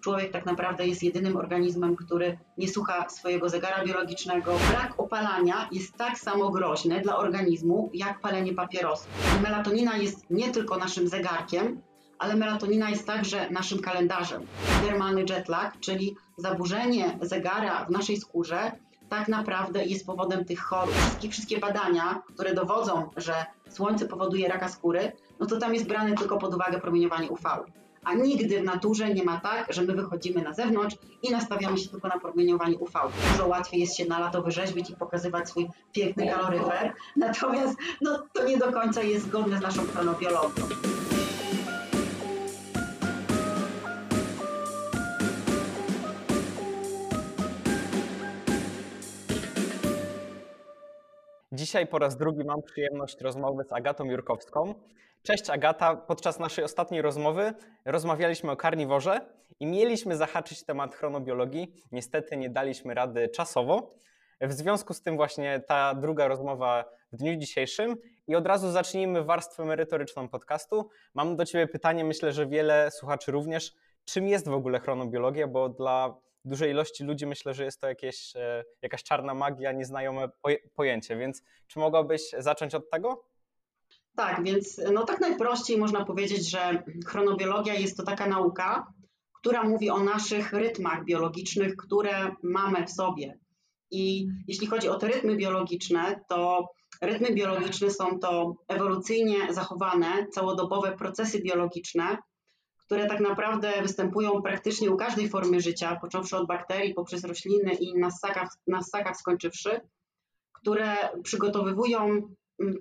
człowiek tak naprawdę jest jedynym organizmem, który nie słucha swojego zegara biologicznego. Brak opalania jest tak samo groźny dla organizmu jak palenie papierosów. Melatonina jest nie tylko naszym zegarkiem, ale melatonina jest także naszym kalendarzem. Dermalny jetlag, czyli zaburzenie zegara w naszej skórze, tak naprawdę jest powodem tych chorób. Wszystkie, wszystkie badania, które dowodzą, że słońce powoduje raka skóry, no to tam jest brane tylko pod uwagę promieniowanie UV. A nigdy w naturze nie ma tak, że my wychodzimy na zewnątrz i nastawiamy się tylko na promieniowanie UV. Dużo łatwiej jest się na lato wyrzeźbić i pokazywać swój piękny kaloryfer, natomiast no, to nie do końca jest zgodne z naszą chronobiologią. Dzisiaj po raz drugi mam przyjemność rozmowy z Agatą Jurkowską. Cześć Agata, podczas naszej ostatniej rozmowy rozmawialiśmy o karniworze i mieliśmy zahaczyć temat chronobiologii. Niestety nie daliśmy rady czasowo. W związku z tym właśnie ta druga rozmowa w dniu dzisiejszym i od razu zacznijmy warstwę merytoryczną podcastu. Mam do Ciebie pytanie, myślę, że wiele słuchaczy również. Czym jest w ogóle chronobiologia? Bo dla dużej ilości ludzi myślę, że jest to jakieś, e, jakaś czarna magia, nieznajome pojęcie, więc czy mogłabyś zacząć od tego? Tak, więc no tak najprościej można powiedzieć, że chronobiologia jest to taka nauka, która mówi o naszych rytmach biologicznych, które mamy w sobie. I jeśli chodzi o te rytmy biologiczne, to rytmy biologiczne są to ewolucyjnie zachowane całodobowe procesy biologiczne, które tak naprawdę występują praktycznie u każdej formy życia, począwszy od bakterii, poprzez rośliny i na ssakach, na ssakach skończywszy, które przygotowywują mm,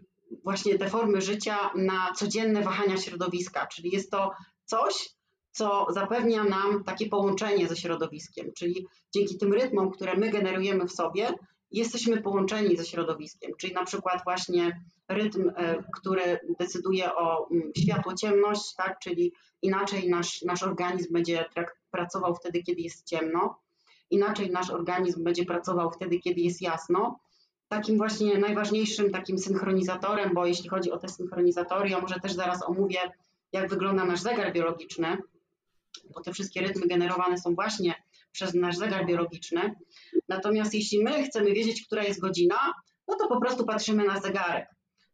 właśnie te formy życia na codzienne wahania środowiska, czyli jest to coś, co zapewnia nam takie połączenie ze środowiskiem, czyli dzięki tym rytmom, które my generujemy w sobie, jesteśmy połączeni ze środowiskiem, czyli na przykład właśnie rytm, e, który decyduje o mm, światło-ciemność, tak, czyli inaczej nasz, nasz organizm będzie pracował wtedy, kiedy jest ciemno, inaczej nasz organizm będzie pracował wtedy, kiedy jest jasno. Takim właśnie najważniejszym takim synchronizatorem, bo jeśli chodzi o te synchronizatory, ja może też zaraz omówię, jak wygląda nasz zegar biologiczny, bo te wszystkie rytmy generowane są właśnie przez nasz zegar biologiczny. Natomiast jeśli my chcemy wiedzieć, która jest godzina, no to po prostu patrzymy na zegarek.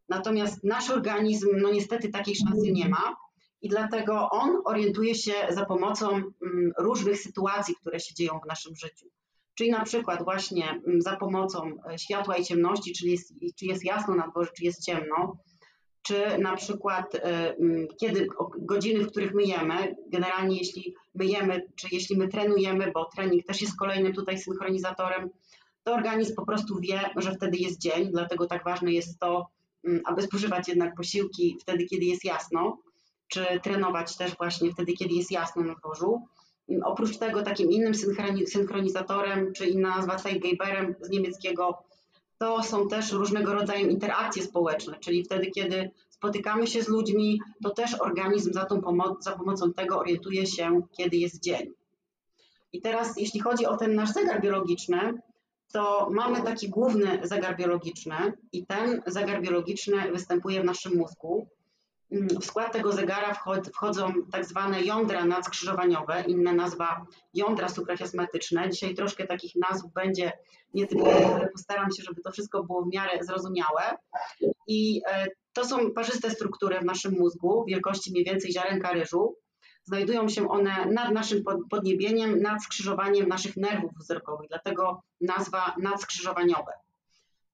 Natomiast nasz organizm, no niestety takiej szansy nie ma i dlatego on orientuje się za pomocą mm, różnych sytuacji, które się dzieją w naszym życiu. Czyli na przykład właśnie mm, za pomocą e, światła i ciemności, czyli jest, czy jest jasno na dworze, czy jest ciemno, czy na przykład e, mm, kiedy godziny, w których myjemy, generalnie jeśli myjemy, czy jeśli my trenujemy, bo trening też jest kolejnym tutaj synchronizatorem, to organizm po prostu wie, że wtedy jest dzień, dlatego tak ważne jest to, mm, aby spożywać jednak posiłki wtedy, kiedy jest jasno, czy trenować też właśnie wtedy, kiedy jest jasno na dworzu. Mm, oprócz tego takim innym synchronizatorem, czy inna nazwa Zeitgeberem z niemieckiego, to są też różnego rodzaju interakcje społeczne, czyli wtedy, kiedy spotykamy się z ludźmi, to też organizm za, tą pomo za pomocą tego orientuje się, kiedy jest dzień. I teraz, jeśli chodzi o ten nasz zegar biologiczny, to mamy taki główny zegar biologiczny i ten zegar biologiczny występuje w naszym mózgu. W skład tego zegara wchodzą tak zwane jądra nadskrzyżowaniowe, inna nazwa jądra suprachiasmatyczne. Dzisiaj troszkę takich nazw będzie nietypowych, ale postaram się, żeby to wszystko było w miarę zrozumiałe. I e, to są parzyste struktury w naszym mózgu, wielkości mniej więcej ziarenka ryżu. Znajdują się one nad naszym podniebieniem, nad skrzyżowaniem naszych nerwów wzrokowych, dlatego nazwa nadskrzyżowaniowe.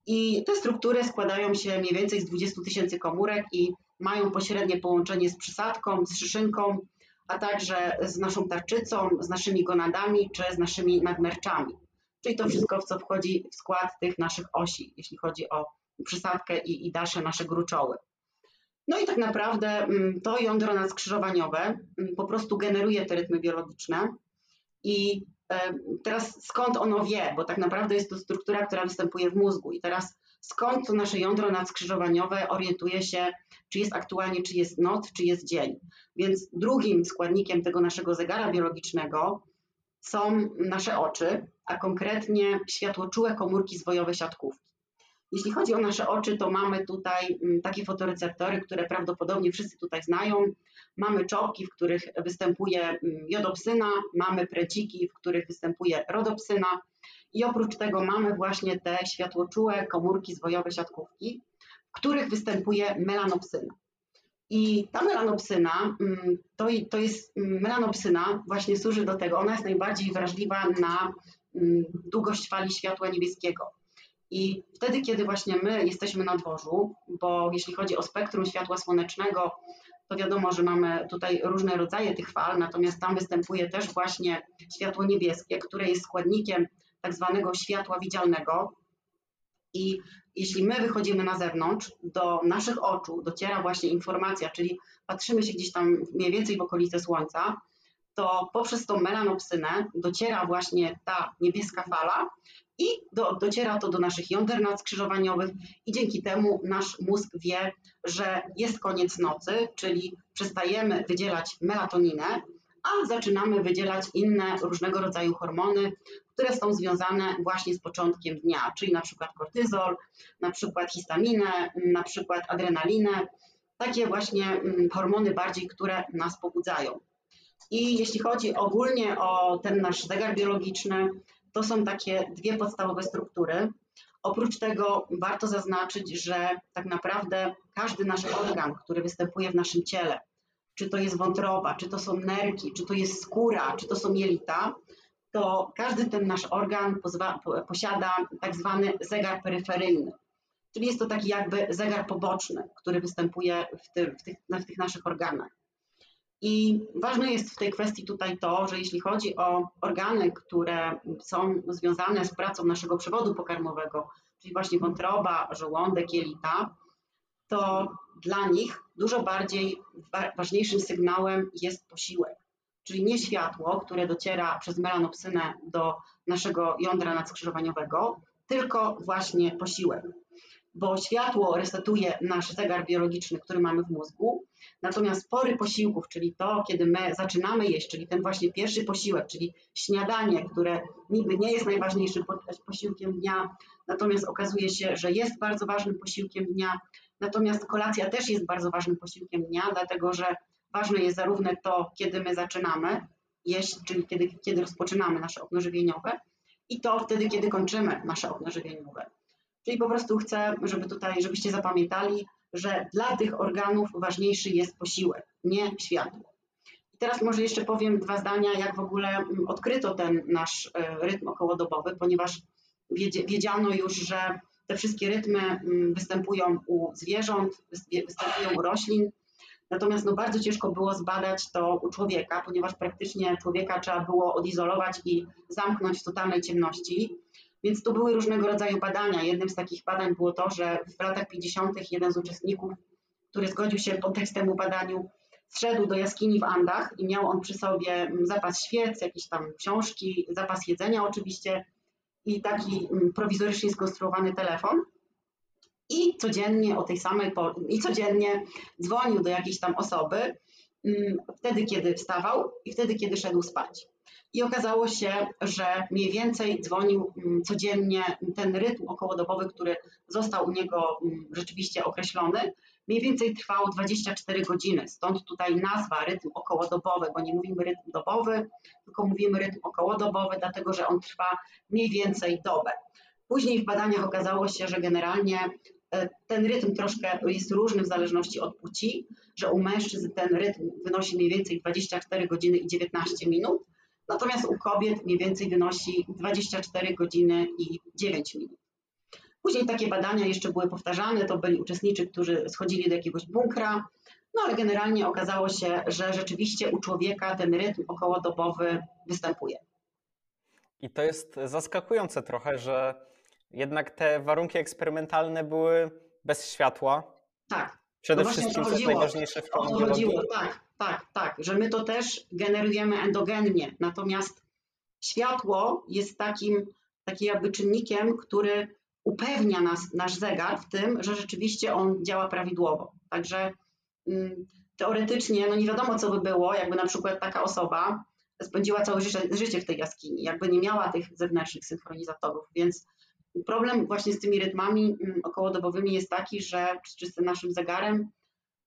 I te struktury składają się mniej więcej z 20 tysięcy komórek i mają pośrednie połączenie z przysadką, z szyszynką, a także z naszą tarczycą, z naszymi gonadami czy z naszymi nadmerczami. Czyli to wszystko, w co wchodzi w skład tych naszych osi, jeśli chodzi o przysadkę i, i dalsze nasze gruczoły. No i tak naprawdę mm, to jądro nadskrzyżowaniowe mm, po prostu generuje te rytmy biologiczne i teraz skąd ono wie, bo tak naprawdę jest to struktura, która występuje w mózgu i teraz skąd to nasze jądro nadskrzyżowaniowe orientuje się, czy jest aktualnie, czy jest noc, czy jest dzień. Więc drugim składnikiem tego naszego zegara biologicznego są nasze oczy, a konkretnie światłoczułe komórki zwojowe siatkówki. Jeśli chodzi o nasze oczy, to mamy tutaj mm, takie fotoreceptory, które prawdopodobnie wszyscy tutaj znają. mamy czopki, w których występuje mm, jodopsyna, mamy preciki, w których występuje rodopsyna i oprócz tego mamy właśnie te światłoczułe komórki zwojowe siatkówki, w których występuje melanopsyna. I ta melanopsyna, mm, to, to jest mm, melanopsyna właśnie służy do tego, ona jest najbardziej wrażliwa na długość fali światła niebieskiego. I wtedy, kiedy właśnie my jesteśmy na dworzu, bo jeśli chodzi o spektrum światła słonecznego, to wiadomo, że mamy tutaj różne rodzaje tych fal, natomiast tam występuje też właśnie światło niebieskie, które jest składnikiem tak zwanego światła widzialnego. I jeśli my wychodzimy na zewnątrz, do naszych oczu dociera właśnie informacja, czyli patrzymy się gdzieś tam mniej więcej w okolice Słońca, to poprzez tą melanopsynę dociera właśnie ta niebieska fala i do, dociera to do naszych jąder nadskrzyżowaniowych i dzięki temu nasz mózg wie, że jest koniec nocy, czyli przestajemy wydzielać melatoninę, a zaczynamy wydzielać inne różnego rodzaju hormony, które są związane właśnie z początkiem dnia, czyli na przykład kortyzol, na przykład histaminę, na przykład adrenalinę, takie właśnie mm, hormony bardziej, które nas pobudzają. I jeśli chodzi ogólnie o ten nasz zegar biologiczny, to są takie dwie podstawowe struktury. Oprócz tego warto zaznaczyć, że tak naprawdę każdy nasz organ, który występuje w naszym ciele, czy to jest wątroba, czy to są nerki, czy to jest skóra, czy to są jelita, to każdy ten nasz organ posiada tak zwany zegar peryferyjny. Czyli jest to taki jakby zegar poboczny, który występuje w, w, tych, w tych naszych organach. I ważne jest w tej kwestii tutaj to, że jeśli chodzi o organy, które są związane z pracą naszego przewodu pokarmowego, czyli właśnie wątroba, żołądek, jelita, to dla nich dużo bardziej ważniejszym sygnałem jest posiłek, czyli nie światło, które dociera przez melanopsynę do naszego jądra nadskrzyżowaniowego, tylko właśnie posiłek. Bo światło resetuje nasz zegar biologiczny, który mamy w mózgu, natomiast pory posiłków, czyli to, kiedy my zaczynamy jeść, czyli ten właśnie pierwszy posiłek, czyli śniadanie, które niby nie jest najważniejszym posiłkiem dnia, natomiast okazuje się, że jest bardzo ważnym posiłkiem dnia, natomiast kolacja też jest bardzo ważnym posiłkiem dnia, dlatego że ważne jest zarówno to, kiedy my zaczynamy jeść, czyli kiedy, kiedy rozpoczynamy nasze okno żywieniowe, i to wtedy, kiedy kończymy nasze okno żywieniowe. Czyli po prostu chcę, żeby tutaj, żebyście zapamiętali, że dla tych organów ważniejszy jest posiłek, nie światło. I teraz może jeszcze powiem dwa zdania, jak w ogóle mm, odkryto ten nasz e, rytm okołodobowy, ponieważ wiedziano już, że te wszystkie rytmy mm, występują u zwierząt, występują u roślin, natomiast no bardzo ciężko było zbadać to u człowieka, ponieważ praktycznie człowieka trzeba było odizolować i zamknąć w totalnej ciemności. Więc to były różnego rodzaju badania. Jednym z takich badań było to, że w latach 50. jeden z uczestników, który zgodził się pod temu badaniu, zszedł do jaskini w Andach i miał on przy sobie mm, zapas świec, jakieś tam książki, zapas jedzenia oczywiście i taki mm, prowizorycznie skonstruowany telefon. I codziennie o tej samej i codziennie dzwonił do jakiejś tam osoby, mm, wtedy kiedy wstawał i wtedy kiedy szedł spać. I okazało się, że mniej więcej dzwonił mm, codziennie ten rytm okołodobowy, który został u niego mm, rzeczywiście określony, mniej więcej trwał 24 godziny. Stąd tutaj nazwa rytm okołodobowy, bo nie mówimy rytm dobowy, tylko mówimy rytm okołodobowy, dlatego że on trwa mniej więcej dobę. Później w badaniach okazało się, że generalnie ten rytm troszkę jest różny w zależności od płci, że u mężczyzn ten rytm wynosi mniej więcej 24 godziny i 19 minut, natomiast u kobiet mniej więcej wynosi 24 godziny i 9 minut. Później takie badania jeszcze były powtarzane, to byli uczestnicy, którzy schodzili do jakiegoś bunkra, no ale generalnie okazało się, że rzeczywiście u człowieka ten rytm okołodobowy występuje. I to jest zaskakujące trochę, że jednak te warunki eksperymentalne były bez światła. Tak. Przede no wszystkim to jest najważniejsze w chodziło, tak, tak, tak, że my to też generujemy endogennie, natomiast światło jest takim, takim jakby czynnikiem, który upewnia nas, nasz zegar w tym, że rzeczywiście on działa prawidłowo. Także mm, teoretycznie, no nie wiadomo co by było, jakby na przykład taka osoba spędziła całe życie, życie w tej jaskini, jakby nie miała tych zewnętrznych synchronizatorów, więc problem właśnie z tymi rytmami mm, okołodobowymi jest taki, że czy z naszym zegarem,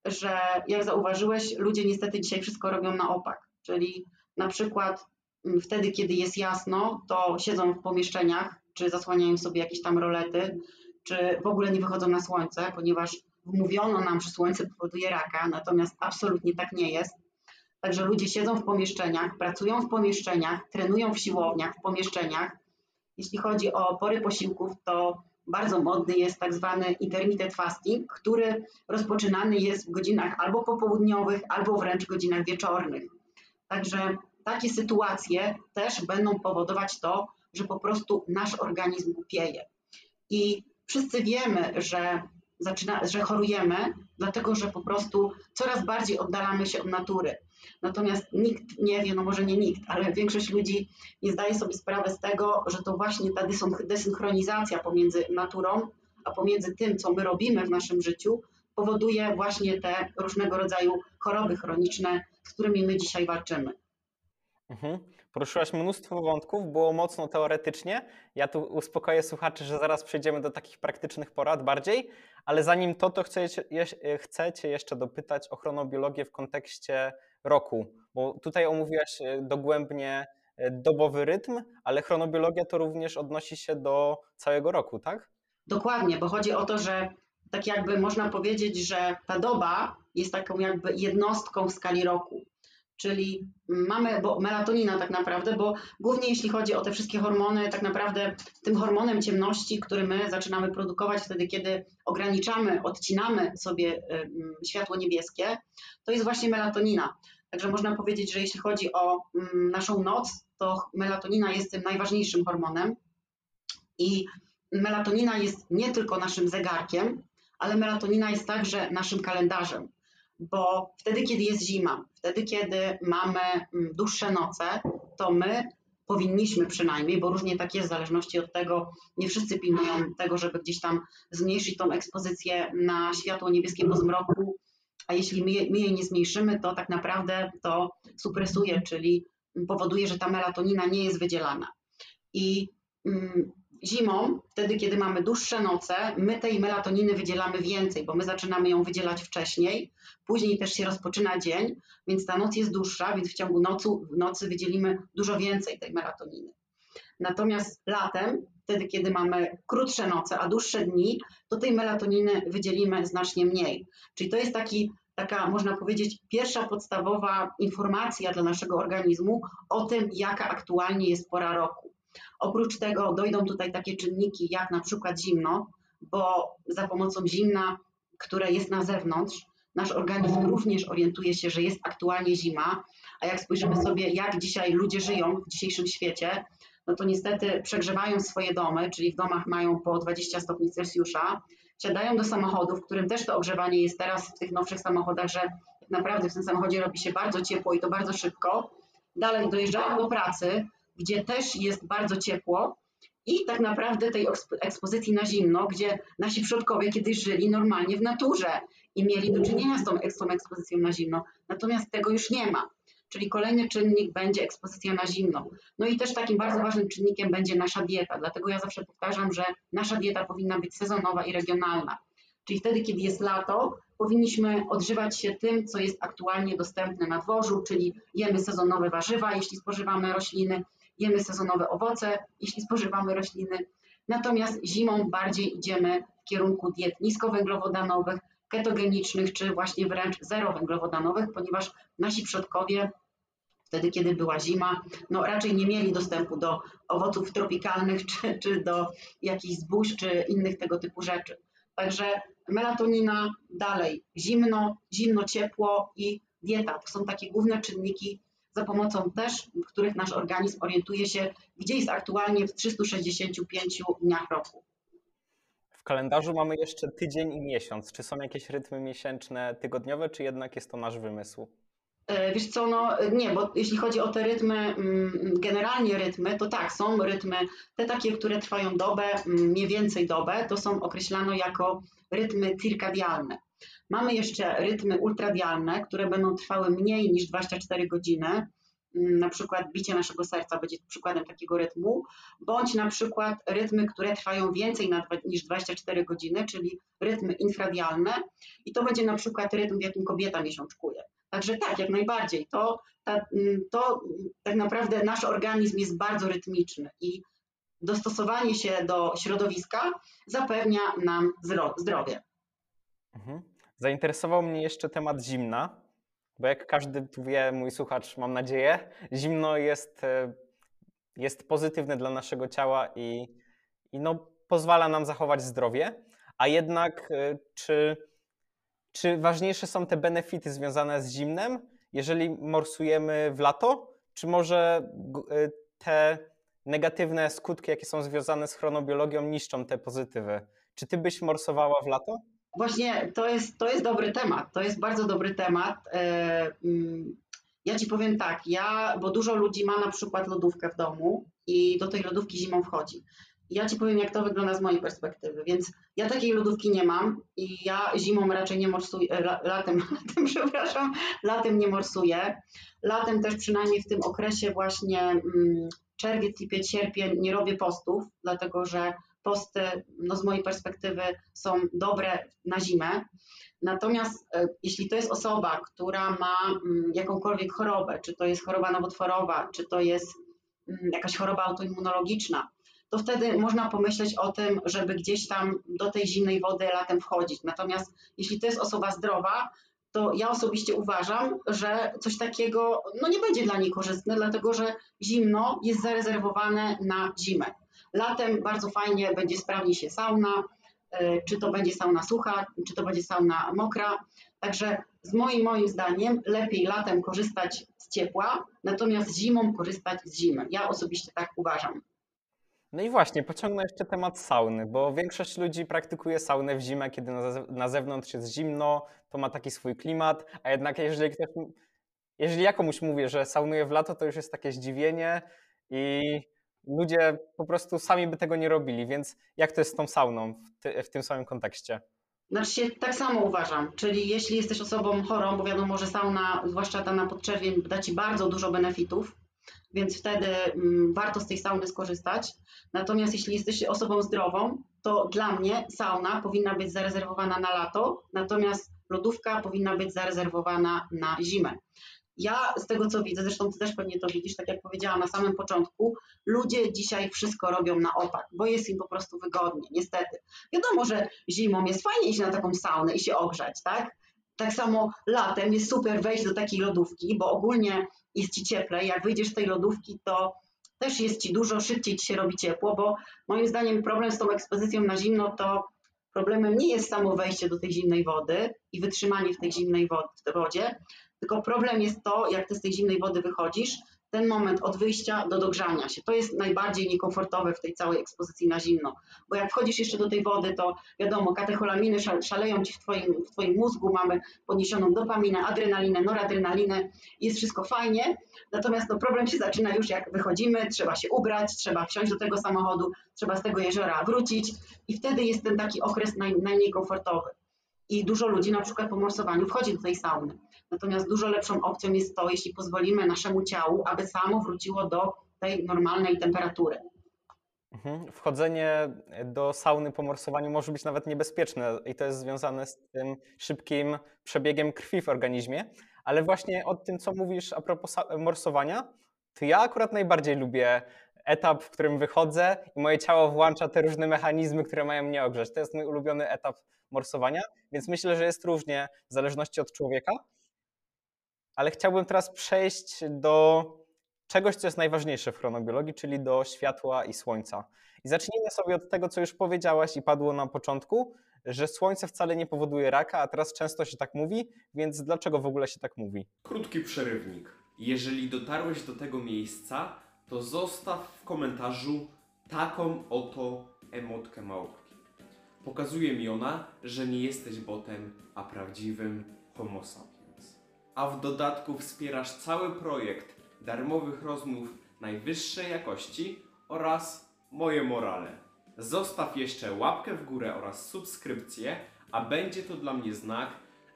że jak zauważyłeś, ludzie niestety dzisiaj wszystko robią na opak. Czyli na przykład mm, wtedy, kiedy jest jasno, to siedzą w pomieszczeniach, czy zasłaniają sobie jakieś tam rolety, czy w ogóle nie wychodzą na słońce, ponieważ wmówiono nam, że słońce powoduje raka, natomiast absolutnie tak nie jest. Także ludzie siedzą w pomieszczeniach, pracują w pomieszczeniach, trenują w siłowniach, w pomieszczeniach. Jeśli chodzi o pory posiłków, to bardzo modny jest tak zwany intermittent fasting, który rozpoczynany jest w godzinach albo popołudniowych, albo wręcz godzinach wieczornych. Także takie sytuacje też będą powodować to, że po prostu nasz organizm głupieje. I wszyscy wiemy, że, zaczyna, że chorujemy, dlatego że po prostu coraz bardziej oddalamy się od natury. Natomiast nikt nie wie, no może nie nikt, ale większość ludzi nie zdaje sobie sprawy z tego, że to właśnie ta desynchronizacja pomiędzy naturą, a pomiędzy tym, co my robimy w naszym życiu, powoduje właśnie te różnego rodzaju choroby chroniczne, z którymi my dzisiaj walczymy. Mhm. Poruszyłaś mnóstwo wątków, było mocno teoretycznie. Ja tu uspokoję słuchaczy, że zaraz przejdziemy do takich praktycznych porad bardziej, ale zanim to, to chcecie, jeszcze dopytać o chronobiologię w kontekście roku, bo tutaj omówiłaś e, dogłębnie e, dobowy rytm, ale chronobiologia to również odnosi się do całego roku, tak? Dokładnie, bo chodzi o to, że tak jakby można powiedzieć, że ta doba jest taką jakby jednostką w skali roku. Czyli mamy bo melatonina tak naprawdę, bo głównie jeśli chodzi o te wszystkie hormony, tak naprawdę tym hormonem ciemności, który my zaczynamy produkować wtedy, kiedy ograniczamy, odcinamy sobie światło niebieskie, to jest właśnie melatonina. Także można powiedzieć, że jeśli chodzi o naszą noc, to melatonina jest tym najważniejszym hormonem. I melatonina jest nie tylko naszym zegarkiem, ale melatonina jest także naszym kalendarzem. Bo wtedy, kiedy jest zima, wtedy, kiedy mamy mm, dłuższe noce, to my powinniśmy przynajmniej, bo różnie tak jest w zależności od tego, nie wszyscy pilnują tego, żeby gdzieś tam zmniejszyć tą ekspozycję na światło niebieskie po zmroku, a jeśli my, my jej nie zmniejszymy, to tak naprawdę to supresuje, czyli powoduje, że ta melatonina nie jest wydzielana. I mm, Zimą, wtedy kiedy mamy dłuższe noce, my tej melatoniny wydzielamy więcej, bo my zaczynamy ją wydzielać wcześniej, później też się rozpoczyna dzień, więc ta noc jest dłuższa, więc w ciągu nocy, w nocy wydzielimy dużo więcej tej melatoniny. Natomiast latem, wtedy kiedy mamy krótsze noce, a dłuższe dni, to tej melatoniny wydzielimy znacznie mniej. Czyli to jest taki taka, można powiedzieć, pierwsza podstawowa informacja dla naszego organizmu o tym, jaka aktualnie jest pora roku. Oprócz tego dojdą tutaj takie czynniki jak na przykład zimno, bo za pomocą zimna, które jest na zewnątrz, nasz organizm mhm. również orientuje się, że jest aktualnie zima, a jak spojrzymy sobie, jak dzisiaj ludzie żyją w dzisiejszym świecie, no to niestety przegrzewają swoje domy, czyli w domach mają po 20 stopni Celsjusza, siadają do samochodu, w którym też to ogrzewanie jest teraz w tych nowszych samochodach, że tak naprawdę w tym samochodzie robi się bardzo ciepło i to bardzo szybko. Dalej dojeżdżają do pracy, gdzie też jest bardzo ciepło i tak naprawdę tej ekspozycji na zimno, gdzie nasi przodkowie kiedyś żyli normalnie w naturze i mieli do czynienia z tą, z tą ekspozycją na zimno. Natomiast tego już nie ma. Czyli kolejny czynnik będzie ekspozycja na zimno. No i też takim bardzo ważnym czynnikiem będzie nasza dieta. Dlatego ja zawsze powtarzam, że nasza dieta powinna być sezonowa i regionalna. Czyli wtedy, kiedy jest lato, powinniśmy odżywać się tym, co jest aktualnie dostępne na dworzu, czyli jemy sezonowe warzywa, jeśli spożywamy rośliny, jemy sezonowe owoce, jeśli spożywamy rośliny. Natomiast zimą bardziej idziemy w kierunku diet niskowęglowodanowych, ketogenicznych, czy właśnie wręcz zerowęglowodanowych, ponieważ nasi przodkowie wtedy, kiedy była zima, no raczej nie mieli dostępu do owoców tropikalnych, czy, czy do jakichś zbóż, czy innych tego typu rzeczy. Także melatonina, dalej zimno, zimno, ciepło i dieta. To są takie główne czynniki, za pomocą też których nasz organizm orientuje się, gdzie jest aktualnie w 365 dniach roku. W kalendarzu mamy jeszcze tydzień i miesiąc. Czy są jakieś rytmy miesięczne, tygodniowe, czy jednak jest to nasz wymysł? E, wiesz co, no nie, bo jeśli chodzi o te rytmy, mm, generalnie rytmy, to tak, są rytmy, te takie, które trwają dobę, mm, mniej więcej dobę, to są określane jako rytmy cirkadialne. Mamy jeszcze rytmy ultradialne, które będą trwały mniej niż 24 godziny mm, na przykład bicie naszego serca będzie przykładem takiego rytmu, bądź na przykład rytmy, które trwają więcej niż 24 godziny, czyli rytmy infradialne i to będzie na przykład rytm, w jakim kobieta miesiączkuje. Także tak, jak najbardziej. To, ta, mm, to tak naprawdę nasz organizm jest bardzo rytmiczny i dostosowanie się do środowiska zapewnia nam zdrowie. Mhm. Zainteresował mnie jeszcze temat zimna, bo jak każdy tu wie, mój słuchacz, mam nadzieję, zimno jest, e, jest pozytywne dla naszego ciała i, i no, pozwala nam zachować zdrowie. A jednak, e, czy, czy ważniejsze są te benefity związane z zimnem, jeżeli morsujemy w lato, czy może e, te negatywne skutki, jakie są związane z chronobiologią, niszczą te pozytywy? Czy ty byś morsowała w lato? Właśnie to jest, to jest dobry temat. To jest bardzo dobry temat. E, mm, ja ci powiem tak, ja, bo dużo ludzi ma na przykład lodówkę w domu i do tej lodówki zimą wchodzi. Ja ci powiem, jak to wygląda z mojej perspektywy. Więc ja takiej lodówki nie mam i ja zimą raczej nie morsuję, latem, latem, przepraszam, latem nie morsuję. Latem też przynajmniej w tym okresie właśnie mm, czerwiec, lipiec, sierpień nie robię postów, dlatego że posty no z mojej perspektywy są dobre na zimę. Natomiast e, jeśli to jest osoba, która ma mm, jakąkolwiek chorobę, czy to jest choroba nowotworowa, czy to jest mm, jakaś choroba autoimmunologiczna, to wtedy można pomyśleć o tym, żeby gdzieś tam do tej zimnej wody latem wchodzić. Natomiast jeśli to jest osoba zdrowa, to ja osobiście uważam, że coś takiego no nie będzie dla niej korzystne, dlatego że zimno jest zarezerwowane na zimę. Latem bardzo fajnie będzie sprawnie się sauna, e, czy to będzie sauna sucha, czy to będzie sauna mokra. Także z moim, moim zdaniem lepiej latem korzystać z ciepła, natomiast zimą korzystać z zimy. Ja osobiście tak uważam. No i właśnie, pociągnę jeszcze temat sauny, bo większość ludzi praktykuje saunę w zimę, kiedy na zewnątrz jest zimno, to ma taki swój klimat, a jednak jeżeli ktoś, jeżeli ja komuś mówię, że saunuje w lato, to już jest takie zdziwienie i ludzie po prostu sami by tego nie robili, więc jak to jest z tą sauną w, ty, w tym samym kontekście? Znaczy się, tak samo uważam, czyli jeśli jesteś osobą chorą, bo wiadomo, że sauna, zwłaszcza ta na podczerwień, da Ci bardzo dużo benefitów, więc wtedy mm, warto z tej sauny skorzystać. Natomiast jeśli jesteś osobą zdrową, to dla mnie sauna powinna być zarezerwowana na lato, natomiast lodówka powinna być zarezerwowana na zimę. Ja z tego co widzę, zresztą ty też pewnie to widzisz, tak jak powiedziałam na samym początku, ludzie dzisiaj wszystko robią na opak, bo jest im po prostu wygodnie, niestety. Wiadomo, że zimą jest fajnie iść na taką saunę i się ogrzać, tak? Tak samo latem jest super wejść do takiej lodówki, bo ogólnie jest ci cieplej. Jak wyjdziesz z tej lodówki, to też jest ci dużo szybciej ci się robi ciepło, bo moim zdaniem problem z tą ekspozycją na zimno to problemem nie jest samo wejście do tej zimnej wody i wytrzymanie w tej zimnej wodzie, tylko problem jest to, jak ty z tej zimnej wody wychodzisz, ten moment od wyjścia do dogrzania się. To jest najbardziej niekomfortowe w tej całej ekspozycji na zimno, bo jak wchodzisz jeszcze do tej wody, to wiadomo, katecholaminy szaleją ci w twoim, w twoim mózgu, mamy podniesioną dopaminę, adrenalinę, noradrenalinę, jest wszystko fajnie, natomiast no, problem się zaczyna już jak wychodzimy, trzeba się ubrać, trzeba wsiąść do tego samochodu, trzeba z tego jeziora wrócić i wtedy jest ten taki okres naj, najmniej komfortowy. I dużo ludzi na przykład po morsowaniu wchodzi do tej sauny. Natomiast dużo lepszą opcją jest to, jeśli pozwolimy naszemu ciału, aby samo wróciło do tej normalnej temperatury. Mhm. Wchodzenie do sauny po morsowaniu może być nawet niebezpieczne i to jest związane z tym szybkim przebiegiem krwi w organizmie. Ale właśnie o tym, co mówisz a propos morsowania, to ja akurat najbardziej lubię etap, w którym wychodzę i moje ciało włącza te różne mechanizmy, które mają mnie ogrzać. To jest mój ulubiony etap morsowania, więc myślę, że jest różnie w zależności od człowieka. Ale chciałbym teraz przejść do czegoś, co jest najważniejsze w chronobiologii, czyli do światła i słońca. I zacznijmy sobie od tego, co już powiedziałaś i padło na początku, że słońce wcale nie powoduje raka, a teraz często się tak mówi, więc dlaczego w ogóle się tak mówi? Krótki przerywnik. Jeżeli dotarłeś do tego miejsca, to zostaw w komentarzu taką oto emotkę małpki. Pokazuje mi ona, że nie jesteś botem, a prawdziwym homo sapiens. A w dodatku wspierasz cały projekt darmowych rozmów najwyższej jakości oraz moje morale. Zostaw jeszcze łapkę w górę oraz subskrypcję, a będzie to dla mnie znak,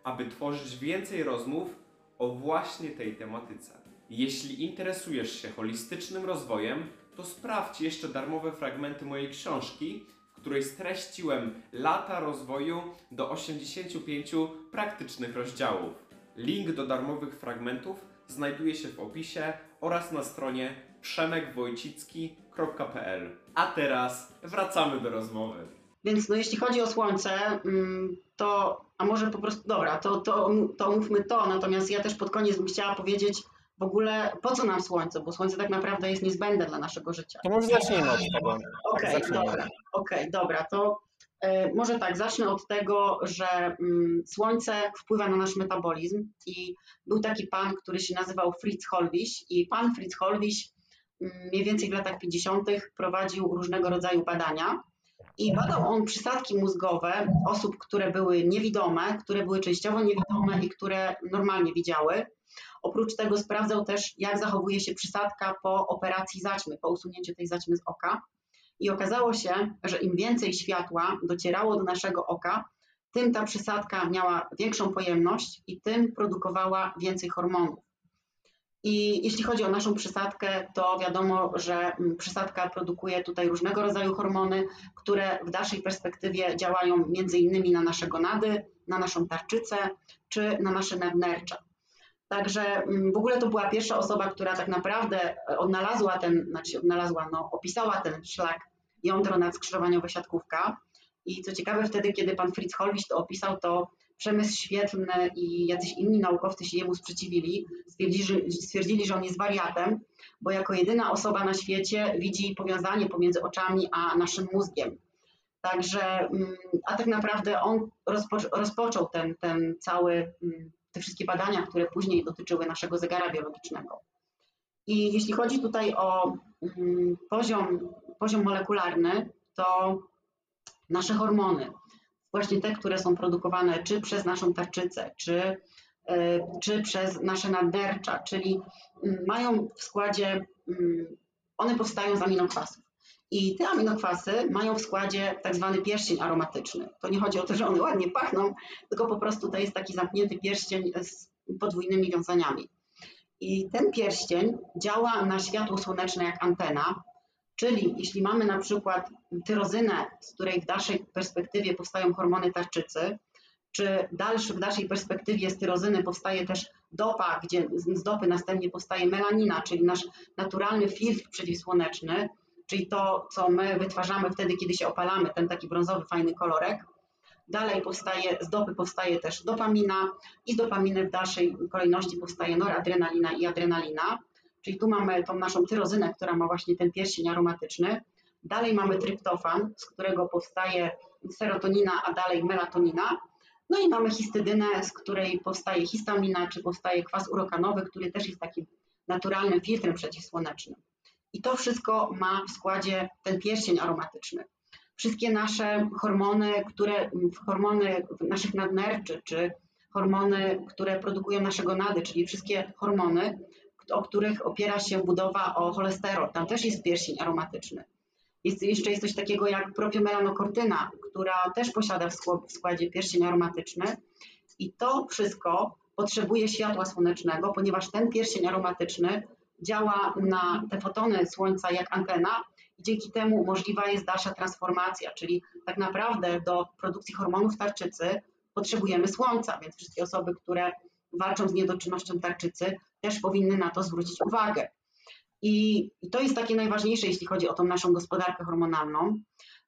aby tworzyć więcej rozmów o właśnie tej tematyce. Jeśli interesujesz się holistycznym rozwojem, to sprawdź jeszcze darmowe fragmenty mojej książki, w której streściłem lata rozwoju do 85 praktycznych rozdziałów. Link do darmowych fragmentów znajduje się w opisie oraz na stronie przemekwojcicki.pl. A teraz wracamy do rozmowy. Więc no, jeśli chodzi o słońce, mm, to, a może po prostu, dobra, to, to, to mówmy to, natomiast ja też pod koniec bym chciała powiedzieć w ogóle, po co nam słońce, bo słońce tak naprawdę jest niezbędne dla naszego życia. To może zacznijmy od tego. Okej, okay, dobra, okay, dobra, to może tak, zacznę od tego, że y, słońce wpływa na nasz metabolizm i był taki pan, który się nazywał Fritz Holwiś i pan Fritz Holwiś y, mniej więcej w latach 50. prowadził różnego rodzaju badania i badał on przysadki mózgowe osób, które były niewidome, które były częściowo niewidome i które normalnie widziały. Oprócz tego sprawdzał też, jak zachowuje się przysadka po operacji zaćmy, po usunięciu tej zaćmy z oka. I okazało się, że im więcej światła docierało do naszego oka, tym ta przysadka miała większą pojemność i tym produkowała więcej hormonów. I jeśli chodzi o naszą przysadkę, to wiadomo, że mm, przysadka produkuje tutaj różnego rodzaju hormony, które w dalszej perspektywie działają między innymi na nasze gonady, na naszą tarczycę czy na nasze nadnercza. Także mm, w ogóle to była pierwsza osoba, która tak naprawdę e, odnalazła ten, znaczy odnalazła, no, opisała ten szlak jądro nadskrzyżowaniowe siatkówka. I co ciekawe, wtedy, kiedy pan Fritz Holwich to opisał, to przemysł świetlny i jacyś inni naukowcy się jemu sprzeciwili, stwierdzili, stwierdzili, że on jest wariatem, bo jako jedyna osoba na świecie widzi powiązanie pomiędzy oczami a naszym mózgiem. Także, mm, a tak naprawdę on rozpo, rozpoczął ten, ten cały, mm, te wszystkie badania, które później dotyczyły naszego zegara biologicznego. I jeśli chodzi tutaj o mm, poziom, poziom molekularny, to nasze hormony, właśnie te, które są produkowane czy przez naszą tarczycę, czy, e, czy przez nasze nadnercza, czyli mm, mają w składzie, mm, one powstają z aminokwasów. I te aminokwasy mają w składzie tak zwany pierścień aromatyczny. To nie chodzi o to, że one ładnie pachną, tylko po prostu to jest taki zamknięty pierścień z podwójnymi wiązaniami. I ten pierścień działa na światło słoneczne jak antena, Czyli jeśli mamy na przykład tyrozynę, z której w dalszej perspektywie powstają hormony tarczycy, czy dalszy, w dalszej perspektywie z tyrozyny powstaje też dopa, gdzie z dopy następnie powstaje melanina, czyli nasz naturalny filtr przeciwsłoneczny, czyli to, co my wytwarzamy wtedy, kiedy się opalamy, ten taki brązowy, fajny kolorek. Dalej powstaje, z dopy powstaje też dopamina i z dopaminy w dalszej kolejności powstaje noradrenalina i adrenalina. Czyli tu mamy tą naszą tyrozynę, która ma właśnie ten pierścień aromatyczny. Dalej mamy tryptofan, z którego powstaje serotonina, a dalej melatonina. No i mamy histydynę, z której powstaje histamina, czy powstaje kwas urokanowy, który też jest takim naturalnym filtrem przeciwsłonecznym. I to wszystko ma w składzie ten pierścień aromatyczny. Wszystkie nasze hormony, które, hormony naszych nadnerczy, czy hormony, które produkują nasze gonady, czyli wszystkie hormony o których opiera się budowa o cholesterol. Tam też jest pierścień aromatyczny. Jest, jeszcze jest coś takiego jak propiomelanokortyna, która też posiada w składzie pierścień aromatyczny i to wszystko potrzebuje światła słonecznego, ponieważ ten pierścień aromatyczny działa na te fotony słońca jak antena i dzięki temu możliwa jest dalsza transformacja, czyli tak naprawdę do produkcji hormonów tarczycy potrzebujemy słońca, więc wszystkie osoby, które walczą z niedoczynnością tarczycy, też powinny na to zwrócić uwagę. I, to jest takie najważniejsze, jeśli chodzi o tą naszą gospodarkę hormonalną.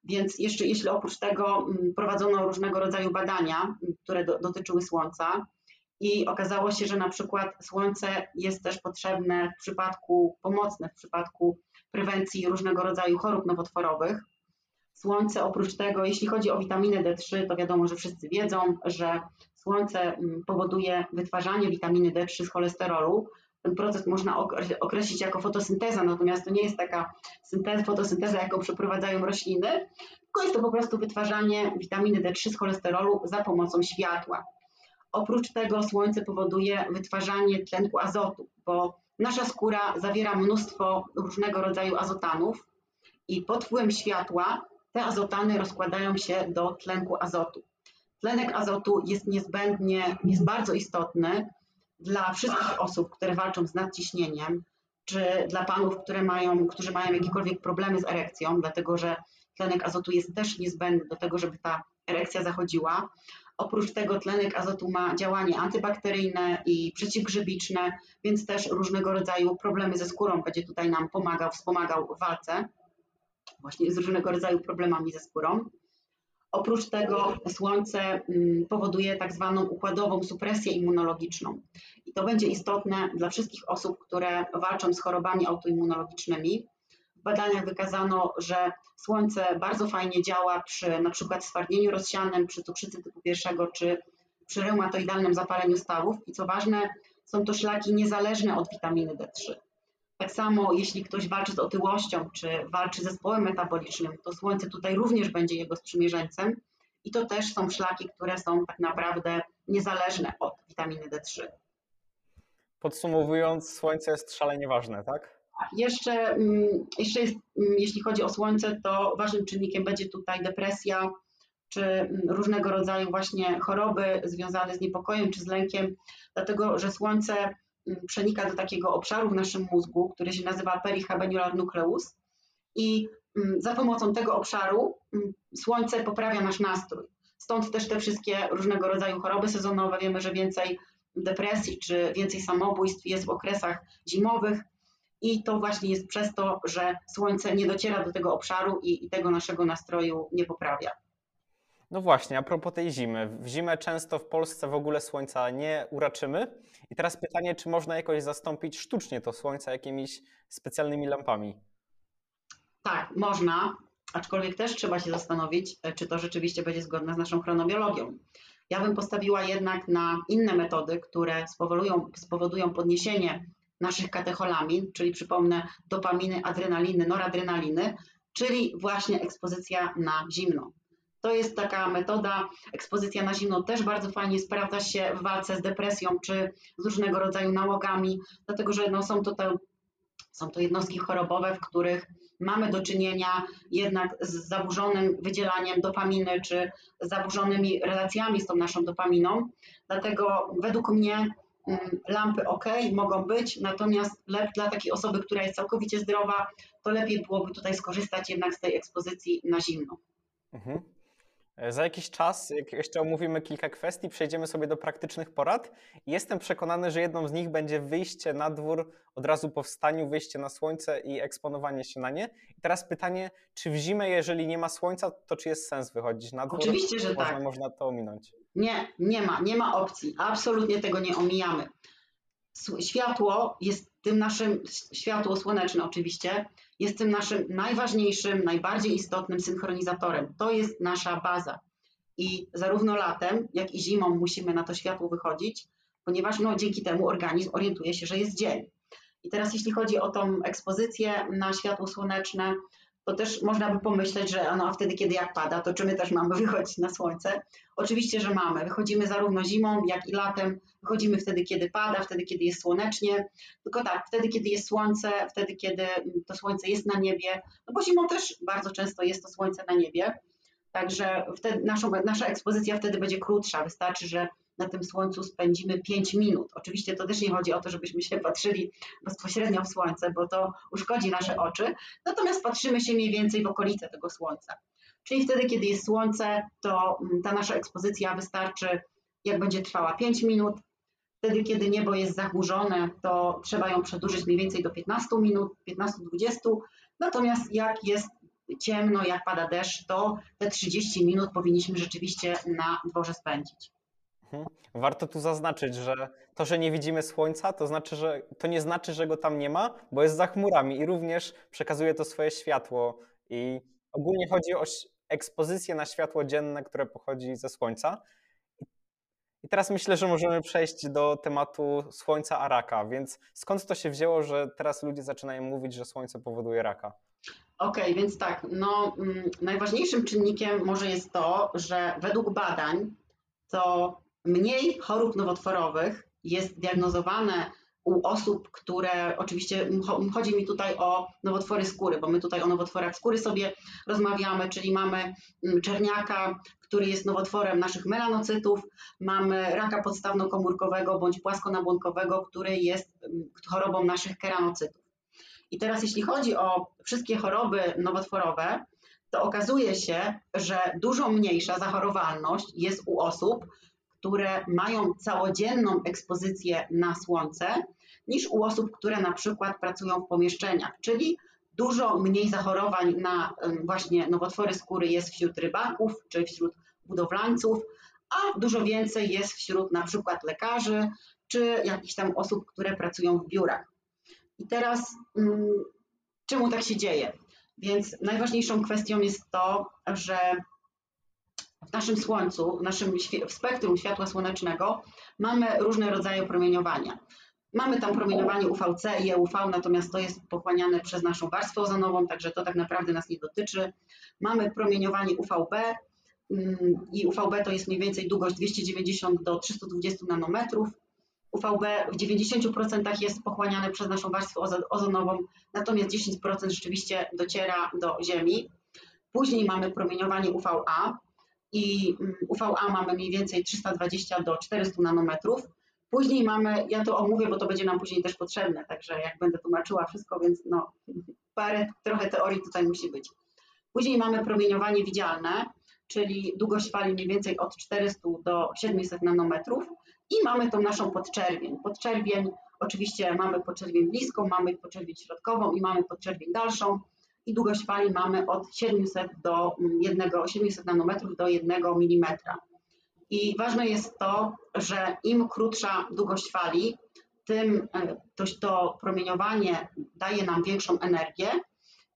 Więc jeszcze jeśli oprócz tego mm, prowadzono różnego rodzaju badania, mm, które do, dotyczyły słońca, i okazało się, że na przykład słońce jest też potrzebne w przypadku pomocne, w przypadku prewencji różnego rodzaju chorób nowotworowych. Słońce oprócz tego, jeśli chodzi o witaminę D3, to wiadomo, że wszyscy wiedzą, że Słońce mm, powoduje wytwarzanie witaminy D3 z cholesterolu. Ten proces można określić jako fotosynteza, natomiast to nie jest taka synteza, fotosynteza, jaką przeprowadzają rośliny, tylko jest to po prostu wytwarzanie witaminy D3 z cholesterolu za pomocą światła. Oprócz tego słońce powoduje wytwarzanie tlenku azotu, bo nasza skóra zawiera mnóstwo różnego rodzaju azotanów i pod wpływem światła te azotany rozkładają się do tlenku azotu. Tlenek azotu jest niezbędnie, jest bardzo istotny dla wszystkich osób, które walczą z nadciśnieniem, czy dla panów, które mają, którzy mają jakiekolwiek problemy z erekcją, dlatego że tlenek azotu jest też niezbędny do tego, żeby ta erekcja zachodziła. Oprócz tego tlenek azotu ma działanie antybakteryjne i przeciwgrzybiczne, więc też różnego rodzaju problemy ze skórą będzie tutaj nam pomagał, wspomagał w walce właśnie z różnego rodzaju problemami ze skórą. Oprócz tego słońce mm, powoduje tak zwaną układową supresję immunologiczną. I to będzie istotne dla wszystkich osób, które walczą z chorobami autoimmunologicznymi. W badaniach wykazano, że słońce bardzo fajnie działa przy na przykład stwardnieniu rozsianym, przy cukrzycy typu pierwszego czy przy reumatoidalnym zapaleniu stawów. I co ważne, są to szlaki niezależne od witaminy D3. Tak samo jeśli ktoś walczy z otyłością, czy walczy z zespołem metabolicznym, to słońce tutaj również będzie jego sprzymierzeńcem i to też są szlaki, które są tak naprawdę niezależne od witaminy D3. Podsumowując, słońce jest szalenie ważne, tak? Jeszcze, mm, jeszcze jest, mm, jeśli chodzi o słońce, to ważnym czynnikiem będzie tutaj depresja, czy mm, różnego rodzaju właśnie choroby związane z niepokojem czy z lękiem, dlatego że słońce przenika do takiego obszaru w naszym mózgu, który się nazywa perihabenular nucleus i za pomocą tego obszaru słońce poprawia nasz nastrój. Stąd też te wszystkie różnego rodzaju choroby sezonowe. Wiemy, że więcej depresji czy więcej samobójstw jest w okresach zimowych i to właśnie jest przez to, że słońce nie dociera do tego obszaru i, i tego naszego nastroju nie poprawia. No właśnie, a propos tej zimy. W zimę często w Polsce w ogóle słońca nie uraczymy. I teraz pytanie, czy można jakoś zastąpić sztucznie to słońce jakimiś specjalnymi lampami? Tak, można, aczkolwiek też trzeba się zastanowić, czy to rzeczywiście będzie zgodne z naszą chronobiologią. Ja bym postawiła jednak na inne metody, które spowodują, spowodują podniesienie naszych katecholamin, czyli przypomnę dopaminy, adrenaliny, noradrenaliny, czyli właśnie ekspozycja na zimno. To jest taka metoda, ekspozycja na zimno też bardzo fajnie sprawdza się w walce z depresją czy z różnego rodzaju nałogami, dlatego że no są, to te, są to jednostki chorobowe, w których mamy do czynienia jednak z zaburzonym wydzielaniem dopaminy czy zaburzonymi relacjami z tą naszą dopaminą. Dlatego według mnie lampy ok, mogą być, natomiast dla takiej osoby, która jest całkowicie zdrowa, to lepiej byłoby tutaj skorzystać jednak z tej ekspozycji na zimno. Mhm. E, za jakiś czas, jak jeszcze omówimy kilka kwestii, przejdziemy sobie do praktycznych porad. Jestem przekonany, że jedną z nich będzie wyjście na dwór od razu po wstaniu, wyjście na słońce i eksponowanie się na nie. I teraz pytanie, czy w zimę, jeżeli nie ma słońca, to czy jest sens wychodzić na dwór? Oczywiście, że można, tak. Można to ominąć. Nie, nie ma, nie ma opcji. Absolutnie tego nie omijamy. Światło jest tym naszym, światło słoneczne oczywiście, jest tym naszym najważniejszym, najbardziej istotnym synchronizatorem. To jest nasza baza. I zarówno latem, jak i zimą musimy na to światło wychodzić, ponieważ no, dzięki temu organizm orientuje się, że jest dzień. I teraz jeśli chodzi o tą ekspozycję na światło słoneczne, to też można by pomyśleć, że no, wtedy, kiedy jak pada, to czy my też mamy wychodzić na słońce? Oczywiście, że mamy. Wychodzimy zarówno zimą, jak i latem. Wychodzimy wtedy, kiedy pada, wtedy, kiedy jest słonecznie. Tylko tak, wtedy, kiedy jest słońce, wtedy, kiedy to słońce jest na niebie. No bo zimą też bardzo często jest to słońce na niebie. Także wtedy naszą, nasza ekspozycja wtedy będzie krótsza. Wystarczy, że na tym słońcu spędzimy 5 minut. Oczywiście to też nie chodzi o to, żebyśmy się patrzyli bezpośrednio w słońce, bo to uszkodzi nasze oczy, natomiast patrzymy się mniej więcej w okolice tego słońca. Czyli wtedy, kiedy jest słońce, to mm, ta nasza ekspozycja wystarczy, jak będzie trwała 5 minut. Wtedy, kiedy niebo jest zachmurzone, to trzeba ją przedłużyć mniej więcej do 15 minut, 15-20. Natomiast jak jest ciemno, jak pada deszcz, to te 30 minut powinniśmy rzeczywiście na dworze spędzić. Warto tu zaznaczyć, że to, że nie widzimy słońca, to, znaczy, że, to nie znaczy, że go tam nie ma, bo jest za chmurami i również przekazuje to swoje światło. I ogólnie chodzi o ekspozycję na światło dzienne, które pochodzi ze słońca. I teraz myślę, że możemy przejść do tematu słońca a raka. Więc skąd to się wzięło, że teraz ludzie zaczynają mówić, że słońce powoduje raka? Okej, okay, więc tak, no, mm, najważniejszym czynnikiem może jest to, że według badań to mniej chorób nowotworowych jest diagnozowane u osób, które oczywiście chodzi mi tutaj o nowotwory skóry, bo my tutaj o nowotworach skóry sobie rozmawiamy, czyli mamy mm, czerniaka, który jest nowotworem naszych melanocytów, mamy raka podstawno-komórkowego bądź płaskonabłonkowego, który jest mm, chorobą naszych keranocytów. I teraz jeśli chodzi o wszystkie choroby nowotworowe, to okazuje się, że dużo mniejsza zachorowalność jest u osób, które mają całodzienną ekspozycję na słońce, niż u osób, które na przykład pracują w pomieszczeniach, czyli dużo mniej zachorowań na właśnie nowotwory skóry jest wśród rybaków czy wśród budowlańców, a dużo więcej jest wśród na przykład lekarzy czy jakichś tam osób, które pracują w biurach. I teraz czemu tak się dzieje? Więc najważniejszą kwestią jest to, że w naszym Słońcu, w naszym w spektrum światła słonecznego mamy różne rodzaje promieniowania. Mamy tam promieniowanie UVC i EUV, natomiast to jest pochłaniane przez naszą warstwę ozonową, także to tak naprawdę nas nie dotyczy. Mamy promieniowanie UVB mm, i UVB to jest mniej więcej długość 290 do 320 nanometrów. UVB w 90% jest pochłaniane przez naszą warstwę ozonową, natomiast 10% rzeczywiście dociera do Ziemi. Później mamy promieniowanie UVA i mm, UVA mamy mniej więcej 320 do 400 nanometrów. Później mamy, ja to omówię, bo to będzie nam później też potrzebne, także jak będę tłumaczyła wszystko, więc no parę, trochę teorii tutaj musi być. Później mamy promieniowanie widzialne, czyli długość fali mniej więcej od 400 do 700 nanometrów i mamy tą naszą podczerwień. Podczerwień, oczywiście mamy podczerwień bliską, mamy podczerwień środkową i mamy podczerwień dalszą i długość fali mamy od 700 do 1, 700 nanometrów do 1 mm. I ważne jest to, że im krótsza długość fali, tym e, to, to promieniowanie daje nam większą energię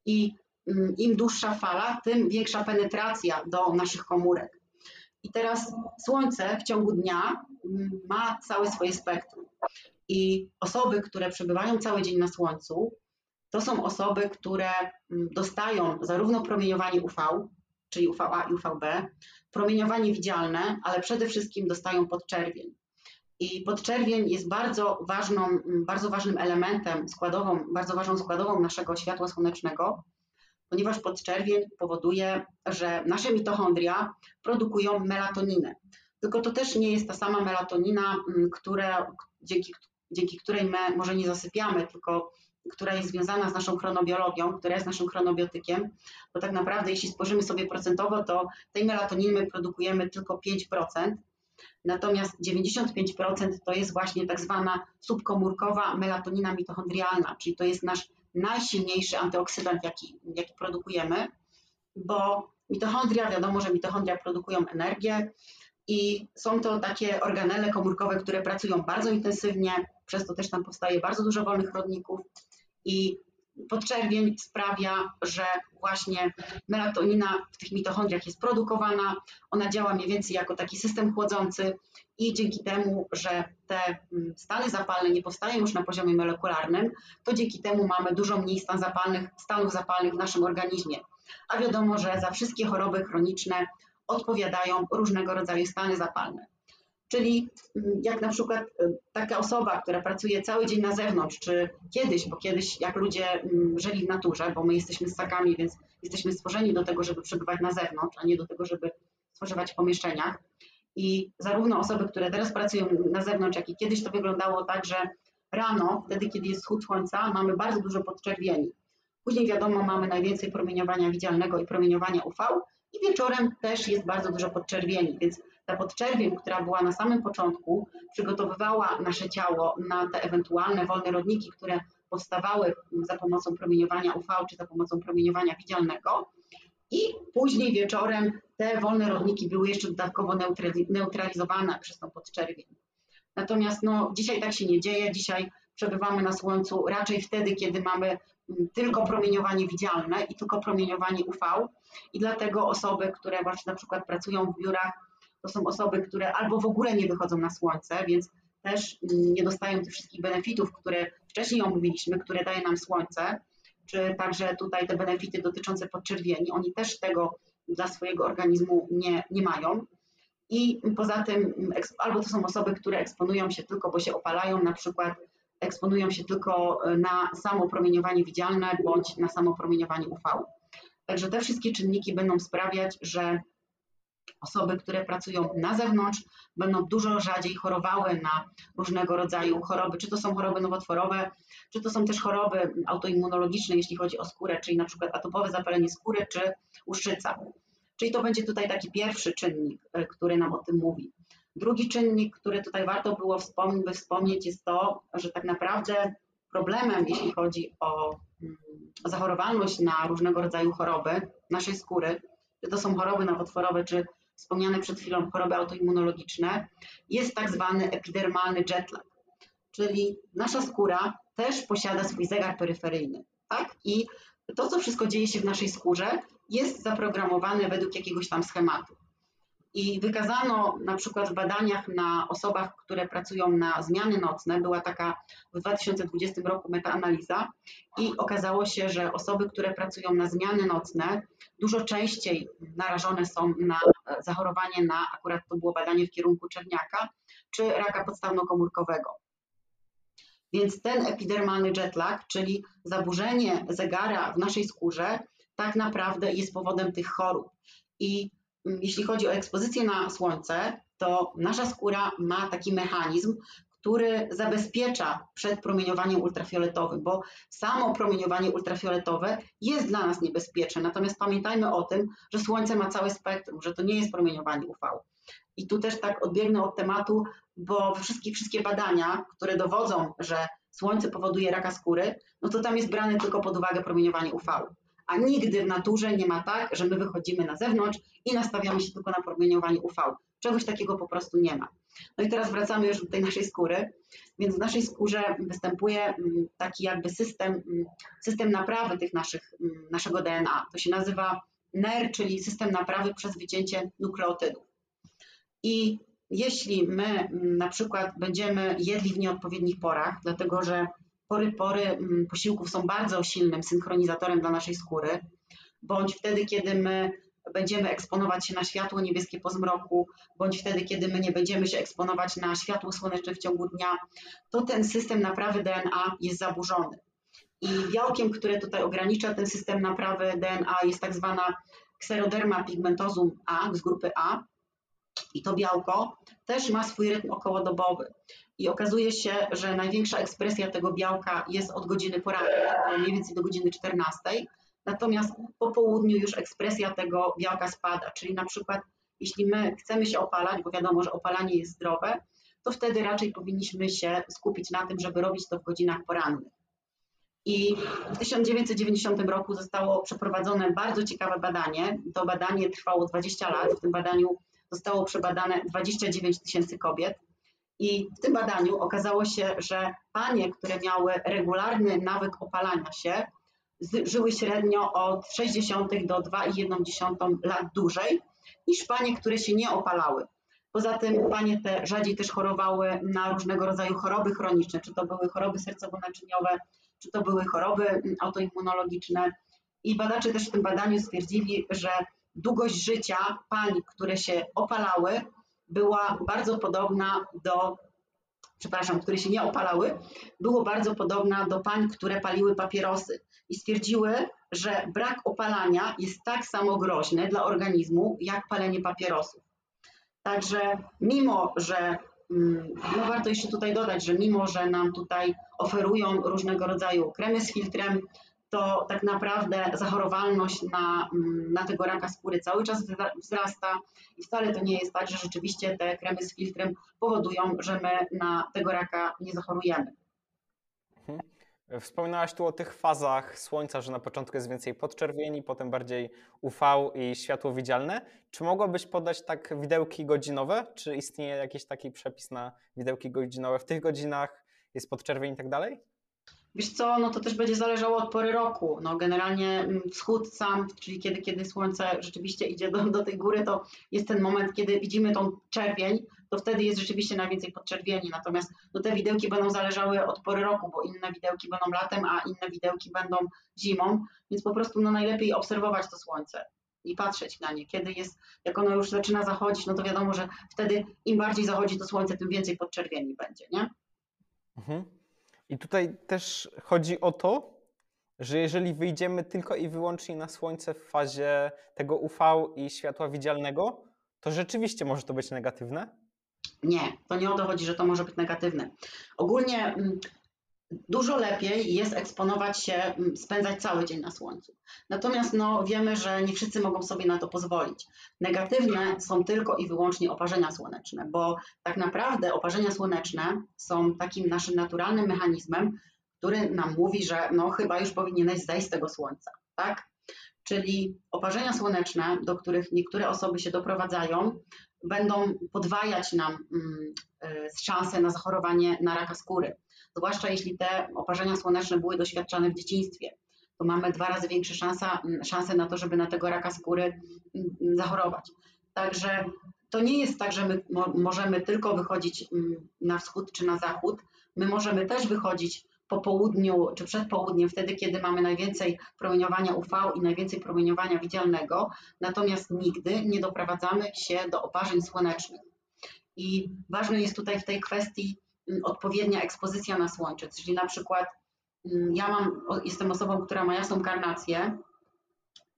i mm, im dłuższa fala, tym większa penetracja do naszych komórek. I teraz Słońce w ciągu dnia mm, ma całe swoje spektrum. I osoby, które przebywają cały dzień na Słońcu, to są osoby, które mm, dostają zarówno promieniowanie UV, czyli UVA i UVB, promieniowanie widzialne, ale przede wszystkim dostają podczerwień. I podczerwień jest bardzo, ważną, mm, bardzo ważnym elementem składową, bardzo ważną składową naszego światła słonecznego, ponieważ podczerwień powoduje, że nasze mitochondria produkują melatoninę. Tylko to też nie jest ta sama melatonina, mm, które, dzięki, dzięki której my może nie zasypiamy, tylko która jest związana z naszą chronobiologią, która jest naszym chronobiotykiem, bo tak naprawdę jeśli spojrzymy sobie procentowo, to tej melatoniny my produkujemy tylko 5%, natomiast 95% to jest właśnie tak zwana subkomórkowa melatonina mitochondrialna, czyli to jest nasz najsilniejszy antyoksydant, jaki, jaki produkujemy, bo mitochondria, wiadomo, że mitochondria produkują energię i są to takie organele komórkowe, które pracują bardzo intensywnie, przez to też tam powstaje bardzo dużo wolnych rodników i podczerwień sprawia, że właśnie melatonina w tych mitochondriach jest produkowana, ona działa mniej więcej jako taki system chłodzący i dzięki temu, że te mm, stany zapalne nie powstają już na poziomie molekularnym, to dzięki temu mamy dużo mniej stan zapalnych, stanów zapalnych w naszym organizmie. A wiadomo, że za wszystkie choroby chroniczne odpowiadają różnego rodzaju stany zapalne. Czyli mm, jak na przykład y, taka osoba, która pracuje cały dzień na zewnątrz, czy kiedyś, bo kiedyś jak ludzie mm, żyli w naturze, bo my jesteśmy ssakami, więc jesteśmy stworzeni do tego, żeby przebywać na zewnątrz, a nie do tego, żeby spożywać w pomieszczeniach. I zarówno osoby, które teraz pracują na zewnątrz, jak i kiedyś to wyglądało tak, że rano, wtedy kiedy jest wschód słońca, mamy bardzo dużo podczerwieni. Później wiadomo, mamy najwięcej promieniowania widzialnego i promieniowania UV i wieczorem też jest bardzo dużo podczerwieni, więc ta podczerwień, która była na samym początku, przygotowywała nasze ciało na te ewentualne wolne rodniki, które powstawały za pomocą promieniowania UV czy za pomocą promieniowania widzialnego. I później wieczorem te wolne rodniki były jeszcze dodatkowo neutralizowane przez tą podczerwień. Natomiast no, dzisiaj tak się nie dzieje. Dzisiaj przebywamy na Słońcu raczej wtedy, kiedy mamy mm, tylko promieniowanie widzialne i tylko promieniowanie UV. I dlatego osoby, które właśnie na przykład pracują w biurach, to są osoby, które albo w ogóle nie wychodzą na słońce, więc też nie dostają tych wszystkich benefitów, które wcześniej omówiliśmy, które daje nam słońce, czy także tutaj te benefity dotyczące podczerwieni, oni też tego dla swojego organizmu nie, nie mają. I poza tym, albo to są osoby, które eksponują się tylko, bo się opalają, na przykład eksponują się tylko na samo promieniowanie widzialne bądź na samo promieniowanie UV. Także te wszystkie czynniki będą sprawiać, że osoby, które pracują na zewnątrz, będą dużo rzadziej chorowały na różnego rodzaju choroby, czy to są choroby nowotworowe, czy to są też choroby autoimmunologiczne, jeśli chodzi o skórę, czyli na przykład atopowe zapalenie skóry, czy łuszczyca. Czyli to będzie tutaj taki pierwszy czynnik, e, który nam o tym mówi. Drugi czynnik, który tutaj warto było wspomnieć, by wspomnieć, jest to, że tak naprawdę problemem, jeśli chodzi o mm, zachorowalność na różnego rodzaju choroby naszej skóry, to są choroby nowotworowe, czy wspomniane przed chwilą choroby autoimmunologiczne, jest tak zwany epidermalny jetlag, czyli nasza skóra też posiada swój zegar peryferyjny, tak? I to, co wszystko dzieje się w naszej skórze, jest zaprogramowane według jakiegoś tam schematu. I wykazano na przykład w badaniach na osobach, które pracują na zmiany nocne, była taka w 2020 roku metaanaliza i okazało się, że osoby, które pracują na zmiany nocne, dużo częściej narażone są na zachorowanie na, akurat to było badanie w kierunku czerniaka, czy raka podstawno-komórkowego. Więc ten epidermalny jetlag, czyli zaburzenie zegara w naszej skórze, tak naprawdę jest powodem tych chorób. I jeśli chodzi o ekspozycję na słońce, to nasza skóra ma taki mechanizm, który zabezpiecza przed promieniowaniem ultrafioletowym, bo samo promieniowanie ultrafioletowe jest dla nas niebezpieczne. Natomiast pamiętajmy o tym, że słońce ma całe spektrum, że to nie jest promieniowanie UV. I tu też tak odbiegnę od tematu, bo wszystkie, wszystkie badania, które dowodzą, że słońce powoduje raka skóry, no to tam jest brane tylko pod uwagę promieniowanie UV a nigdy w naturze nie ma tak, że my wychodzimy na zewnątrz i nastawiamy się tylko na promieniowanie UV. Czegoś takiego po prostu nie ma. No i teraz wracamy już do tej naszej skóry, więc w naszej skórze występuje mm, taki jakby system, mm, system naprawy tych naszych, mm, naszego DNA. To się nazywa NER, czyli system naprawy przez wycięcie nukleotydów. I jeśli my na przykład będziemy jedli w nieodpowiednich porach, dlatego że pory pory mm, posiłków są bardzo silnym synchronizatorem dla naszej skóry, bądź wtedy, kiedy my będziemy eksponować się na światło niebieskie po zmroku, bądź wtedy, kiedy my nie będziemy się eksponować na światło słoneczne w ciągu dnia, to ten system naprawy DNA jest zaburzony. I białkiem, które tutaj ogranicza ten system naprawy DNA jest tak zwana Xeroderma pigmentosum A z grupy A. I to białko też ma swój rytm okołodobowy i okazuje się, że największa ekspresja tego białka jest od godziny porannej, mniej więcej do godziny 14, natomiast po południu już ekspresja tego białka spada, czyli na przykład jeśli my chcemy się opalać, bo wiadomo, że opalanie jest zdrowe, to wtedy raczej powinniśmy się skupić na tym, żeby robić to w godzinach porannych. I w 1990 roku zostało przeprowadzone bardzo ciekawe badanie. To badanie trwało 20 lat. W tym badaniu zostało przebadane 29 tysięcy kobiet. I w tym badaniu okazało się, że panie, które miały regularny nawyk opalania się, żyły średnio od 60 do 2,1 lat dłużej niż panie, które się nie opalały. Poza tym panie te rzadziej też chorowały na różnego rodzaju choroby chroniczne, czy to były choroby sercowo-naczyniowe, czy to były choroby mm, autoimmunologiczne. I badacze też w tym badaniu stwierdzili, że długość życia pań, które się opalały, była bardzo podobna do, przepraszam, które się nie opalały, było bardzo podobna do pań, które paliły papierosy i stwierdziły, że brak opalania jest tak samo groźny dla organizmu jak palenie papierosów. Także mimo, że mm, no warto jeszcze tutaj dodać, że mimo, że nam tutaj oferują różnego rodzaju kremy z filtrem, to tak naprawdę zachorowalność na, mm, na tego raka skóry cały czas wzrasta i wcale to nie jest tak, że rzeczywiście te kremy z filtrem powodują, że my na tego raka nie zachorujemy. Mhm. Wspominałaś tu o tych fazach słońca, że na początku jest więcej podczerwieni, potem bardziej UV i światło widzialne. Czy mogłabyś podać tak widełki godzinowe? Czy istnieje jakiś taki przepis na widełki godzinowe? W tych godzinach jest podczerwień i tak dalej? Wiesz co, no to też będzie zależało od pory roku. No generalnie mm, wschód sam, czyli kiedy, kiedy słońce rzeczywiście idzie do, do tej góry, to jest ten moment, kiedy widzimy tą czerwień, to wtedy jest rzeczywiście najwięcej podczerwieni. Natomiast no, te widełki będą zależały od pory roku, bo inne widełki będą latem, a inne widełki będą zimą, więc po prostu no, najlepiej obserwować to słońce i patrzeć na nie. Kiedy jest, jak ono już zaczyna zachodzić, no to wiadomo, że wtedy im bardziej zachodzi to słońce, tym więcej podczerwieni będzie, nie? Mhm. I tutaj też chodzi o to, że jeżeli wyjdziemy tylko i wyłącznie na słońce w fazie tego UV i światła widzialnego, to rzeczywiście może to być negatywne? Nie, to nie o to chodzi, że to może być negatywne. Ogólnie mm, dużo lepiej jest eksponować się, mm, spędzać cały dzień na słońcu. Natomiast no, wiemy, że nie wszyscy mogą sobie na to pozwolić. Negatywne są tylko i wyłącznie oparzenia słoneczne, bo tak naprawdę oparzenia słoneczne są takim naszym naturalnym mechanizmem, który nam mówi, że no chyba już powinieneś zejść z tego słońca, tak? Czyli oparzenia słoneczne, do których niektóre osoby się doprowadzają, będą podwajać nam mm, e, szanse na zachorowanie na raka skóry. Zwłaszcza jeśli te oparzenia słoneczne były doświadczane w dzieciństwie, to mamy dwa razy większe szansa, mm, szanse na to, żeby na tego raka skóry mm, zachorować. Także to nie jest tak, że my możemy tylko wychodzić na wschód czy na zachód. My możemy też wychodzić po południu czy przed południem, wtedy kiedy mamy najwięcej promieniowania UV i najwięcej promieniowania widzialnego, natomiast nigdy nie doprowadzamy się do oparzeń słonecznych. I ważne jest tutaj w tej kwestii mm, odpowiednia ekspozycja na słońce, czyli na przykład mm, ja mam, jestem osobą, która ma jasną karnację,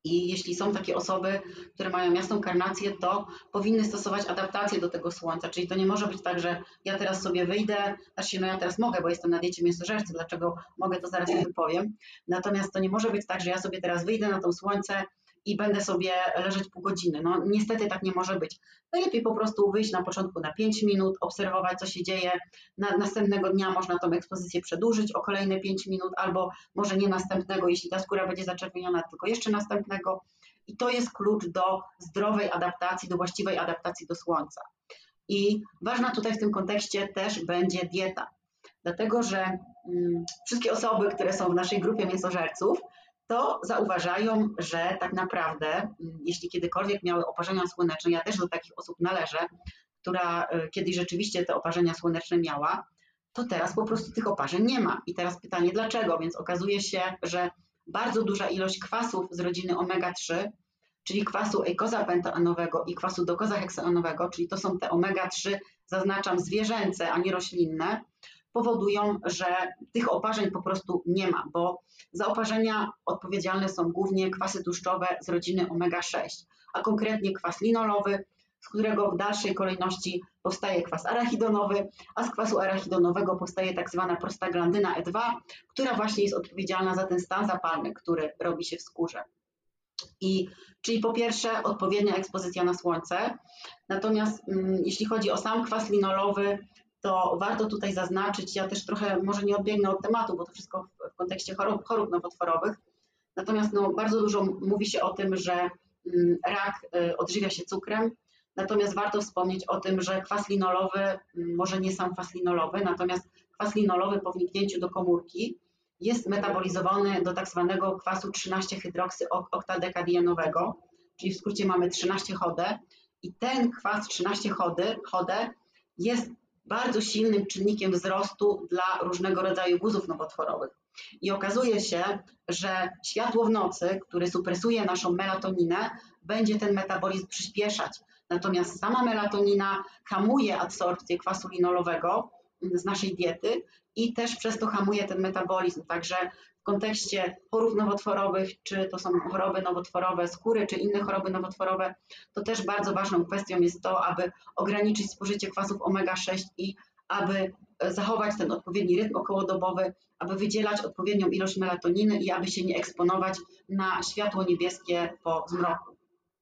i jeśli są takie osoby, które mają jasną karnację, to powinny stosować adaptację do tego słońca. Czyli to nie może być tak, że ja teraz sobie wyjdę, znaczy no ja teraz mogę, bo jestem na diecie mięsożercy, dlaczego mogę, to zaraz sobie powiem. Natomiast to nie może być tak, że ja sobie teraz wyjdę na to słońce, i będę sobie leżeć pół godziny. No niestety tak nie może być. Najlepiej po prostu wyjść na początku na 5 minut, obserwować, co się dzieje. Na, następnego dnia można tą ekspozycję przedłużyć o kolejne 5 minut, albo może nie następnego, jeśli ta skóra będzie zaczerwieniona, tylko jeszcze następnego. I to jest klucz do zdrowej adaptacji, do właściwej adaptacji do słońca. I ważna tutaj w tym kontekście też będzie dieta, dlatego że mm, wszystkie osoby, które są w naszej grupie mięsożerców, to zauważają, że tak naprawdę, mm, jeśli kiedykolwiek miały oparzenia słoneczne, ja też do takich osób należę, która y, kiedyś rzeczywiście te oparzenia słoneczne miała, to teraz po prostu tych oparzeń nie ma. I teraz pytanie dlaczego? Więc okazuje się, że bardzo duża ilość kwasów z rodziny omega-3, czyli kwasu eikozapentanowego i kwasu dokozaheksanowego, czyli to są te omega-3, zaznaczam zwierzęce, a nie roślinne, powodują, że tych oparzeń po prostu nie ma, bo za oparzenia odpowiedzialne są głównie kwasy tłuszczowe z rodziny omega-6, a konkretnie kwas linolowy, z którego w dalszej kolejności powstaje kwas arachidonowy, a z kwasu arachidonowego powstaje tak zwana prostaglandyna E2, która właśnie jest odpowiedzialna za ten stan zapalny, który robi się w skórze. I, czyli po pierwsze odpowiednia ekspozycja na słońce, natomiast mm, jeśli chodzi o sam kwas linolowy, to warto tutaj zaznaczyć, ja też trochę może nie odbiegnę od tematu, bo to wszystko w, kontekście chorób, chorób nowotworowych, natomiast no, bardzo dużo mówi się o tym, że mm, rak y, odżywia się cukrem, natomiast warto wspomnieć o tym, że kwas linolowy, mm, może nie sam kwas linolowy, natomiast kwas linolowy po wniknięciu do komórki jest metabolizowany do tak zwanego kwasu 13-hydroksyoktadekadienowego, czyli w skrócie mamy 13 chodę. I ten kwas 13 chody, chodę jest bardzo silnym czynnikiem wzrostu dla różnego rodzaju guzów nowotworowych. I okazuje się, że światło w nocy, które supresuje naszą melatoninę, będzie ten metabolizm przyspieszać. Natomiast sama melatonina hamuje absorpcję kwasu linolowego z naszej diety i też przez to hamuje ten metabolizm. Także kontekście chorób nowotworowych, czy to są choroby nowotworowe skóry, czy inne choroby nowotworowe, to też bardzo ważną kwestią jest to, aby ograniczyć spożycie kwasów omega-6 i aby e, zachować ten odpowiedni rytm okołodobowy, aby wydzielać odpowiednią ilość melatoniny i aby się nie eksponować na światło niebieskie po zmroku.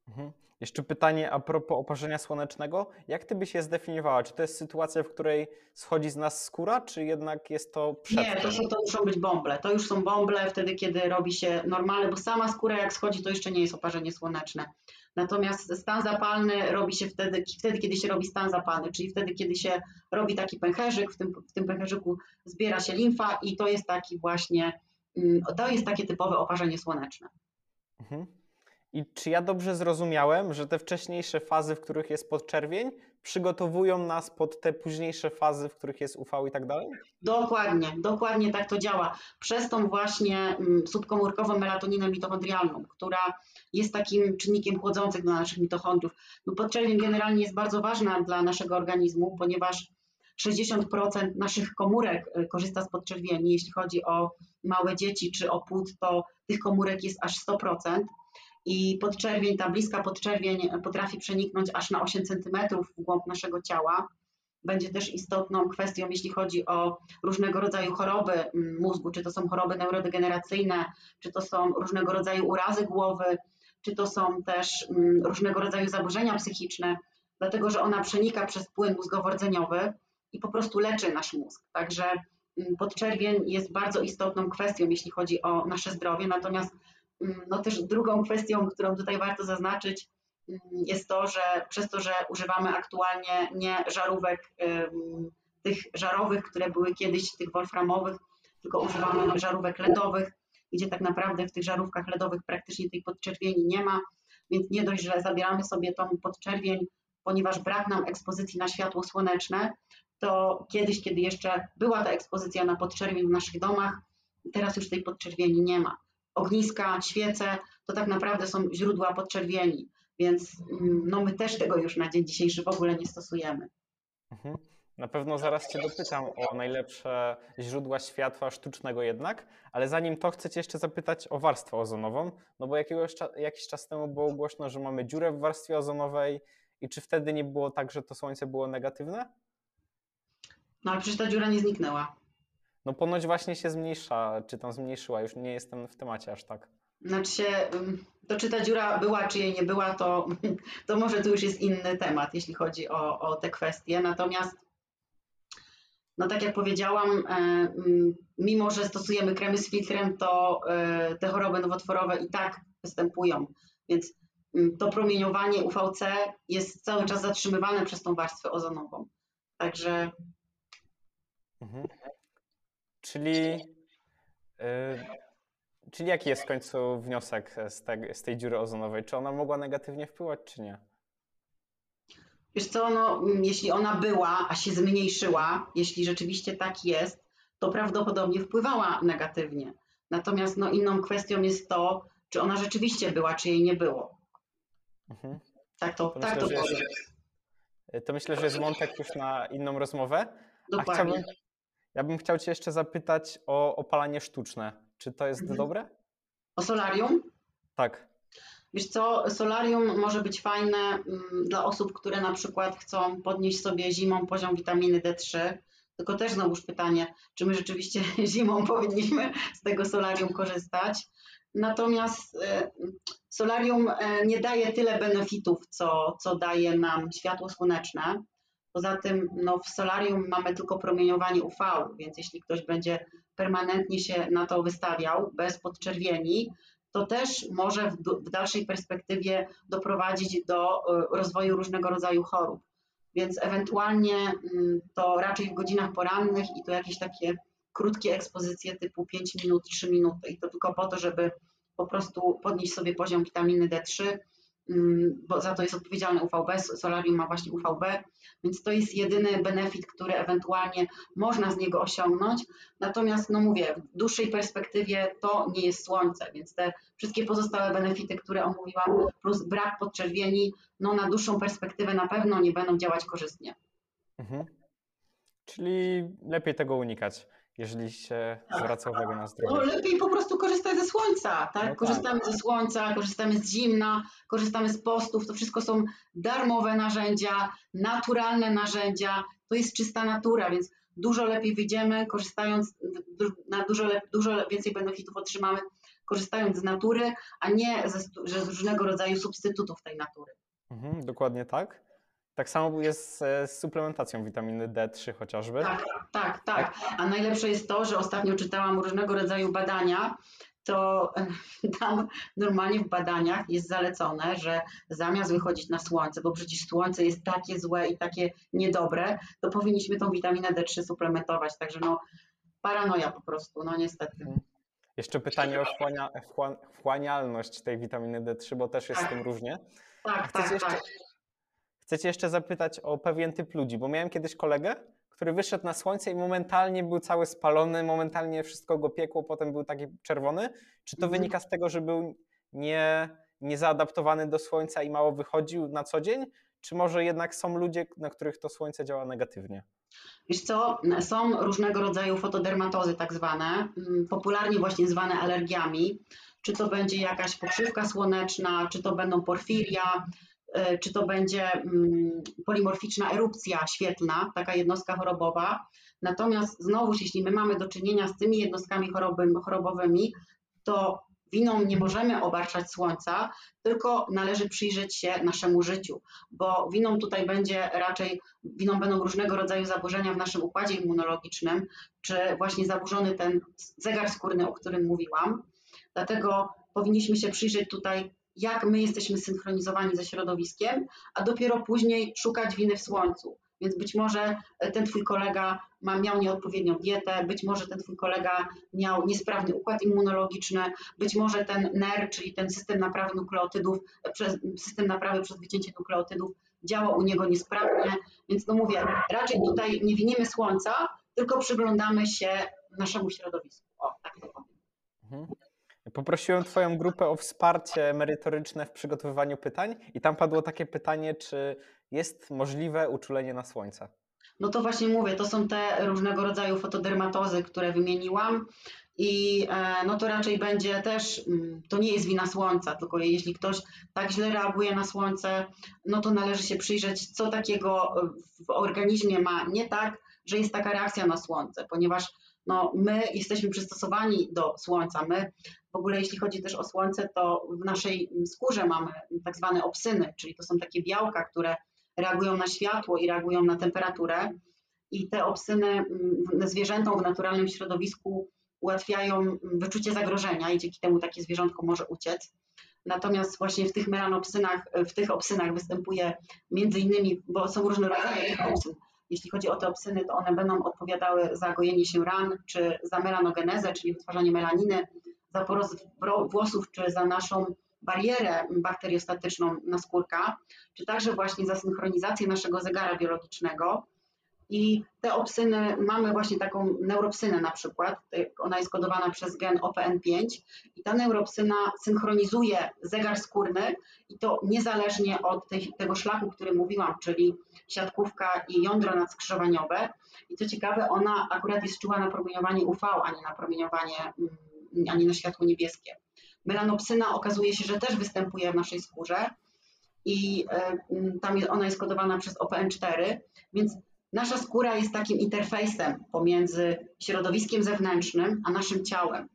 Mhm. Jeszcze pytanie a propos oparzenia słonecznego. Jak ty byś je zdefiniowała? Czy to jest sytuacja, w której schodzi z nas skóra, czy jednak jest to przed Nie, to, to muszą być bąble. To już są bąble wtedy, kiedy robi się normalne, bo sama skóra jak schodzi, to jeszcze nie jest oparzenie słoneczne. Natomiast stan zapalny robi się wtedy, wtedy, kiedy się robi stan zapalny, czyli wtedy, kiedy się robi taki pęcherzyk, w tym, w tym pęcherzyku zbiera się limfa i to jest taki właśnie, mm, to jest takie typowe oparzenie słoneczne. Mhm. I czy ja dobrze zrozumiałem, że te wcześniejsze fazy, w których jest podczerwień, przygotowują nas pod te późniejsze fazy, w których jest UV i tak dalej? Dokładnie, dokładnie tak to działa. Przez tą właśnie mm, subkomórkową melatoninę mitochondrialną, która jest takim czynnikiem chłodzącym dla naszych mitochondriów. No podczerwień generalnie jest bardzo ważna dla naszego organizmu, ponieważ 60% naszych komórek y, korzysta z podczerwieni. Jeśli chodzi o małe dzieci czy o płód, to tych komórek jest aż 100%. I podczerwień, ta bliska podczerwień potrafi przeniknąć aż na 8 cm w głąb naszego ciała. Będzie też istotną kwestią, jeśli chodzi o różnego rodzaju choroby mm, mózgu, czy to są choroby neurodegeneracyjne, czy to są różnego rodzaju urazy głowy, czy to są też mm, różnego rodzaju zaburzenia psychiczne, dlatego że ona przenika przez płyn mózgowo-rdzeniowy i po prostu leczy nasz mózg. Także mm, podczerwień jest bardzo istotną kwestią, jeśli chodzi o nasze zdrowie. Natomiast no też drugą kwestią, którą tutaj warto zaznaczyć, jest to, że przez to, że używamy aktualnie nie żarówek tych żarowych, które były kiedyś tych wolframowych, tylko używamy żarówek LEDowych, gdzie tak naprawdę w tych żarówkach LEDowych praktycznie tej podczerwieni nie ma, więc nie dość, że zabieramy sobie tą podczerwień, ponieważ brak nam ekspozycji na światło słoneczne, to kiedyś, kiedy jeszcze była ta ekspozycja na podczerwień w naszych domach, teraz już tej podczerwieni nie ma. Ogniska, świece to tak naprawdę są źródła podczerwieni, więc mm, no my też tego już na dzień dzisiejszy w ogóle nie stosujemy. Mhm. Na pewno zaraz Cię dopytam o najlepsze źródła światła sztucznego jednak, ale zanim to chcę Cię jeszcze zapytać o warstwę ozonową, no bo jakiegoś, jakiś czas temu było głośno, że mamy dziurę w warstwie ozonowej i czy wtedy nie było tak, że to słońce było negatywne? No ale przecież ta dziura nie zniknęła. No ponoć właśnie się zmniejsza, czy tam zmniejszyła, już nie jestem w temacie aż tak. Znaczy się, to czy ta dziura była, czy jej nie była, to, to może tu już jest inny temat, jeśli chodzi o, o te kwestie. Natomiast no tak jak powiedziałam, e, mimo że stosujemy kremy z filtrem, to e, te choroby nowotworowe i tak występują. Więc to promieniowanie UVC jest cały czas zatrzymywane przez tą warstwę ozonową. Także. Mhm. Czyli, yy, czyli jaki jest w końcu wniosek z, te, z tej dziury ozonowej? Czy ona mogła negatywnie wpływać, czy nie? Wiesz co, no, jeśli ona była, a się zmniejszyła, jeśli rzeczywiście tak jest, to prawdopodobnie wpływała negatywnie. Natomiast no, inną kwestią jest to, czy ona rzeczywiście była, czy jej nie było. Mhm. Tak to, to tak myślę, to jest, To myślę, że jest wątek już na inną rozmowę. Dokładnie. A chciałbym, ja bym chciał Cię jeszcze zapytać o opalanie sztuczne. Czy to jest mhm. dobre? O solarium? Tak. Wiesz co, solarium może być fajne mm, dla osób, które na przykład chcą podnieść sobie zimą poziom witaminy D3. Tylko też znowuż pytanie, czy my rzeczywiście zimą powinniśmy z tego solarium korzystać. Natomiast e, solarium e, nie daje tyle benefitów, co, co daje nam światło słoneczne. Poza tym no, w solarium mamy tylko promieniowanie UV, więc jeśli ktoś będzie permanentnie się na to wystawiał bez podczerwieni, to też może w, w dalszej perspektywie doprowadzić do e, rozwoju różnego rodzaju chorób. Więc ewentualnie mm, to raczej w godzinach porannych i to jakieś takie krótkie ekspozycje typu 5 minut, 3 minuty i to tylko po to, żeby po prostu podnieść sobie poziom witaminy D3, mm, bo za to jest odpowiedzialny UVB, solarium ma właśnie UVB, więc to jest jedyny benefit, który ewentualnie można z niego osiągnąć. Natomiast, no mówię, w dłuższej perspektywie to nie jest słońce, więc te wszystkie pozostałe benefity, które omówiłam, plus brak podczerwieni, no na dłuższą perspektywę na pewno nie będą działać korzystnie. Mhm. Czyli lepiej tego unikać jeżeli się tak. zwraca uwagę na zdrowie. No, lepiej po prostu korzystać ze słońca, tak? No tak. korzystamy ze słońca, korzystamy z zimna, korzystamy z postów, to wszystko są darmowe narzędzia, naturalne narzędzia, to jest czysta natura, więc dużo lepiej wyjdziemy, korzystając, na dużo, dużo więcej benefitów otrzymamy, korzystając z natury, a nie ze, z różnego rodzaju substytutów tej natury. Mhm, dokładnie tak. Tak samo jest z suplementacją witaminy D3 chociażby. Tak, tak, tak. A najlepsze jest to, że ostatnio czytałam różnego rodzaju badania, to tam normalnie w badaniach jest zalecone, że zamiast wychodzić na słońce, bo przecież słońce jest takie złe i takie niedobre, to powinniśmy tą witaminę D3 suplementować. Także no paranoja po prostu, no niestety. Mhm. Jeszcze pytanie o wchłania, wchłanialność tej witaminy D3, bo też jest tak. z tym różnie. Tak, tak, jeszcze, tak. Chcę Cię jeszcze zapytać o pewien typ ludzi, bo miałem kiedyś kolegę, który wyszedł na słońce i momentalnie był cały spalony, momentalnie wszystko go piekło, potem był taki czerwony. Czy to mhm. wynika z tego, że był nie, niezaadaptowany do słońca i mało wychodził na co dzień? czy może jednak są ludzie, na których to słońce działa negatywnie? Wiesz co, są różnego rodzaju fotodermatozy tak zwane, mm, popularnie właśnie zwane alergiami. Czy to będzie jakaś pokrzywka słoneczna, czy to będą porfiria, czy to będzie mm, polimorficzna erupcja świetlna, taka jednostka chorobowa. Natomiast znowuż, jeśli my mamy do czynienia z tymi jednostkami chorobowymi, to winą nie możemy obarczać słońca, tylko należy przyjrzeć się naszemu życiu, bo winą tutaj będzie raczej, winą będą różnego rodzaju zaburzenia w naszym układzie immunologicznym, czy właśnie zaburzony ten zegar skórny, o którym mówiłam. Dlatego powinniśmy się przyjrzeć tutaj, jak my jesteśmy synchronizowani ze środowiskiem, a dopiero później szukać winy w słońcu. Więc być może ten twój kolega ma, miał nieodpowiednią dietę, być może ten twój kolega miał niesprawny układ immunologiczny, być może ten NER, czyli ten system naprawy nukleotydów, przez, system naprawy przez wycięcie nukleotydów działa u niego niesprawnie. Więc no mówię, raczej tutaj nie winimy słońca, tylko przyglądamy się naszemu środowisku. O, tak to powiem. Mhm. Poprosiłem Twoją grupę o wsparcie merytoryczne w przygotowywaniu pytań i tam padło takie pytanie, czy jest możliwe uczulenie na słońce. No to właśnie mówię, to są te różnego rodzaju fotodermatozy, które wymieniłam. I e, no to raczej będzie też, mm, to nie jest wina słońca, tylko jeśli ktoś tak źle reaguje na słońce, no to należy się przyjrzeć, co takiego w organizmie ma nie tak, że jest taka reakcja na słońce, ponieważ no, my jesteśmy przystosowani do słońca. My w ogóle, jeśli chodzi też o słońce, to w naszej skórze mamy tak zwane opsyny, czyli to są takie białka, które reagują na światło i reagują na temperaturę. I te opsyny mm, zwierzętom w naturalnym środowisku ułatwiają wyczucie zagrożenia i dzięki temu takie zwierzątko może uciec. Natomiast właśnie w tych melanopsynach, w tych opsynach występuje między innymi, bo są różne rodzaje tych opsyn. Jeśli chodzi o te opsyny, to one będą odpowiadały za gojenie się ran, czy za melanogenezę, czyli wytwarzanie melaniny, za porost włosów, czy za naszą barierę bakteriostatyczną naskórka, czy także właśnie za synchronizację naszego zegara biologicznego. I te opsyny, mamy właśnie taką neuropsynę na przykład, ona jest kodowana przez gen OPN5 i ta neuropsyna synchronizuje zegar skórny i to niezależnie od tej, tego szlaku, który mówiłam, czyli siatkówka i jądro nadskrzyżowaniowe. I co ciekawe, ona akurat jest czuła na promieniowanie UV, a nie na promieniowanie, mm, a nie na światło niebieskie. Melanopsyna okazuje się, że też występuje w naszej skórze i e, tam ona jest kodowana przez OPN4, więc nasza skóra jest takim interfejsem pomiędzy środowiskiem zewnętrznym a naszym ciałem.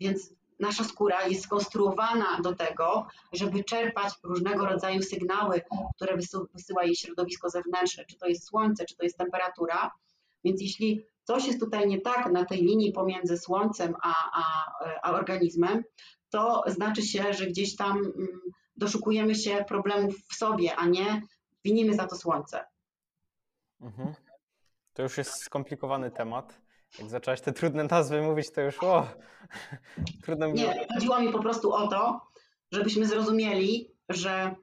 Więc nasza skóra jest skonstruowana do tego, żeby czerpać różnego rodzaju sygnały, które wysyła jej środowisko zewnętrzne, czy to jest słońce, czy to jest temperatura. Więc jeśli coś jest tutaj nie tak na tej linii pomiędzy słońcem a, a, a organizmem, to znaczy się, że gdzieś tam mm, doszukujemy się problemów w sobie, a nie winimy za to słońce. Mhm. To już jest skomplikowany temat. Jak zaczęłaś te trudne nazwy mówić, to już o, trudno mi... Nie, chodziło mi po prostu o to, żebyśmy zrozumieli, że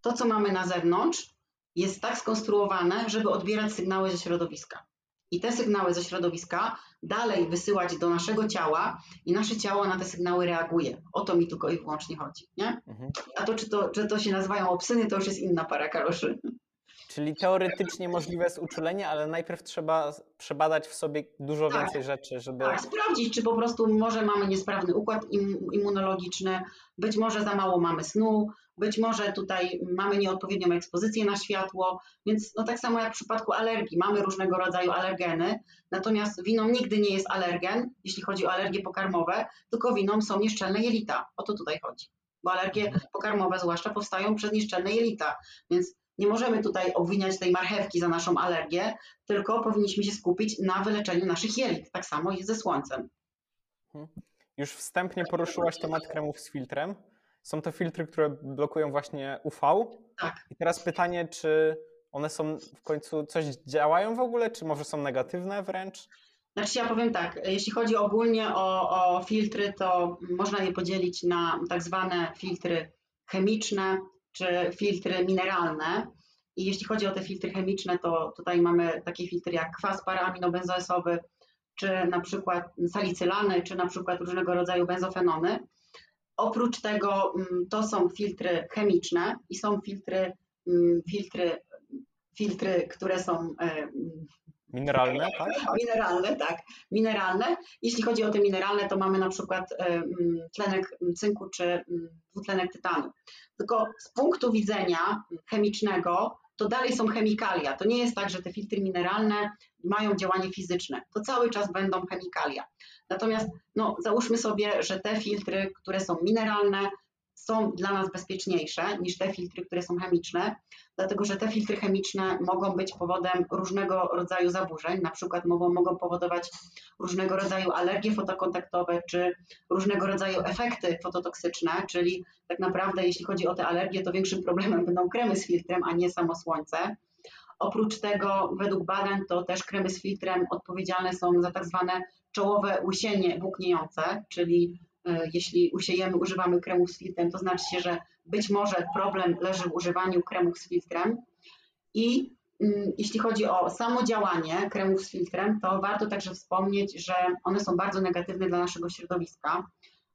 to, co mamy na zewnątrz, jest tak skonstruowane, żeby odbierać sygnały ze środowiska i te sygnały ze środowiska dalej wysyłać do naszego ciała i nasze ciało na te sygnały reaguje. O to mi tylko i wyłącznie chodzi. Nie? Mhm. A to czy, to, czy to się nazywają obsyny, to już jest inna para kaloszy. Czyli teoretycznie możliwe jest uczulenie, ale najpierw trzeba przebadać w sobie dużo tak, więcej rzeczy, żeby. Tak, sprawdzić, czy po prostu może mamy niesprawny układ im, immunologiczny, być może za mało mamy snu, być może tutaj mamy nieodpowiednią ekspozycję na światło, więc no tak samo jak w przypadku alergii, mamy różnego rodzaju alergeny, natomiast winą nigdy nie jest alergen, jeśli chodzi o alergie pokarmowe, tylko winą są nieszczelne jelita. O to tutaj chodzi. Bo alergie mhm. pokarmowe zwłaszcza powstają przez nieszczelne jelita, więc nie możemy tutaj obwiniać tej marchewki za naszą alergię, tylko powinniśmy się skupić na wyleczeniu naszych jelit. Tak samo jest ze słońcem. Mhm. Już wstępnie poruszyłaś temat kremów z filtrem. Są to filtry, które blokują właśnie UV. Tak. I teraz pytanie, czy one są w końcu coś działają w ogóle, czy może są negatywne wręcz? Znaczy ja powiem tak, jeśli chodzi ogólnie o, o filtry, to można je podzielić na tak zwane filtry chemiczne czy filtry mineralne. I jeśli chodzi o te filtry chemiczne, to tutaj mamy takie filtry jak kwas paraaminobenzoesowy, czy na przykład salicylany, czy na przykład różnego rodzaju benzofenony. Oprócz tego mm, to są filtry chemiczne i są filtry mm, filtry, filtry, które są Mineralne, tak? Mineralne, tak. Mineralne. Jeśli chodzi o te mineralne, to mamy na przykład tlenek cynku czy dwutlenek tytanu. Tylko z punktu widzenia chemicznego to dalej są chemikalia. To nie jest tak, że te filtry mineralne mają działanie fizyczne. To cały czas będą chemikalia. Natomiast no, załóżmy sobie, że te filtry, które są mineralne, są dla nas bezpieczniejsze niż te filtry, które są chemiczne, dlatego że te filtry chemiczne mogą być powodem różnego rodzaju zaburzeń, na przykład mogą, mogą powodować różnego rodzaju alergie fotokontaktowe czy różnego rodzaju efekty fototoksyczne, czyli tak naprawdę jeśli chodzi o te alergie, to większym problemem będą kremy z filtrem, a nie samo słońce. Oprócz tego, według badań, to też kremy z filtrem odpowiedzialne są za tak zwane czołowe łysienie włókniejące, czyli jeśli usiejemy, używamy kremów z filtrem, to znaczy się, że być może problem leży w używaniu kremów z filtrem. I mm, jeśli chodzi o samo działanie kremów z filtrem, to warto także wspomnieć, że one są bardzo negatywne dla naszego środowiska,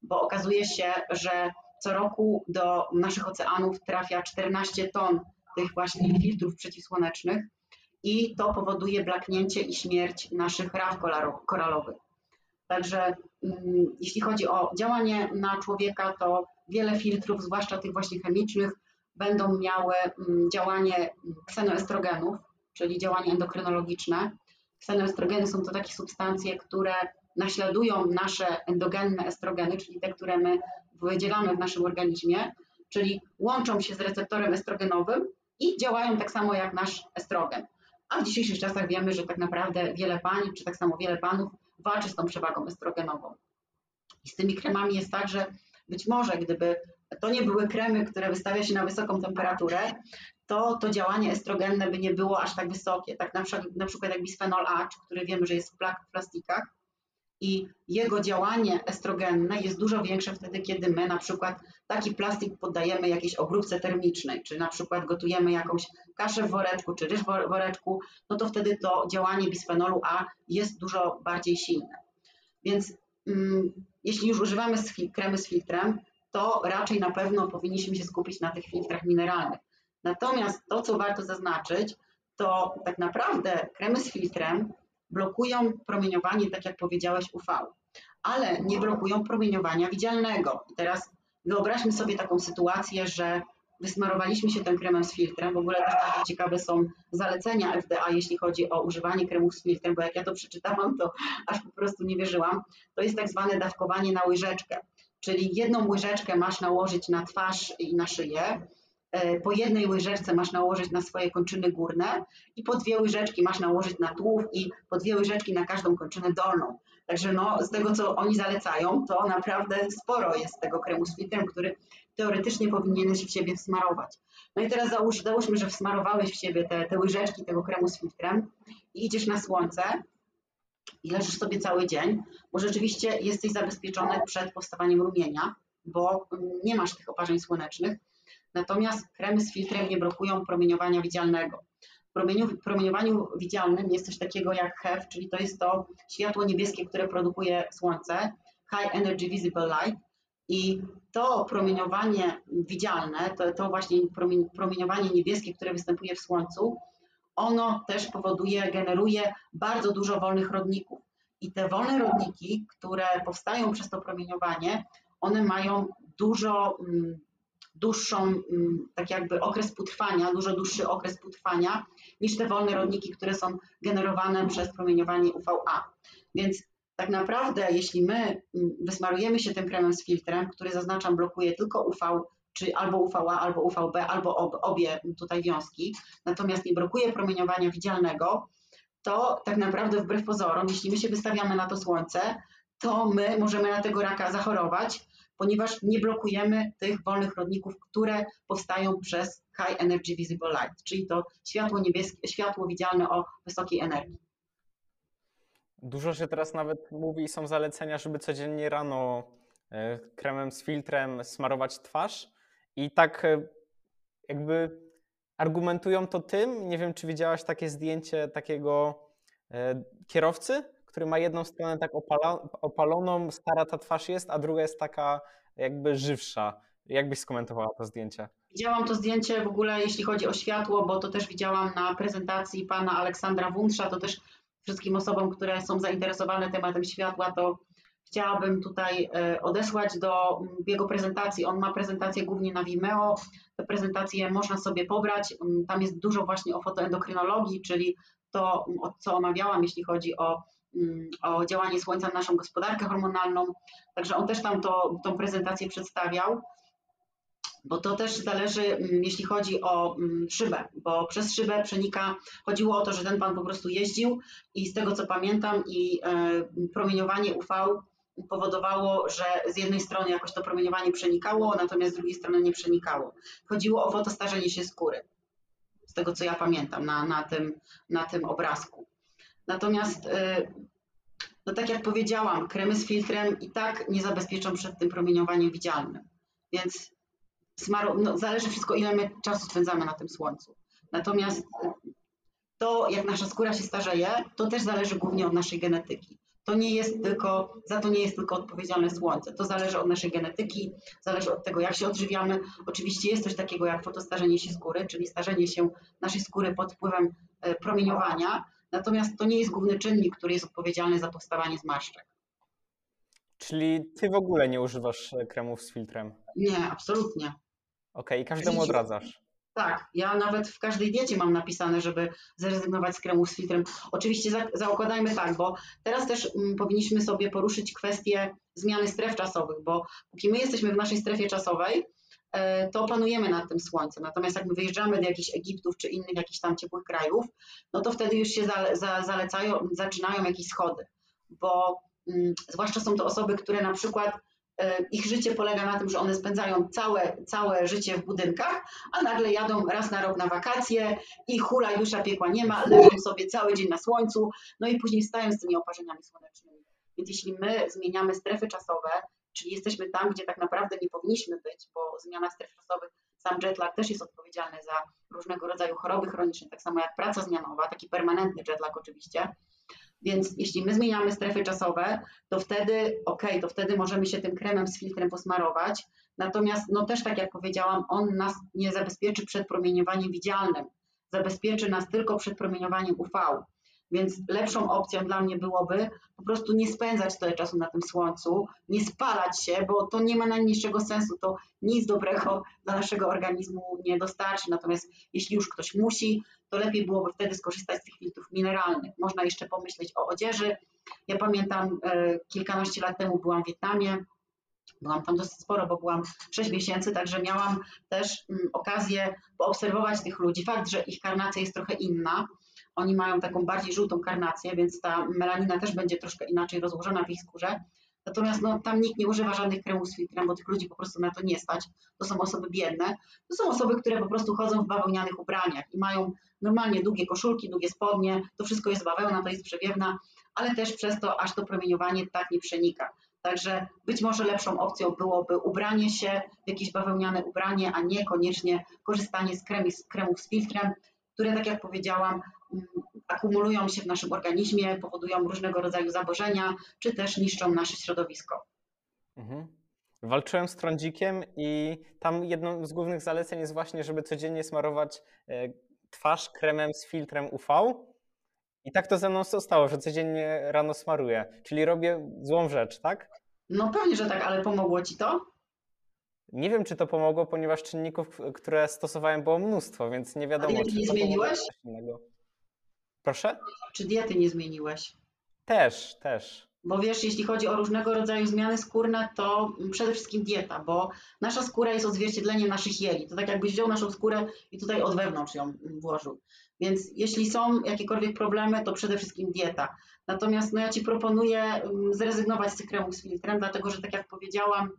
bo okazuje się, że co roku do naszych oceanów trafia 14 ton tych właśnie filtrów przeciwsłonecznych i to powoduje blaknięcie i śmierć naszych raw koralowych. Także mm, jeśli chodzi o działanie na człowieka, to wiele filtrów, zwłaszcza tych właśnie chemicznych, będą miały mm, działanie ksenoestrogenów, czyli działanie endokrynologiczne. Ksenoestrogeny są to takie substancje, które naśladują nasze endogenne estrogeny, czyli te, które my wydzielamy w naszym organizmie, czyli łączą się z receptorem estrogenowym i działają tak samo jak nasz estrogen. A w dzisiejszych czasach wiemy, że tak naprawdę wiele pań, czy tak samo wiele panów walczy z tą przewagą estrogenową. I z tymi kremami jest tak, że być może gdyby to nie były kremy, które wystawia się na wysoką temperaturę, to to działanie estrogenne by nie było aż tak wysokie. Tak na przykład, na przykład jak bisfenol A, który wiemy, że jest w plastikach i jego działanie estrogenne jest dużo większe wtedy, kiedy my na przykład taki plastik poddajemy jakiejś obróbce termicznej, czy na przykład gotujemy jakąś kaszę w woreczku, czy ryż w woreczku, no to wtedy to działanie bisfenolu A jest dużo bardziej silne. Więc mm, jeśli już używamy kremy z filtrem, to raczej na pewno powinniśmy się skupić na tych filtrach mineralnych. Natomiast to, co warto zaznaczyć, to tak naprawdę kremy z filtrem blokują promieniowanie, tak jak powiedziałeś, UV, ale nie blokują promieniowania widzialnego. I teraz wyobraźmy sobie taką sytuację, że wysmarowaliśmy się tym kremem z filtrem. W ogóle też bardzo ciekawe są zalecenia FDA, jeśli chodzi o używanie kremów z filtrem, bo jak ja to przeczytałam, to aż po prostu nie wierzyłam. To jest tak zwane dawkowanie na łyżeczkę. Czyli jedną łyżeczkę masz nałożyć na twarz i na szyję, po jednej łyżeczce masz nałożyć na swoje kończyny górne i po dwie łyżeczki masz nałożyć na tułów i po dwie łyżeczki na każdą kończynę dolną. Także no, z tego, co oni zalecają, to naprawdę sporo jest tego kremu z filtrem, który teoretycznie powinieneś w siebie wsmarować. No i teraz załóż, załóżmy, że wsmarowałeś w siebie te, te łyżeczki tego kremu z filtrem i idziesz na słońce i leżysz sobie cały dzień, bo rzeczywiście jesteś zabezpieczony przed powstawaniem rumienia, bo mm, nie masz tych oparzeń słonecznych. Natomiast kremy z filtrem nie blokują promieniowania widzialnego. W promieniowaniu widzialnym jest coś takiego jak HEV, czyli to jest to światło niebieskie, które produkuje słońce, High Energy Visible Light, i to promieniowanie widzialne, to, to właśnie promieniowanie niebieskie, które występuje w Słońcu, ono też powoduje, generuje bardzo dużo wolnych rodników. I te wolne rodniki, które powstają przez to promieniowanie, one mają dużo mm, dłuższą, mm, tak jakby okres putrwania, dużo dłuższy okres putrwania niż te wolne rodniki, które są generowane przez promieniowanie UVA. Więc tak naprawdę, jeśli my mm, wysmarujemy się tym kremem z filtrem, który zaznaczam blokuje tylko UV, czy albo UVA, albo UVB, albo obie tutaj wiązki, natomiast nie blokuje promieniowania widzialnego, to tak naprawdę wbrew pozorom, jeśli my się wystawiamy na to słońce, to my możemy na tego raka zachorować, ponieważ nie blokujemy tych wolnych rodników, które powstają przez High Energy Visible Light, czyli to światło niebieskie, światło widzialne o wysokiej energii. Dużo się teraz nawet mówi i są zalecenia, żeby codziennie rano e, kremem z filtrem smarować twarz. I tak e, jakby argumentują to tym, nie wiem czy widziałaś takie zdjęcie takiego e, kierowcy, który ma jedną stronę tak opala, opaloną, stara ta twarz jest, a druga jest taka jakby żywsza. Jak byś skomentowała to zdjęcie? Widziałam to zdjęcie w ogóle, jeśli chodzi o światło, bo to też widziałam na prezentacji pana Aleksandra Wundsza, to też wszystkim osobom, które są zainteresowane tematem światła, to chciałabym tutaj e, odesłać do jego prezentacji. On ma prezentację głównie na Vimeo. Te prezentacje można sobie pobrać. Tam jest dużo właśnie o fotoendokrynologii, czyli to, co omawiałam, jeśli chodzi o, o działanie słońca na naszą gospodarkę hormonalną. Także on też tam to, tą prezentację przedstawiał bo to też zależy, mm, jeśli chodzi o mm, szybę, bo przez szybę przenika, chodziło o to, że ten pan po prostu jeździł i z tego co pamiętam i e, promieniowanie UV powodowało, że z jednej strony jakoś to promieniowanie przenikało, natomiast z drugiej strony nie przenikało. Chodziło o fotostarzenie się skóry, z tego co ja pamiętam na, na, tym, na tym obrazku. Natomiast e, no tak jak powiedziałam, kremy z filtrem i tak nie zabezpieczą przed tym promieniowaniem widzialnym. Więc no, zależy wszystko, ile my czasu spędzamy na tym słońcu. Natomiast to, jak nasza skóra się starzeje, to też zależy głównie od naszej genetyki. To nie jest tylko, za to nie jest tylko odpowiedzialne słońce. To zależy od naszej genetyki, zależy od tego, jak się odżywiamy. Oczywiście jest coś takiego jak fotostarzenie się skóry, czyli starzenie się naszej skóry pod wpływem e, promieniowania. Natomiast to nie jest główny czynnik, który jest odpowiedzialny za powstawanie zmarszczek. Czyli ty w ogóle nie używasz e, kremów z filtrem? Nie, absolutnie. Okej, okay, każdemu odradzasz. Tak, ja nawet w każdej diecie mam napisane, żeby zrezygnować z kremu z filtrem. Oczywiście za, zaukładajmy tak, bo teraz też m, mm, powinniśmy sobie poruszyć kwestię zmiany stref czasowych, bo póki my jesteśmy w naszej strefie czasowej, to panujemy nad tym słońcem. Natomiast jak my wyjeżdżamy do jakichś Egiptów czy innych jakichś tam ciepłych krajów, no to wtedy już się za, za, zalecają, zaczynają jakieś schody, bo mm, zwłaszcza są to osoby, które na przykład E, ich życie polega na tym, że one spędzają całe, całe życie w budynkach, a nagle jadą raz na rok na wakacje i hula dusza piekła nie ma, leżą sobie cały dzień na słońcu, no i później stają z tymi oparzeniami słonecznymi. Więc jeśli my zmieniamy strefy czasowe, czyli jesteśmy tam, gdzie tak naprawdę nie powinniśmy być, bo zmiana stref czasowych, sam jetlag też jest odpowiedzialny za różnego rodzaju choroby chroniczne, tak samo jak praca zmianowa, taki permanentny jetlag oczywiście, więc jeśli my zmieniamy strefy czasowe, to wtedy, ok, to wtedy możemy się tym kremem z filtrem posmarować. Natomiast, no też tak jak powiedziałam, on nas nie zabezpieczy przed promieniowaniem widzialnym. Zabezpieczy nas tylko przed promieniowaniem UV. Więc lepszą opcją dla mnie byłoby po prostu nie spędzać tyle czasu na tym słońcu, nie spalać się, bo to nie ma najmniejszego sensu, to nic dobrego dla naszego organizmu nie dostarczy. Natomiast jeśli już ktoś musi, to lepiej byłoby wtedy skorzystać z tych filtrów mineralnych. Można jeszcze pomyśleć o odzieży. Ja pamiętam, e, kilkanaście lat temu byłam w Wietnamie, Byłam tam dosyć sporo, bo byłam 6 miesięcy, także miałam też mm, okazję poobserwować tych ludzi. Fakt, że ich karnacja jest trochę inna, oni mają taką bardziej żółtą karnację, więc ta melanina też będzie troszkę inaczej rozłożona w ich skórze. Natomiast no, tam nikt nie używa żadnych kremów z filtrem, bo tych ludzi po prostu na to nie stać. To są osoby biedne. To są osoby, które po prostu chodzą w bawełnianych ubraniach i mają normalnie długie koszulki, długie spodnie. To wszystko jest bawełna, to jest przewiewna, ale też przez to aż to promieniowanie tak nie przenika. Także być może lepszą opcją byłoby ubranie się w jakieś bawełniane ubranie, a nie koniecznie korzystanie z, z kremów z filtrem, które, tak jak powiedziałam, akumulują się w naszym organizmie, powodują różnego rodzaju zaburzenia, czy też niszczą nasze środowisko. Mhm. Walczyłem z trądzikiem i tam jedną z głównych zaleceń jest właśnie, żeby codziennie smarować e, twarz kremem z filtrem UV. I tak to ze mną zostało, że codziennie rano smaruję, czyli robię złą rzecz, tak? No pewnie, że tak, ale pomogło ci to? Nie wiem, czy to pomogło, ponieważ czynników, które stosowałem, było mnóstwo, więc nie wiadomo. A czy nie zmieniłeś? Proszę? Czy diety nie zmieniłeś? Też, też. Bo wiesz, jeśli chodzi o różnego rodzaju zmiany skórne, to przede wszystkim dieta, bo nasza skóra jest odzwierciedleniem naszych jeli. To tak jakbyś wziął naszą skórę i tutaj od wewnątrz ją włożył. Więc jeśli są jakiekolwiek problemy, to przede wszystkim dieta. Natomiast no, ja Ci proponuję mm, zrezygnować z tych kremów z filtrem, dlatego że tak jak powiedziałam,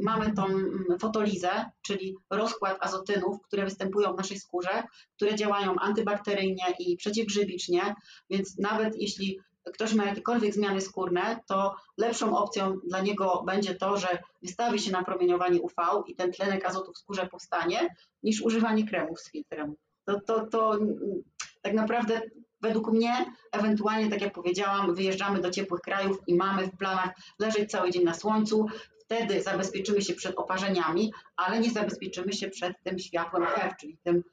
mamy tą mm, fotolizę, czyli rozkład azotynów, które występują w naszej skórze, które działają antybakteryjnie i przeciwgrzybicznie, więc nawet jeśli ktoś ma jakiekolwiek zmiany skórne, to lepszą opcją dla niego będzie to, że wystawi się na promieniowanie UV i ten tlenek azotu w skórze powstanie, niż używanie kremów z filtrem. To, to, to tak naprawdę według mnie, ewentualnie, tak jak powiedziałam, wyjeżdżamy do ciepłych krajów i mamy w planach leżeć cały dzień na słońcu. Wtedy zabezpieczymy się przed oparzeniami, ale nie zabezpieczymy się przed tym światłem HEV, czyli tym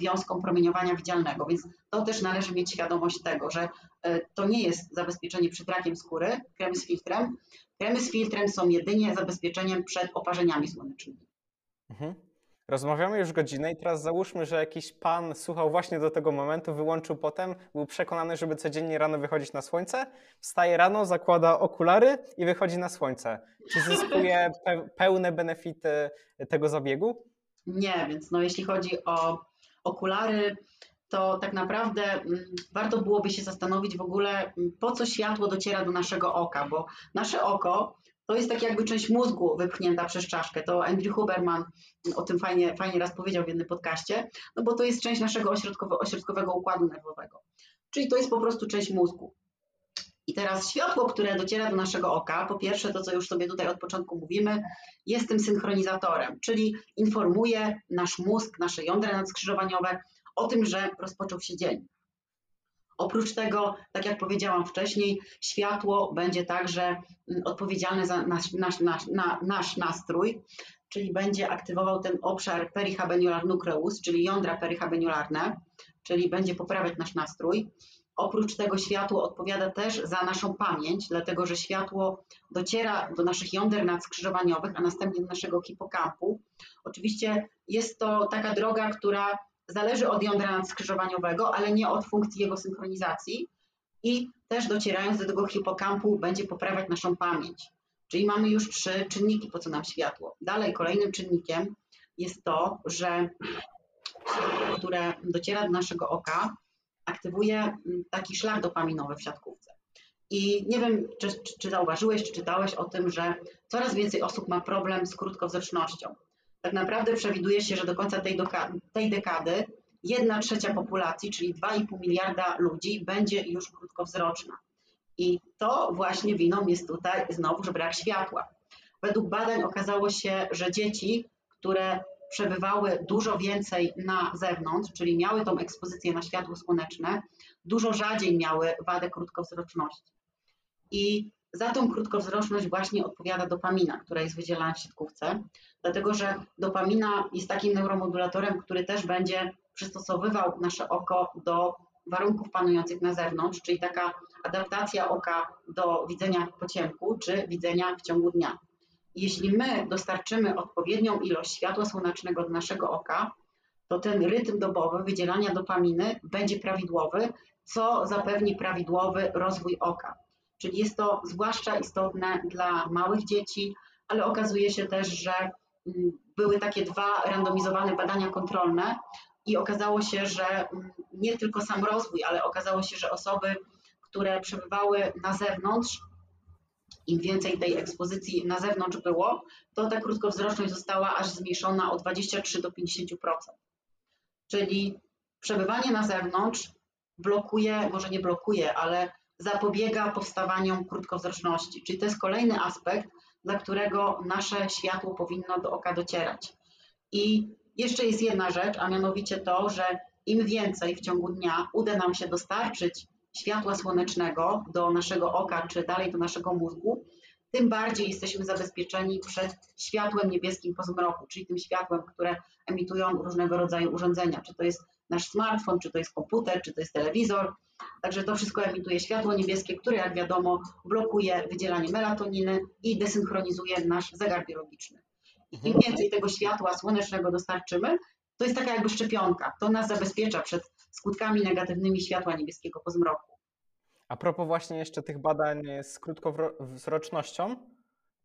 wiązką promieniowania widzialnego. Więc to też należy mieć świadomość tego, że e, to nie jest zabezpieczenie przed rakiem skóry, kremy z filtrem. Kremy z filtrem są jedynie zabezpieczeniem przed oparzeniami słonecznymi. Mhm. Rozmawiamy już godzinę i teraz załóżmy, że jakiś pan słuchał właśnie do tego momentu, wyłączył potem, był przekonany, żeby codziennie rano wychodzić na słońce, wstaje rano, zakłada okulary i wychodzi na słońce. Czy zyskuje pełne benefity tego zabiegu? Nie, więc no jeśli chodzi o okulary, to tak naprawdę mm, warto byłoby się zastanowić w ogóle, mm, po co światło dociera do naszego oka, bo nasze oko to jest tak jakby część mózgu wypchnięta przez czaszkę. To Andrew Huberman o tym fajnie, fajnie raz powiedział w jednym podcaście, no bo to jest część naszego ośrodkowego układu nerwowego. Czyli to jest po prostu część mózgu. I teraz światło, które dociera do naszego oka, po pierwsze to, co już sobie tutaj od początku mówimy, jest tym synchronizatorem, czyli informuje nasz mózg, nasze jądra nadskrzyżowaniowe o tym, że rozpoczął się dzień. Oprócz tego, tak jak powiedziałam wcześniej, światło będzie także mm, odpowiedzialne za nasz, nasz, nasz, nasz nastrój, czyli będzie aktywował ten obszar perihabeniolar nucleus, czyli jądra perihabeniolarne, czyli będzie poprawiać nasz nastrój. Oprócz tego światło odpowiada też za naszą pamięć, dlatego że światło dociera do naszych jąder nadskrzyżowaniowych, a następnie do naszego hipokampu. Oczywiście jest to taka droga, która zależy od jądra nadskrzyżowaniowego, ale nie od funkcji jego synchronizacji i też docierając do tego hipokampu będzie poprawiać naszą pamięć. Czyli mamy już trzy czynniki, po co nam światło. Dalej kolejnym czynnikiem jest to, że światło, które dociera do naszego oka, aktywuje mm, taki szlak dopaminowy w siatkówce. I nie wiem, czy, czy, czy zauważyłeś, czy czytałeś o tym, że coraz więcej osób ma problem z krótkowzrocznością. Tak naprawdę przewiduje się, że do końca tej, tej dekady jedna trzecia populacji, czyli 2,5 miliarda ludzi, będzie już krótkowzroczna. I to właśnie winą jest tutaj znowu, że brak światła. Według badań okazało się, że dzieci, które przebywały dużo więcej na zewnątrz, czyli miały tą ekspozycję na światło słoneczne, dużo rzadziej miały wadę krótkowzroczności. I za tą krótkowzroczność właśnie odpowiada dopamina, która jest wydzielana w siatkówce, dlatego że dopamina jest takim neuromodulatorem, który też będzie przystosowywał nasze oko do warunków panujących na zewnątrz, czyli taka adaptacja oka do widzenia po ciemku czy widzenia w ciągu dnia. Jeśli my dostarczymy odpowiednią ilość światła słonecznego do naszego oka, to ten rytm dobowy wydzielania dopaminy będzie prawidłowy, co zapewni prawidłowy rozwój oka. Czyli jest to zwłaszcza istotne dla małych dzieci, ale okazuje się też, że mm, były takie dwa randomizowane badania kontrolne i okazało się, że mm, nie tylko sam rozwój, ale okazało się, że osoby, które przebywały na zewnątrz, im więcej tej ekspozycji na zewnątrz było, to ta krótkowzroczność została aż zmniejszona o 23 do 50%. Czyli przebywanie na zewnątrz blokuje, może nie blokuje, ale zapobiega powstawaniu krótkowzroczności. Czyli to jest kolejny aspekt, dla którego nasze światło powinno do oka docierać. I jeszcze jest jedna rzecz, a mianowicie to, że im więcej w ciągu dnia uda nam się dostarczyć światła słonecznego do naszego oka czy dalej do naszego mózgu, tym bardziej jesteśmy zabezpieczeni przed światłem niebieskim po zmroku, czyli tym światłem, które emitują różnego rodzaju urządzenia, czy to jest nasz smartfon, czy to jest komputer, czy to jest telewizor. Także to wszystko emituje światło niebieskie, które jak wiadomo blokuje wydzielanie melatoniny i desynchronizuje nasz zegar biologiczny. I im mhm. więcej tego światła słonecznego dostarczymy, to jest taka jakby szczepionka. To nas zabezpiecza przed skutkami negatywnymi światła niebieskiego po zmroku. A propos właśnie jeszcze tych badań z krótkowzrocznością,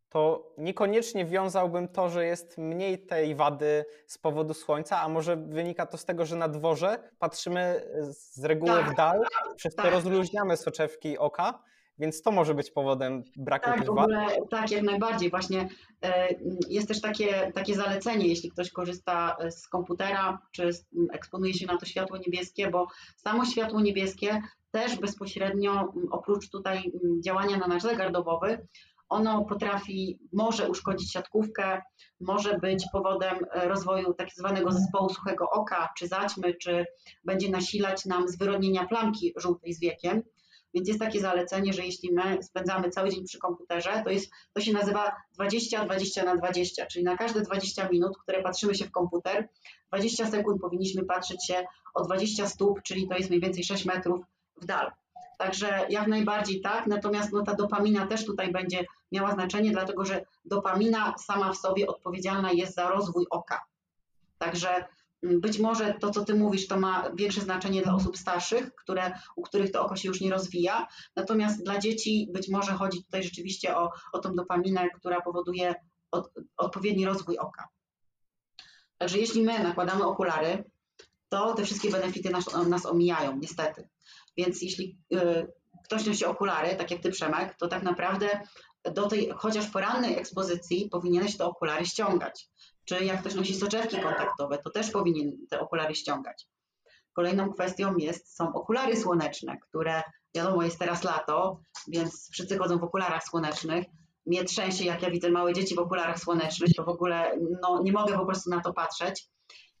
to niekoniecznie wiązałbym to, że jest mniej tej wady z powodu słońca, a może wynika to z tego, że na dworze patrzymy z reguły tak, w dal, przez to tak. rozluźniamy soczewki oka, więc to może być powodem braku tak, tych wad. Tak, jak najbardziej. Właśnie e, jest też takie, takie zalecenie, jeśli ktoś korzysta z komputera, czy eksponuje się na to światło niebieskie, bo samo światło niebieskie też bezpośrednio, oprócz tutaj działania na nasz zegar dobowy, ono potrafi, może uszkodzić siatkówkę, może być powodem e, rozwoju tak zwanego zespołu suchego oka, czy zaćmy, czy będzie nasilać nam zwyrodnienia plamki żółtej z wiekiem. Więc jest takie zalecenie, że jeśli my spędzamy cały dzień przy komputerze, to, jest, to się nazywa 20-20 na 20, czyli na każde 20 minut, które patrzymy się w komputer, 20 sekund powinniśmy patrzeć się o 20 stóp, czyli to jest mniej więcej 6 metrów w dal. Także jak najbardziej tak, natomiast no, ta dopamina też tutaj będzie miała znaczenie, dlatego że dopamina sama w sobie odpowiedzialna jest za rozwój oka. Także mm, być może to, co ty mówisz, to ma większe znaczenie dla osób starszych, które, u których to oko się już nie rozwija. Natomiast dla dzieci być może chodzi tutaj rzeczywiście o, o tą dopaminę, która powoduje od, odpowiedni rozwój oka. Także jeśli my nakładamy okulary, to te wszystkie benefity nas, nas omijają, niestety. Więc jeśli y, ktoś nosi okulary, tak jak ty Przemek, to tak naprawdę do tej chociaż porannej ekspozycji powinieneś te okulary ściągać. Czy jak ktoś nosi soczewki kontaktowe, to też powinien te okulary ściągać. Kolejną kwestią jest, są okulary słoneczne, które wiadomo jest teraz lato, więc wszyscy chodzą w okularach słonecznych. Mnie trzęsie, jak ja widzę małe dzieci w okularach słonecznych, to w ogóle no, nie mogę po prostu na to patrzeć.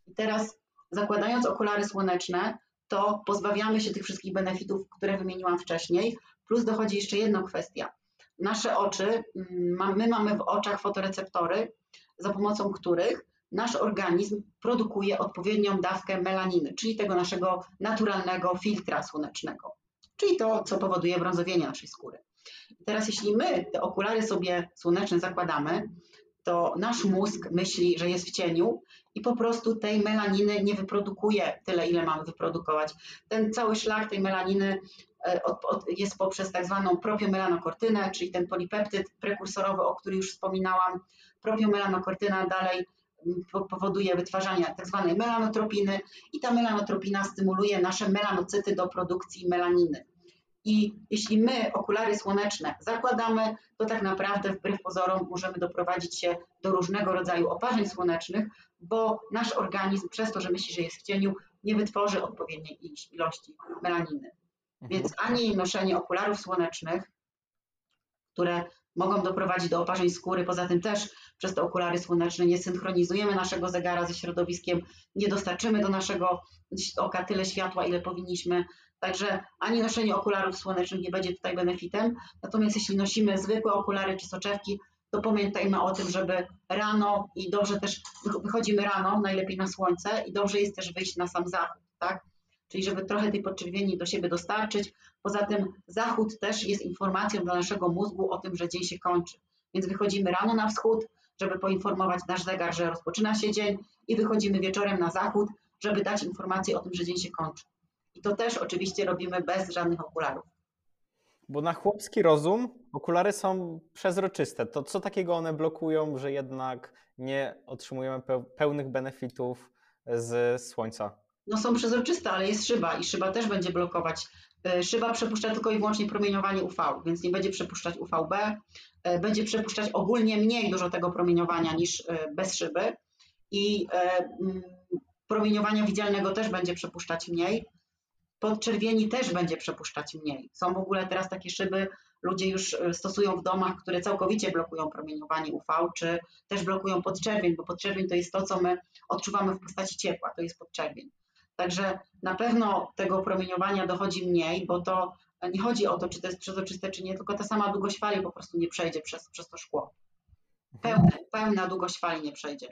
I teraz zakładając okulary słoneczne, to pozbawiamy się tych wszystkich benefitów, które wymieniłam wcześniej, plus dochodzi jeszcze jedna kwestia. Nasze oczy, mm, my mamy w oczach fotoreceptory, za pomocą których nasz organizm produkuje odpowiednią dawkę melaniny, czyli tego naszego naturalnego filtra słonecznego, czyli to, co powoduje brązowienie naszej skóry. Teraz, jeśli my te okulary sobie słoneczne zakładamy, to nasz mózg myśli, że jest w cieniu i po prostu tej melaniny nie wyprodukuje tyle, ile mamy wyprodukować. Ten cały szlak tej melaniny jest poprzez tak zwaną propiomelanokortynę, czyli ten polipeptyd prekursorowy, o którym już wspominałam. Propiomelanokortyna dalej powoduje wytwarzanie tak zwanej melanotropiny i ta melanotropina stymuluje nasze melanocyty do produkcji melaniny. I jeśli my okulary słoneczne zakładamy, to tak naprawdę wbrew pozorom możemy doprowadzić się do różnego rodzaju oparzeń słonecznych, bo nasz organizm przez to, że myśli, że jest w cieniu, nie wytworzy odpowiedniej ilości melaniny. Mhm. Więc ani noszenie okularów słonecznych, które mogą doprowadzić do oparzeń skóry, poza tym też przez te okulary słoneczne nie synchronizujemy naszego zegara ze środowiskiem, nie dostarczymy do naszego oka tyle światła, ile powinniśmy, Także ani noszenie okularów słonecznych nie będzie tutaj benefitem. Natomiast jeśli nosimy zwykłe okulary czy soczewki, to pamiętajmy o tym, żeby rano i dobrze też wychodzimy rano, najlepiej na słońce i dobrze jest też wyjść na sam zachód, tak? Czyli żeby trochę tej podczerwieni do siebie dostarczyć. Poza tym zachód też jest informacją dla naszego mózgu o tym, że dzień się kończy. Więc wychodzimy rano na wschód, żeby poinformować nasz zegar, że rozpoczyna się dzień i wychodzimy wieczorem na zachód, żeby dać informację o tym, że dzień się kończy. I to też oczywiście robimy bez żadnych okularów. Bo na chłopski rozum okulary są przezroczyste. To co takiego one blokują, że jednak nie otrzymujemy pełnych benefitów z słońca? No są przezroczyste, ale jest szyba i szyba też będzie blokować. E, szyba przepuszcza tylko i wyłącznie promieniowanie UV, więc nie będzie przepuszczać UVB. E, będzie przepuszczać ogólnie mniej dużo tego promieniowania niż e, bez szyby i promieniowania widzialnego też będzie przepuszczać mniej podczerwieni też będzie przepuszczać mniej. Są w ogóle teraz takie szyby, ludzie już stosują w domach, które całkowicie blokują promieniowanie UV, czy też blokują podczerwień, bo podczerwień to jest to, co my odczuwamy w postaci ciepła, to jest podczerwień. Także na pewno tego promieniowania dochodzi mniej, bo to nie chodzi o to, czy to jest przezroczyste, czy nie, tylko ta sama długość fali po prostu nie przejdzie przez, przez to szkło. Pełna, pełna długość fali nie przejdzie.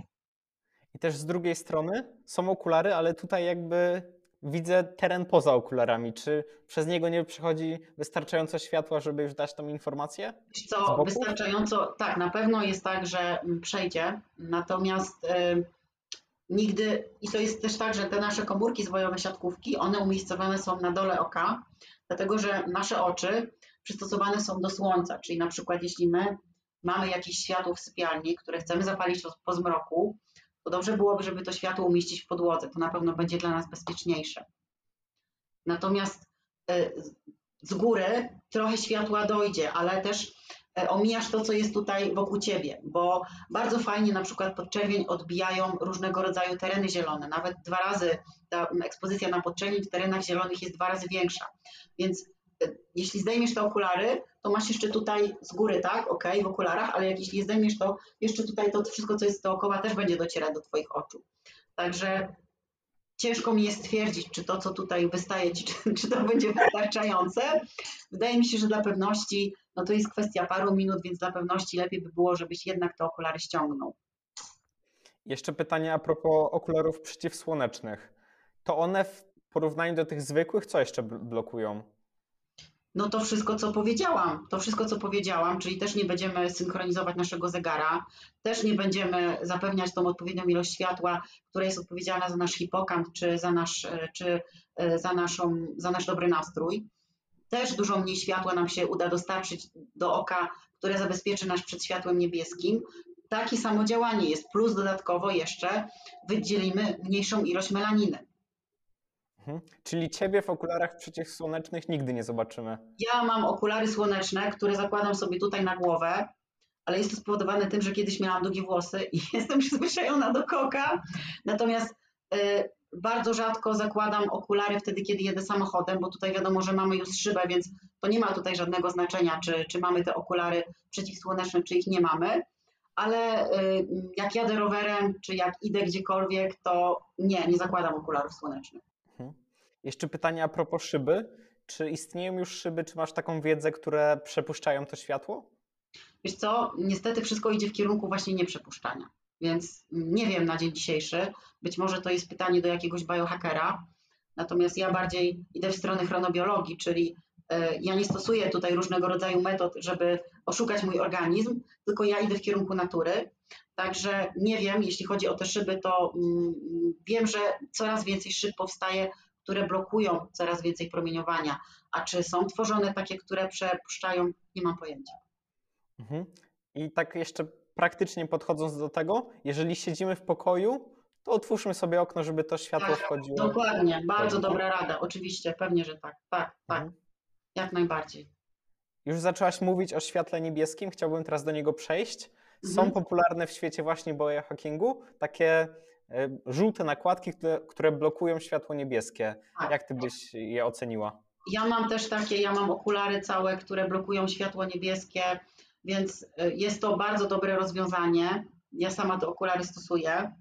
I też z drugiej strony są okulary, ale tutaj jakby widzę teren poza okularami. Czy przez niego nie przechodzi wystarczająco światła, żeby już dać tą informację? Co, wystarczająco, tak, na pewno jest tak, że przejdzie, natomiast y, nigdy, i to jest też tak, że te nasze komórki zwojowe siatkówki, one umiejscowione są na dole oka, dlatego że nasze oczy przystosowane są do słońca, czyli na przykład jeśli my mamy jakieś światło w sypialni, które chcemy zapalić po zmroku, to dobrze byłoby, żeby to światło umieścić w podłodze. To na pewno będzie dla nas bezpieczniejsze. Natomiast e, z góry trochę światła dojdzie, ale też omijasz to, co jest tutaj wokół ciebie, bo bardzo fajnie na przykład podczerwień odbijają różnego rodzaju tereny zielone. Nawet dwa razy ta ekspozycja na podczerwień w terenach zielonych jest dwa razy większa. Więc jeśli zdejmiesz te okulary, to masz jeszcze tutaj z góry, tak, ok, w okularach, ale jak jeśli zdejmiesz to, jeszcze tutaj to wszystko, co jest dookoła też będzie docierać do Twoich oczu. Także ciężko mi jest stwierdzić, czy to, co tutaj wystaje, czy, czy to będzie wystarczające. Wydaje mi się, że dla pewności, no to jest kwestia paru minut, więc dla pewności lepiej by było, żebyś jednak te okulary ściągnął. Jeszcze pytanie a propos okularów przeciwsłonecznych. To one w porównaniu do tych zwykłych, co jeszcze blokują? No to wszystko, co powiedziałam, to wszystko, co powiedziałam, czyli też nie będziemy synchronizować naszego zegara, też nie będziemy zapewniać tą odpowiednią ilość światła, która jest odpowiedzialna za nasz hipokamp, czy za nasz, czy e, za, naszą, za nasz dobry nastrój. Też dużo mniej światła nam się uda dostarczyć do oka, które zabezpieczy nas przed światłem niebieskim. Takie samo działanie jest, plus dodatkowo jeszcze wydzielimy mniejszą ilość melaniny. Mhm. Czyli ciebie w okularach przeciwsłonecznych nigdy nie zobaczymy. Ja mam okulary słoneczne, które zakładam sobie tutaj na głowę, ale jest to spowodowane tym, że kiedyś miałam długie włosy i jestem przyzwyczajona do koka. Natomiast y, bardzo rzadko zakładam okulary wtedy, kiedy jedę samochodem, bo tutaj wiadomo, że mamy już szybę, więc to nie ma tutaj żadnego znaczenia, czy, czy mamy te okulary przeciwsłoneczne, czy ich nie mamy. Ale y, jak jadę rowerem, czy jak idę gdziekolwiek, to nie, nie zakładam okularów słonecznych. Jeszcze pytanie a propos szyby. Czy istnieją już szyby, czy masz taką wiedzę, które przepuszczają to światło? Wiesz co, niestety wszystko idzie w kierunku właśnie nieprzepuszczania, więc nie wiem na dzień dzisiejszy. Być może to jest pytanie do jakiegoś biohackera, natomiast ja bardziej idę w stronę chronobiologii, czyli e, ja nie stosuję tutaj różnego rodzaju metod, żeby oszukać mój organizm, tylko ja idę w kierunku natury. Także nie wiem, jeśli chodzi o te szyby, to mm, wiem, że coraz więcej szyb powstaje które blokują coraz więcej promieniowania. A czy są tworzone takie, które przepuszczają, nie mam pojęcia. Mhm. I tak jeszcze praktycznie podchodząc do tego, jeżeli siedzimy w pokoju, to otwórzmy sobie okno, żeby to światło tak, wchodziło. Dokładnie, bardzo dobra rada, oczywiście, pewnie, że tak, tak, tak, mhm. jak najbardziej. Już zaczęłaś mówić o świetle niebieskim, chciałbym teraz do niego przejść. Są mhm. popularne w świecie właśnie biohackingu takie E, żółte nakładki, które, które blokują światło niebieskie. Tak. Jak ty byś je oceniła? Ja mam też takie, ja mam okulary całe, które blokują światło niebieskie, więc e, jest to bardzo dobre rozwiązanie. Ja sama te okulary stosuję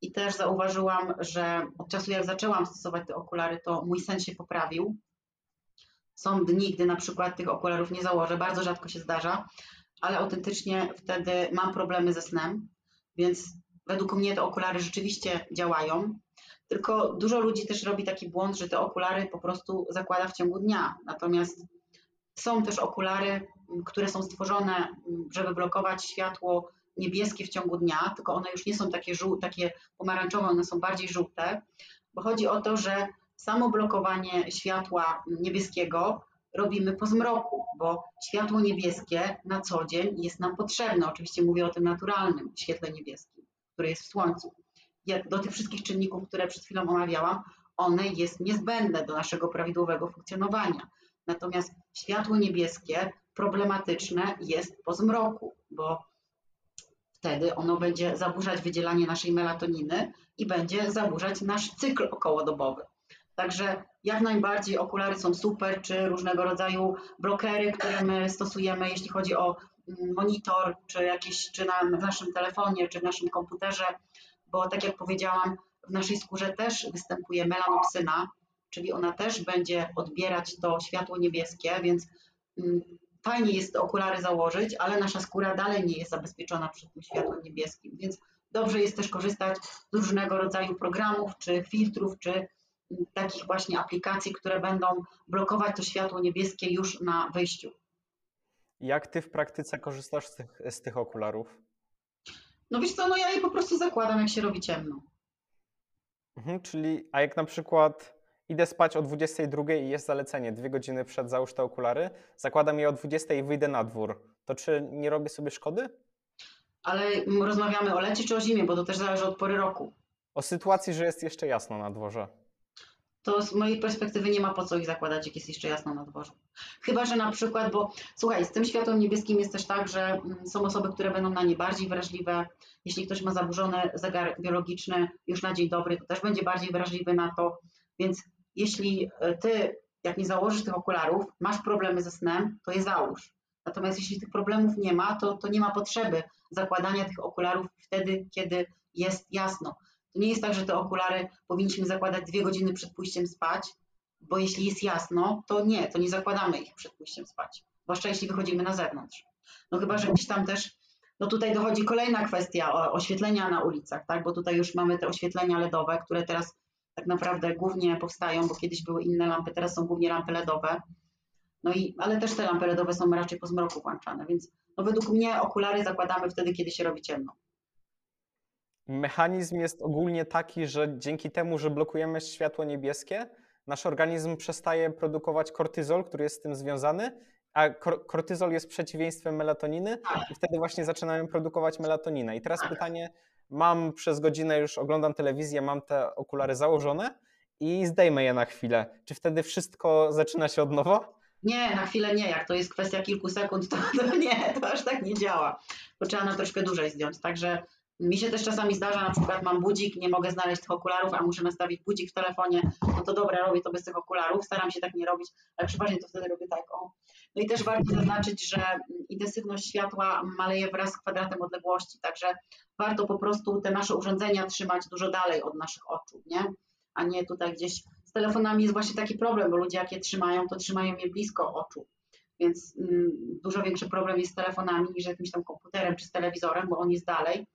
i też zauważyłam, że od czasu jak zaczęłam stosować te okulary, to mój sen się poprawił. Są dni, gdy na przykład tych okularów nie założę, bardzo rzadko się zdarza, ale autentycznie wtedy mam problemy ze snem, więc Według mnie te okulary rzeczywiście działają, tylko dużo ludzi też robi taki błąd, że te okulary po prostu zakłada w ciągu dnia. Natomiast są też okulary, które są stworzone, żeby blokować światło niebieskie w ciągu dnia, tylko one już nie są takie, żół, takie pomarańczowe, one są bardziej żółte, bo chodzi o to, że samo blokowanie światła niebieskiego robimy po zmroku, bo światło niebieskie na co dzień jest nam potrzebne. Oczywiście mówię o tym naturalnym świetle niebieskim które jest w Słońcu. Do tych wszystkich czynników, które przed chwilą omawiałam, one jest niezbędne do naszego prawidłowego funkcjonowania. Natomiast światło niebieskie problematyczne jest po zmroku, bo wtedy ono będzie zaburzać wydzielanie naszej melatoniny i będzie zaburzać nasz cykl okołodobowy. Także jak najbardziej okulary są super, czy różnego rodzaju blokery, które my stosujemy, jeśli chodzi o monitor, czy jakieś, czy na, w naszym telefonie, czy w naszym komputerze, bo tak jak powiedziałam, w naszej skórze też występuje melanopsyna, czyli ona też będzie odbierać to światło niebieskie, więc mm, fajnie jest te okulary założyć, ale nasza skóra dalej nie jest zabezpieczona przed tym światłem niebieskim, więc dobrze jest też korzystać z różnego rodzaju programów, czy filtrów, czy mm, takich właśnie aplikacji, które będą blokować to światło niebieskie już na wyjściu. Jak ty w praktyce korzystasz z tych, z tych okularów? No wiesz co, no ja je po prostu zakładam, jak się robi ciemno. Mhm, czyli, a jak na przykład idę spać o 22 i jest zalecenie, dwie godziny przed załóż te okulary, zakładam je o 20 i wyjdę na dwór, to czy nie robię sobie szkody? Ale rozmawiamy o lecie czy o zimie, bo to też zależy od pory roku. O sytuacji, że jest jeszcze jasno na dworze to z mojej perspektywy nie ma po co ich zakładać, jak jest jeszcze jasno na dworze. Chyba, że na przykład, bo słuchaj, z tym światłem niebieskim jest też tak, że mm, są osoby, które będą na nie bardziej wrażliwe. Jeśli ktoś ma zaburzony zegar biologiczny już na dzień dobry, to też będzie bardziej wrażliwy na to. Więc jeśli e, ty, jak nie założysz tych okularów, masz problemy ze snem, to je załóż. Natomiast jeśli tych problemów nie ma, to, to nie ma potrzeby zakładania tych okularów wtedy, kiedy jest jasno. To nie jest tak, że te okulary powinniśmy zakładać dwie godziny przed pójściem spać, bo jeśli jest jasno, to nie, to nie zakładamy ich przed pójściem spać, zwłaszcza jeśli wychodzimy na zewnątrz. No chyba, że gdzieś tam też, no tutaj dochodzi kolejna kwestia oświetlenia na ulicach, tak, bo tutaj już mamy te oświetlenia LEDowe, które teraz tak naprawdę głównie powstają, bo kiedyś były inne lampy, teraz są głównie lampy LEDowe. No i, ale też te lampy LEDowe są raczej po zmroku włączane, więc no według mnie okulary zakładamy wtedy, kiedy się robi ciemno. Mechanizm jest ogólnie taki, że dzięki temu, że blokujemy światło niebieskie, nasz organizm przestaje produkować kortyzol, który jest z tym związany, a kortyzol jest przeciwieństwem melatoniny i wtedy właśnie zaczynamy produkować melatoninę. I teraz pytanie, mam przez godzinę już oglądam telewizję, mam te okulary założone i zdejmę je na chwilę. Czy wtedy wszystko zaczyna się od nowa? Nie, na chwilę nie. Jak to jest kwestia kilku sekund, to, to nie, to aż tak nie działa. Bo trzeba na troszkę dłużej zdjąć. Także mi się też czasami zdarza, na przykład mam budzik, nie mogę znaleźć tych okularów, a muszę nastawić budzik w telefonie, no to dobra, robię to bez tych okularów, staram się tak nie robić, ale przeważnie to wtedy robię tak, o. No i też warto zaznaczyć, że intensywność światła maleje wraz z kwadratem odległości, także warto po prostu te nasze urządzenia trzymać dużo dalej od naszych oczu, nie? A nie tutaj gdzieś z telefonami jest właśnie taki problem, bo ludzie jak je trzymają, to trzymają je blisko oczu. Więc mm, dużo większy problem jest z telefonami niż jakimś tam komputerem czy z telewizorem, bo on jest dalej.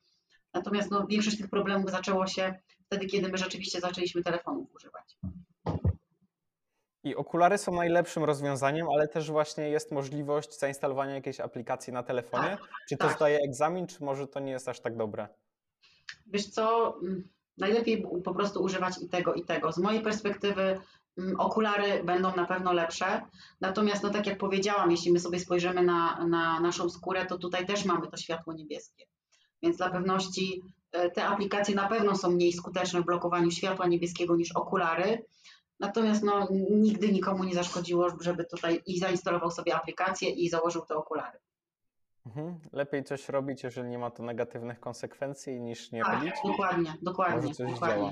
Natomiast no, większość tych problemów zaczęło się wtedy, kiedy my rzeczywiście zaczęliśmy telefonów używać. I okulary są najlepszym rozwiązaniem, ale też właśnie jest możliwość zainstalowania jakiejś aplikacji na telefonie. Tak, czy to tak. zdaje egzamin, czy może to nie jest aż tak dobre? Wiesz co, mm, najlepiej po prostu używać i tego, i tego. Z mojej perspektywy mm, okulary będą na pewno lepsze, natomiast no tak jak powiedziałam, jeśli my sobie spojrzymy na, na naszą skórę, to tutaj też mamy to światło niebieskie. Więc dla pewności e, te aplikacje na pewno są mniej skuteczne w blokowaniu światła niebieskiego niż okulary. Natomiast no, nigdy nikomu nie zaszkodziło, żeby tutaj i zainstalował sobie aplikację i założył te okulary. Mhm. Lepiej coś robić, jeżeli nie ma to negatywnych konsekwencji, niż nie tak, robić. Dokładnie, dokładnie. Może coś dokładnie. działa.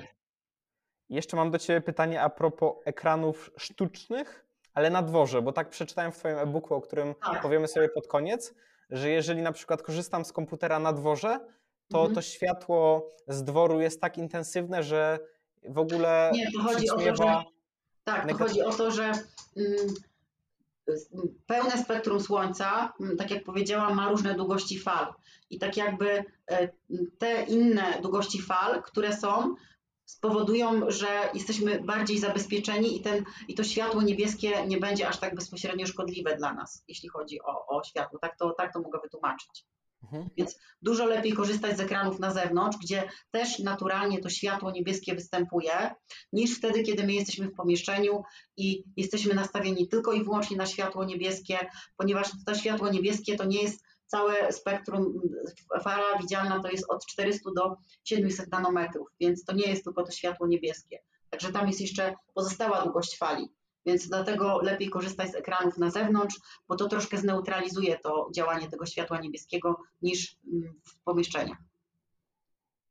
Jeszcze mam do Ciebie pytanie a propos ekranów sztucznych, ale na dworze, bo tak przeczytałem w Twoim e-booku, o którym tak. powiemy sobie pod koniec, że jeżeli na przykład korzystam z komputera na dworze, to mhm. to światło z dworu jest tak intensywne, że w ogóle Nie, to chodzi o to, że, tak, to chodzi o to, że mm, pełne spektrum Słońca, mm, tak jak powiedziałam, ma różne długości fal. I tak jakby e, te inne długości fal, które są, spowodują, że jesteśmy bardziej zabezpieczeni i, ten, i to światło niebieskie nie będzie aż tak bezpośrednio szkodliwe dla nas, jeśli chodzi o, o światło. Tak to, tak to mogę wytłumaczyć. Mhm. Więc dużo lepiej korzystać z ekranów na zewnątrz, gdzie też naturalnie to światło niebieskie występuje, niż wtedy, kiedy my jesteśmy w pomieszczeniu i jesteśmy nastawieni tylko i wyłącznie na światło niebieskie, ponieważ to światło niebieskie to nie jest całe spektrum, fala widzialna to jest od 400 do 700 nanometrów, więc to nie jest tylko to światło niebieskie. Także tam jest jeszcze pozostała długość fali. Więc dlatego lepiej korzystać z ekranów na zewnątrz, bo to troszkę zneutralizuje to działanie tego światła niebieskiego niż mm, w pomieszczeniach.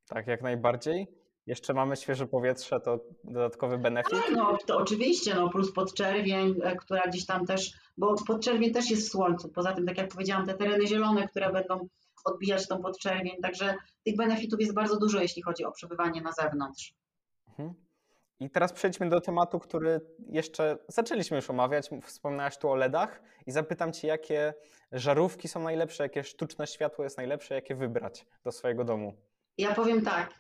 Tak, jak najbardziej. Jeszcze mamy świeże powietrze, to dodatkowy benefit? Tak, no to oczywiście, no plus podczerwień, e, która gdzieś tam też, bo podczerwień też jest w słońcu. Poza tym, tak jak powiedziałam, te tereny zielone, które będą odbijać tą podczerwień, także tych benefitów jest bardzo dużo, jeśli chodzi o przebywanie na zewnątrz. Mhm. I teraz przejdźmy do tematu, który jeszcze zaczęliśmy już omawiać. Wspomniałaś tu o LEDach i zapytam Cię, jakie żarówki są najlepsze, jakie sztuczne światło jest najlepsze, jakie wybrać do swojego domu. Ja powiem tak.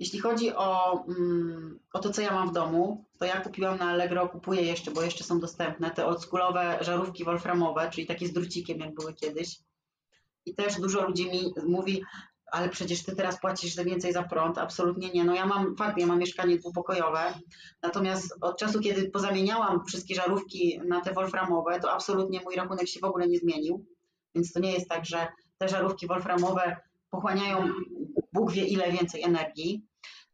Jeśli chodzi o, mm, o to, co ja mam w domu, to ja kupiłam na Allegro, kupuję jeszcze, bo jeszcze są dostępne, te oldschoolowe żarówki wolframowe, czyli takie z drucikiem, jak były kiedyś. I też dużo ludzi mi mówi, ale przecież ty teraz płacisz więcej za prąd. Absolutnie nie. No ja mam, fakt, ja mam mieszkanie dwupokojowe, natomiast od czasu, kiedy pozamieniałam wszystkie żarówki na te wolframowe, to absolutnie mój rachunek się w ogóle nie zmienił. Więc to nie jest tak, że te żarówki wolframowe pochłaniają Bóg wie ile więcej energii.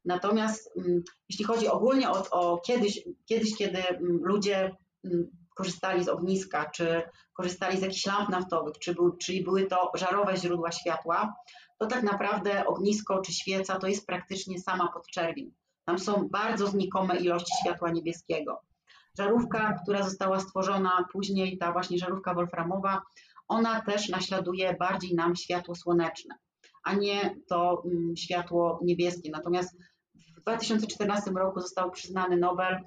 Natomiast mm, jeśli chodzi ogólnie o, o kiedyś, kiedyś, kiedy mm, ludzie mm, korzystali z ogniska, czy korzystali z jakichś lamp naftowych, czy był, czyli były to żarowe źródła światła, to tak naprawdę ognisko czy świeca to jest praktycznie sama podczerwień. Tam są bardzo znikome ilości światła niebieskiego. Żarówka, która została stworzona później, ta właśnie żarówka wolframowa, ona też naśladuje bardziej nam światło słoneczne. a nie to światło niebieskie. Natomiast 2014 roku został przyznany Nobel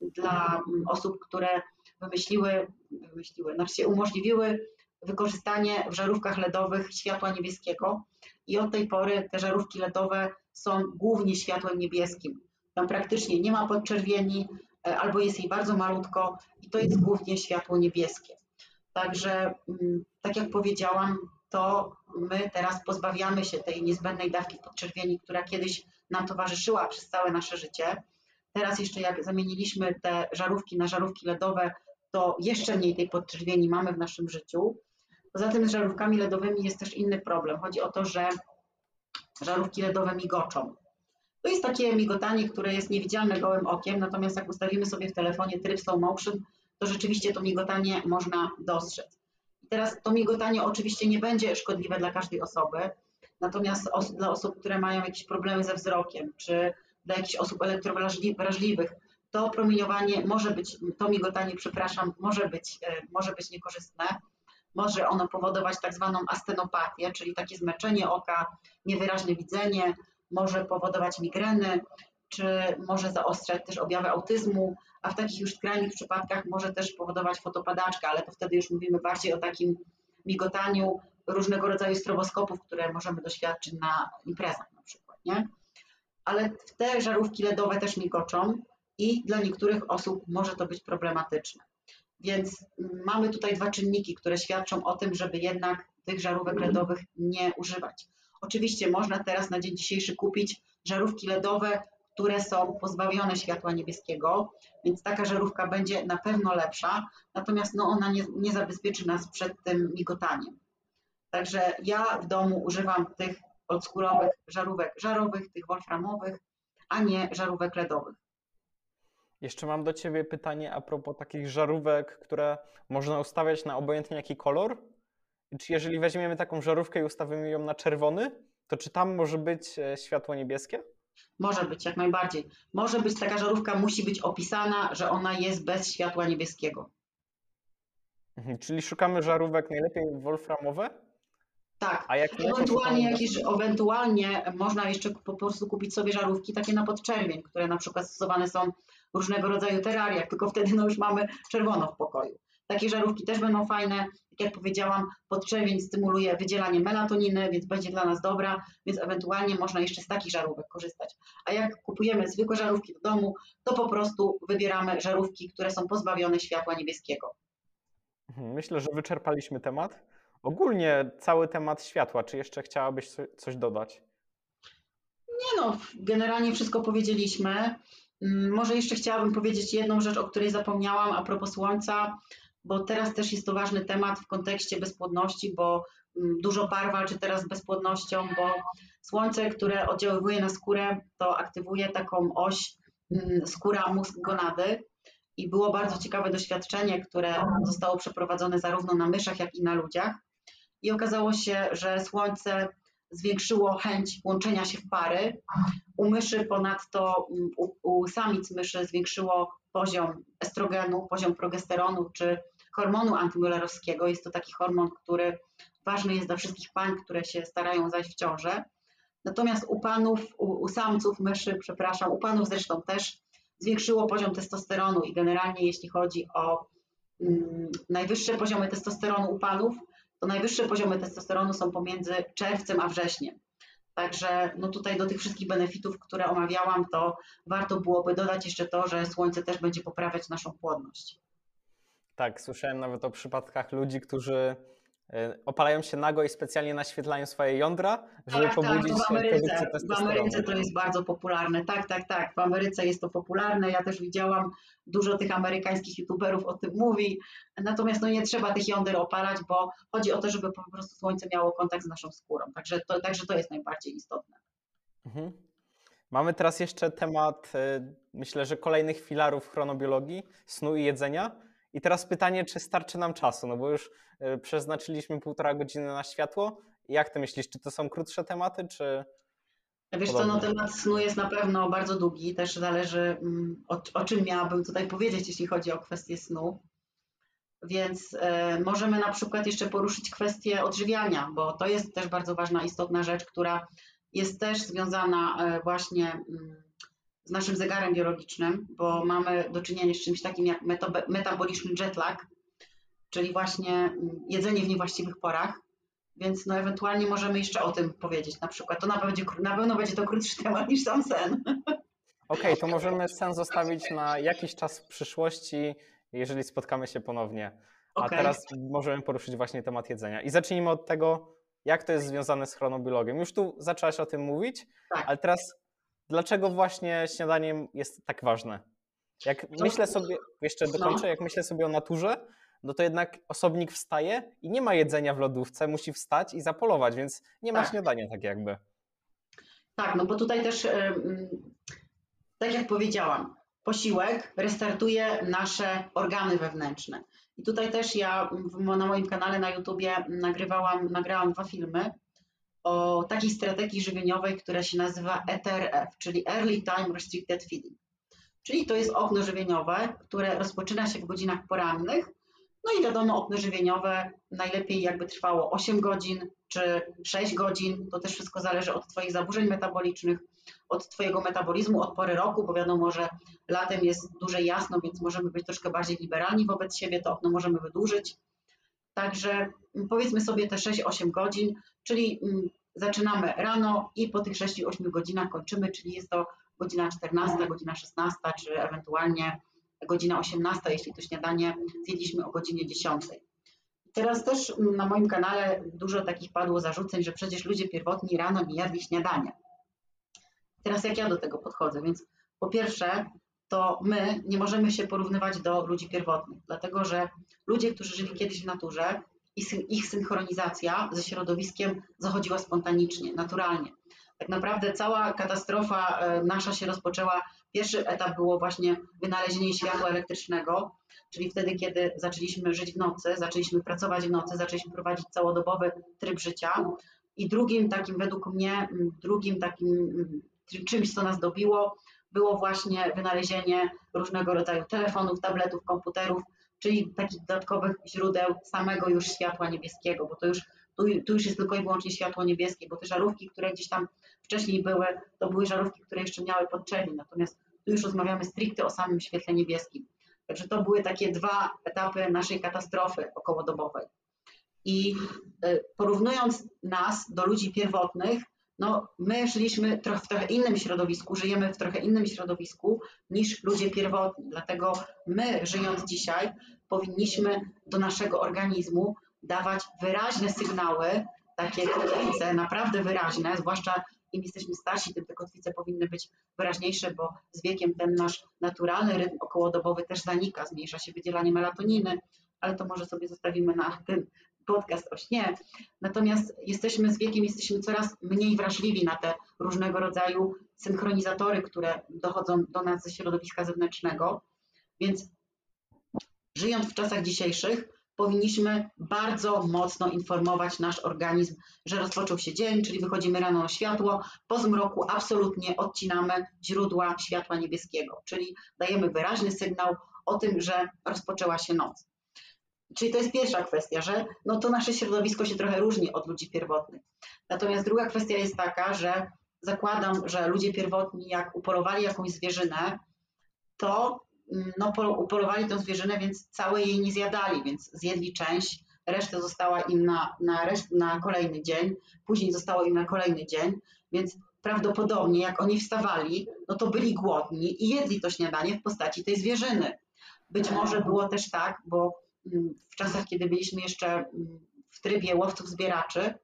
dla mm, osób, które wymyśliły, wymyśliły, znaczy umożliwiły wykorzystanie w żarówkach LEDowych światła niebieskiego i od tej pory te żarówki LEDowe są głównie światłem niebieskim. Tam praktycznie nie ma podczerwieni e, albo jest jej bardzo malutko i to jest głównie światło niebieskie. Także, mm, tak jak powiedziałam, to my teraz pozbawiamy się tej niezbędnej dawki podczerwieni, która kiedyś nam towarzyszyła przez całe nasze życie. Teraz jeszcze jak zamieniliśmy te żarówki na żarówki LEDowe, to jeszcze mniej tej podczerwieni mamy w naszym życiu. Poza tym z żarówkami LEDowymi jest też inny problem. Chodzi o to, że żarówki LEDowe migoczą. To jest takie migotanie, które jest niewidzialne gołym okiem, natomiast jak ustawimy sobie w telefonie tryb slow motion, to rzeczywiście to migotanie można dostrzec. I teraz to migotanie oczywiście nie będzie szkodliwe dla każdej osoby, natomiast os dla osób, które mają jakieś problemy ze wzrokiem, czy dla jakichś osób elektrowrażliwych, to promieniowanie może być, to migotanie, przepraszam, może być, e, może być niekorzystne. Może ono powodować tak zwaną astenopatię, czyli takie zmęczenie oka, niewyraźne widzenie, może powodować migreny, czy może zaostrzać też objawy autyzmu, a w takich już skrajnych przypadkach może też powodować fotopadaczkę, ale to wtedy już mówimy bardziej o takim migotaniu różnego rodzaju stroboskopów, które możemy doświadczyć na imprezach na przykład, nie? Ale te żarówki LEDowe też migoczą i dla niektórych osób może to być problematyczne. Więc mamy tutaj dwa czynniki, które świadczą o tym, żeby jednak tych żarówek LEDowych nie używać. Oczywiście można teraz na dzień dzisiejszy kupić żarówki LEDowe, które są pozbawione światła niebieskiego, więc taka żarówka będzie na pewno lepsza, natomiast no, ona nie, nie zabezpieczy nas przed tym migotaniem. Także ja w domu używam tych oldschoolowych żarówek żarowych, tych wolframowych, a nie żarówek LEDowych. Jeszcze mam do Ciebie pytanie a propos takich żarówek, które można ustawiać na obojętnie jaki kolor. Czy jeżeli weźmiemy taką żarówkę i ustawimy ją na czerwony, to czy tam może być e, światło niebieskie? Może być, jak najbardziej. Może być taka żarówka, musi być opisana, że ona jest bez światła niebieskiego. Mhm, czyli szukamy żarówek najlepiej wolframowe? Tak. A jak ewentualnie, jakieś, ewentualnie można jeszcze po prostu kupić sobie żarówki takie na podczerwień, które na przykład stosowane są w różnego rodzaju terariach, tylko wtedy no już mamy czerwono w pokoju. Takie żarówki też będą fajne. Tak jak powiedziałam, podczerwień stymuluje wydzielanie melatoniny, więc będzie dla nas dobra, więc ewentualnie można jeszcze z takich żarówek korzystać. A jak kupujemy zwykłe żarówki do domu, to po prostu wybieramy żarówki, które są pozbawione światła niebieskiego. Mhm, myślę, że wyczerpaliśmy temat. Ogólnie cały temat światła. Czy jeszcze chciałabyś coś dodać? Nie no, generalnie wszystko powiedzieliśmy. Mm, może jeszcze chciałabym powiedzieć jedną rzecz, o której zapomniałam a propos słońca bo teraz też jest to ważny temat w kontekście bezpłodności, bo mm, dużo par walczy teraz z bezpłodnością, bo słońce, które oddziaływuje na skórę, to aktywuje taką oś mm, skóra mózg gonady. I było bardzo ciekawe doświadczenie, które zostało przeprowadzone zarówno na myszach, jak i na ludziach. I okazało się, że słońce zwiększyło chęć łączenia się w pary. U myszy ponadto, u, u samic myszy zwiększyło poziom estrogenu, poziom progesteronu czy hormonu antymüllerowskiego. Jest to taki hormon, który ważny jest dla wszystkich pań, które się starają zajść w ciążę. Natomiast u panów, u, u samców, myszy, przepraszam, u panów zresztą też zwiększyło poziom testosteronu i generalnie jeśli chodzi o mm, najwyższe poziomy testosteronu u panów, to najwyższe poziomy testosteronu są pomiędzy czerwcem a wrześniem. Także no tutaj do tych wszystkich benefitów, które omawiałam, to warto byłoby dodać jeszcze to, że słońce też będzie poprawiać naszą płodność. Tak, słyszałem nawet o przypadkach ludzi, którzy opalają się nago i specjalnie naświetlają swoje jądra, żeby tak, pobudzić tak, w Ameryce, w Ameryce to jest bardzo popularne. Tak, tak, tak. W Ameryce jest to popularne. Ja też widziałam, dużo tych amerykańskich youtuberów o tym mówi. Natomiast no nie trzeba tych jąder opalać, bo chodzi o to, żeby po prostu słońce miało kontakt z naszą skórą. Także to, także to jest najbardziej istotne. Mhm. Mamy teraz jeszcze temat, e, myślę, że kolejnych filarów chronobiologii, snu i jedzenia. I teraz pytanie, czy starczy nam czasu, no bo już e, przeznaczyliśmy półtora godziny na światło. Jak ty myślisz, czy to są krótsze tematy, czy... Wiesz co, no temat snu jest na pewno bardzo długi, też zależy mm, o, o czym miałabym tutaj powiedzieć, jeśli chodzi o kwestię snu. Więc e, możemy na przykład jeszcze poruszyć kwestię odżywiania, bo to jest też bardzo ważna, istotna rzecz, która jest też związana e, właśnie mm, z naszym zegarem biologicznym, bo mamy do czynienia z czymś takim jak metaboliczny jetlag, czyli właśnie mm, jedzenie w niewłaściwych porach. Więc no ewentualnie możemy jeszcze o tym powiedzieć na przykład. To na pewno będzie, na pewno będzie to krótszy temat niż sam sen. Okej, okay, to możemy sen zostawić na jakiś czas w przyszłości, jeżeli spotkamy się ponownie. A okay. teraz możemy poruszyć właśnie temat jedzenia. I zacznijmy od tego, jak to jest związane z chronobiologiem. Już tu zaczęłaś o tym mówić, tak. ale teraz dlaczego właśnie śniadaniem jest tak ważne? Jak myślę sobie, jeszcze dokończę, no. jak myślę sobie o naturze, no to jednak osobnik wstaje i nie ma jedzenia w lodówce, musi wstać i zapolować, więc nie ma tak. śniadania tak jakby. Tak, no bo tutaj też, tak jak powiedziałam, posiłek restartuje nasze organy wewnętrzne. I tutaj też ja na moim kanale na YouTubie nagrywałam, nagrałam dwa filmy o takiej strategii żywieniowej, która się nazywa ETRF, czyli Early Time Restricted Feeding. Czyli to jest okno żywieniowe, które rozpoczyna się w godzinach porannych. No i wiadomo, okno żywieniowe najlepiej jakby trwało 8 godzin czy 6 godzin. To też wszystko zależy od Twoich zaburzeń metabolicznych, od Twojego metabolizmu, od pory roku, bo wiadomo, że latem jest dłużej jasno, więc możemy być troszkę bardziej liberalni wobec siebie, to okno możemy wydłużyć. Także powiedzmy sobie te 6-8 godzin, czyli mm, zaczynamy rano i po tych 6-8 godzinach kończymy, czyli jest to godzina 14, godzina 16, czy ewentualnie godzina 18, jeśli to śniadanie zjedliśmy o godzinie 10. Teraz też na moim kanale dużo takich padło zarzuceń, że przecież ludzie pierwotni rano nie jadli śniadania. Teraz jak ja do tego podchodzę? Więc po pierwsze, to my nie możemy się porównywać do ludzi pierwotnych, dlatego że ludzie, którzy żyli kiedyś w naturze, ich synchronizacja ze środowiskiem zachodziła spontanicznie, naturalnie. Tak naprawdę cała katastrofa e, nasza się rozpoczęła. Pierwszy etap było właśnie wynalezienie światła elektrycznego, czyli wtedy, kiedy zaczęliśmy żyć w nocy, zaczęliśmy pracować w nocy, zaczęliśmy prowadzić całodobowy tryb życia. I drugim takim, według mnie, drugim takim czymś, co nas dobiło, było właśnie wynalezienie różnego rodzaju telefonów, tabletów, komputerów, czyli takich dodatkowych źródeł samego już światła niebieskiego, bo to już, tu, tu już jest tylko i wyłącznie światło niebieskie, bo te żarówki, które gdzieś tam wcześniej były, to były żarówki, które jeszcze miały podczerwień, natomiast tu już rozmawiamy stricte o samym świetle niebieskim. Także to były takie dwa etapy naszej katastrofy okołodobowej. I y, porównując nas do ludzi pierwotnych, no my żyliśmy trochę w trochę innym środowisku, żyjemy w trochę innym środowisku niż ludzie pierwotni. Dlatego my, żyjąc dzisiaj, powinniśmy do naszego organizmu dawać wyraźne sygnały, takie kotwice, naprawdę wyraźne, zwłaszcza im jesteśmy starsi, tym te kotwice powinny być wyraźniejsze, bo z wiekiem ten nasz naturalny rytm okołodobowy też zanika, zmniejsza się wydzielanie melatoniny, ale to może sobie zostawimy na ten podcast o śnie. Natomiast jesteśmy z wiekiem, jesteśmy coraz mniej wrażliwi na te różnego rodzaju synchronizatory, które dochodzą do nas ze środowiska zewnętrznego. Więc żyjąc w czasach dzisiejszych, powinniśmy bardzo mocno informować nasz organizm, że rozpoczął się dzień, czyli wychodzimy rano na światło, po zmroku absolutnie odcinamy źródła światła niebieskiego, czyli dajemy wyraźny sygnał o tym, że rozpoczęła się noc. Czyli to jest pierwsza kwestia, że no to nasze środowisko się trochę różni od ludzi pierwotnych. Natomiast druga kwestia jest taka, że zakładam, że ludzie pierwotni, jak upolowali jakąś zwierzynę, to mm, no, upolowali tę zwierzynę, więc całe jej nie zjadali, więc zjedli część, reszta została im na, na, reszt, na kolejny dzień, później zostało im na kolejny dzień, więc prawdopodobnie jak oni wstawali, no to byli głodni i jedli to śniadanie w postaci tej zwierzyny. Być może było też tak, bo w czasach, kiedy byliśmy jeszcze mm, w trybie łowców zbieraczy,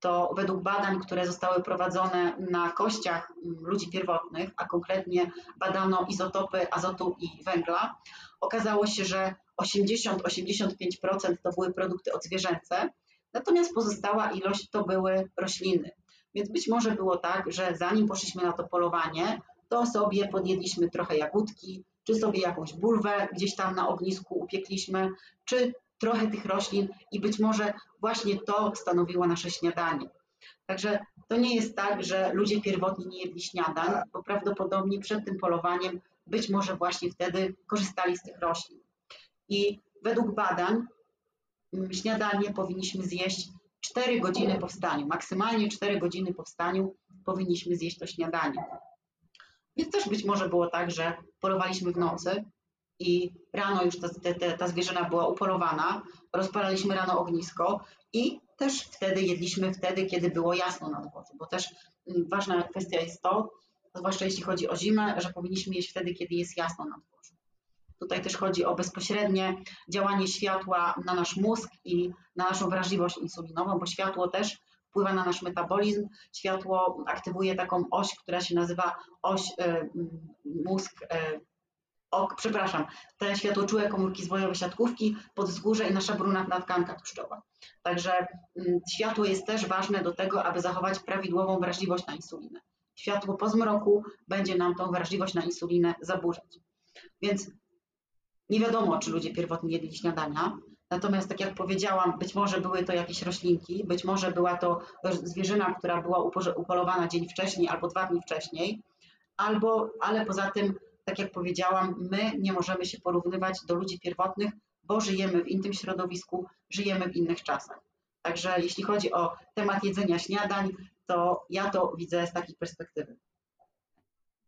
to według badań, które zostały prowadzone na kościach mm, ludzi pierwotnych, a konkretnie badano izotopy azotu i węgla, okazało się, że 80-85% to były produkty odzwierzęce, natomiast pozostała ilość to były rośliny. Więc być może było tak, że zanim poszliśmy na to polowanie, to sobie podjedliśmy trochę jagódki, czy sobie jakąś bulwę gdzieś tam na ognisku upiekliśmy, czy trochę tych roślin i być może właśnie to stanowiło nasze śniadanie. Także to nie jest tak, że ludzie pierwotni nie jedli śniadań, bo prawdopodobnie przed tym polowaniem być może właśnie wtedy korzystali z tych roślin. I według badań mm, śniadanie powinniśmy zjeść 4 godziny po wstaniu. Maksymalnie 4 godziny po wstaniu powinniśmy zjeść to śniadanie. Więc też być może było tak, że polowaliśmy w nocy i rano już ta, ta, ta zwierzyna była upolowana, rozpalaliśmy rano ognisko i też wtedy jedliśmy wtedy, kiedy było jasno na dworze, bo też mm, ważna kwestia jest to, zwłaszcza jeśli chodzi o zimę, że powinniśmy jeść wtedy, kiedy jest jasno na dworze. Tutaj też chodzi o bezpośrednie działanie światła na nasz mózg i na naszą wrażliwość insulinową, bo światło też wpływa na nasz metabolizm. Światło aktywuje taką oś, która się nazywa oś y, mózg, y, ok, przepraszam, te światłoczułe komórki zwojowe siatkówki, podzwórze i nasza brunatna tkanka tłuszczowa. Także y, światło jest też ważne do tego, aby zachować prawidłową wrażliwość na insulinę. Światło po zmroku będzie nam tą wrażliwość na insulinę zaburzać. Więc nie wiadomo, czy ludzie pierwotnie jedli śniadania, Natomiast, tak jak powiedziałam, być może były to jakieś roślinki, być może była to zwierzyna, która była upolowana dzień wcześniej albo dwa dni wcześniej, albo, ale poza tym, tak jak powiedziałam, my nie możemy się porównywać do ludzi pierwotnych, bo żyjemy w innym środowisku, żyjemy w innych czasach. Także jeśli chodzi o temat jedzenia śniadań, to ja to widzę z takiej perspektywy.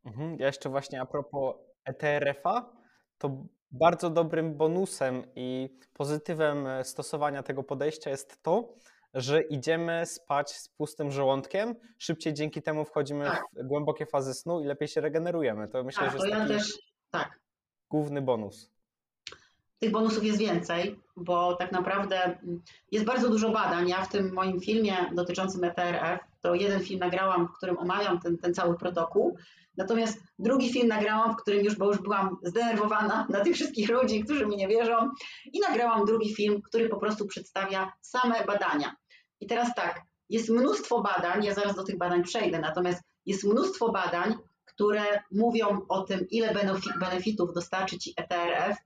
Mhm. Ja jeszcze właśnie a propos ETRF-a, to bardzo dobrym bonusem i pozytywem e, stosowania tego podejścia jest to, że idziemy spać z pustym żołądkiem, szybciej dzięki temu wchodzimy tak. w głębokie fazy snu i lepiej się regenerujemy. To myślę, tak, że jest taki ja też, tak. główny bonus. Tych bonusów jest więcej, bo tak naprawdę mm, jest bardzo dużo badań. Ja w tym moim filmie dotyczącym ETRF, to jeden film nagrałam, w którym omawiam ten, ten cały protokół Natomiast drugi film nagrałam, w którym już, bo już byłam zdenerwowana na tych wszystkich ludzi, którzy mi nie wierzą i nagrałam drugi film, który po prostu przedstawia same badania. I teraz tak, jest mnóstwo badań, ja zaraz do tych badań przejdę, natomiast jest mnóstwo badań, które mówią o tym, ile benefitów dostarczy Ci ETRF,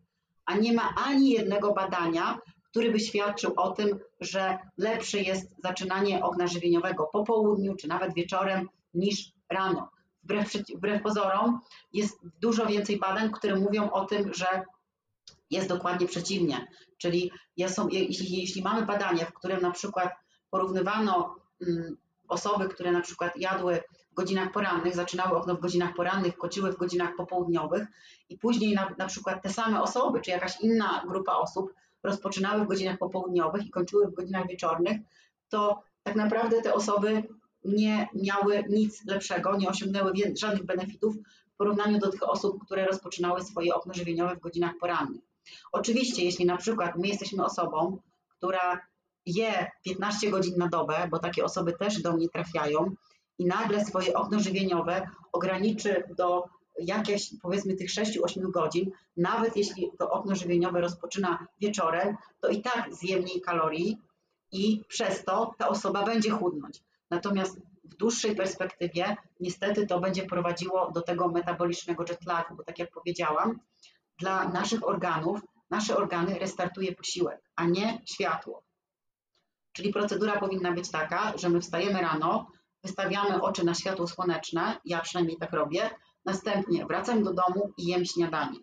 a nie ma ani jednego badania, który by świadczył o tym, że lepsze jest zaczynanie okna żywieniowego po południu czy nawet wieczorem niż rano wbrew, wbrew pozorom jest dużo więcej badań, które mówią o tym, że jest dokładnie przeciwnie. Czyli są, jeśli, jeśli mamy badanie, w którym na przykład porównywano mm, osoby, które na przykład jadły w godzinach porannych, zaczynały okno w godzinach porannych, kończyły w godzinach popołudniowych i później na, na przykład te same osoby, czy jakaś inna grupa osób rozpoczynały w godzinach popołudniowych i kończyły w godzinach wieczornych, to tak naprawdę te osoby nie miały nic lepszego, nie osiągnęły żadnych benefitów w porównaniu do tych osób, które rozpoczynały swoje okno żywieniowe w godzinach porannych. Oczywiście, jeśli na przykład my jesteśmy osobą, która je 15 godzin na dobę, bo takie osoby też do mnie trafiają i nagle swoje okno żywieniowe ograniczy do jakieś powiedzmy tych 6-8 godzin, nawet jeśli to okno żywieniowe rozpoczyna wieczorem, to i tak zje mniej kalorii i przez to ta osoba będzie chudnąć. Natomiast w dłuższej perspektywie niestety to będzie prowadziło do tego metabolicznego jetlagu, bo tak jak powiedziałam, dla naszych organów, nasze organy restartuje posiłek, a nie światło. Czyli procedura powinna być taka, że my wstajemy rano, wystawiamy oczy na światło słoneczne, ja przynajmniej tak robię, następnie wracam do domu i jem śniadanie.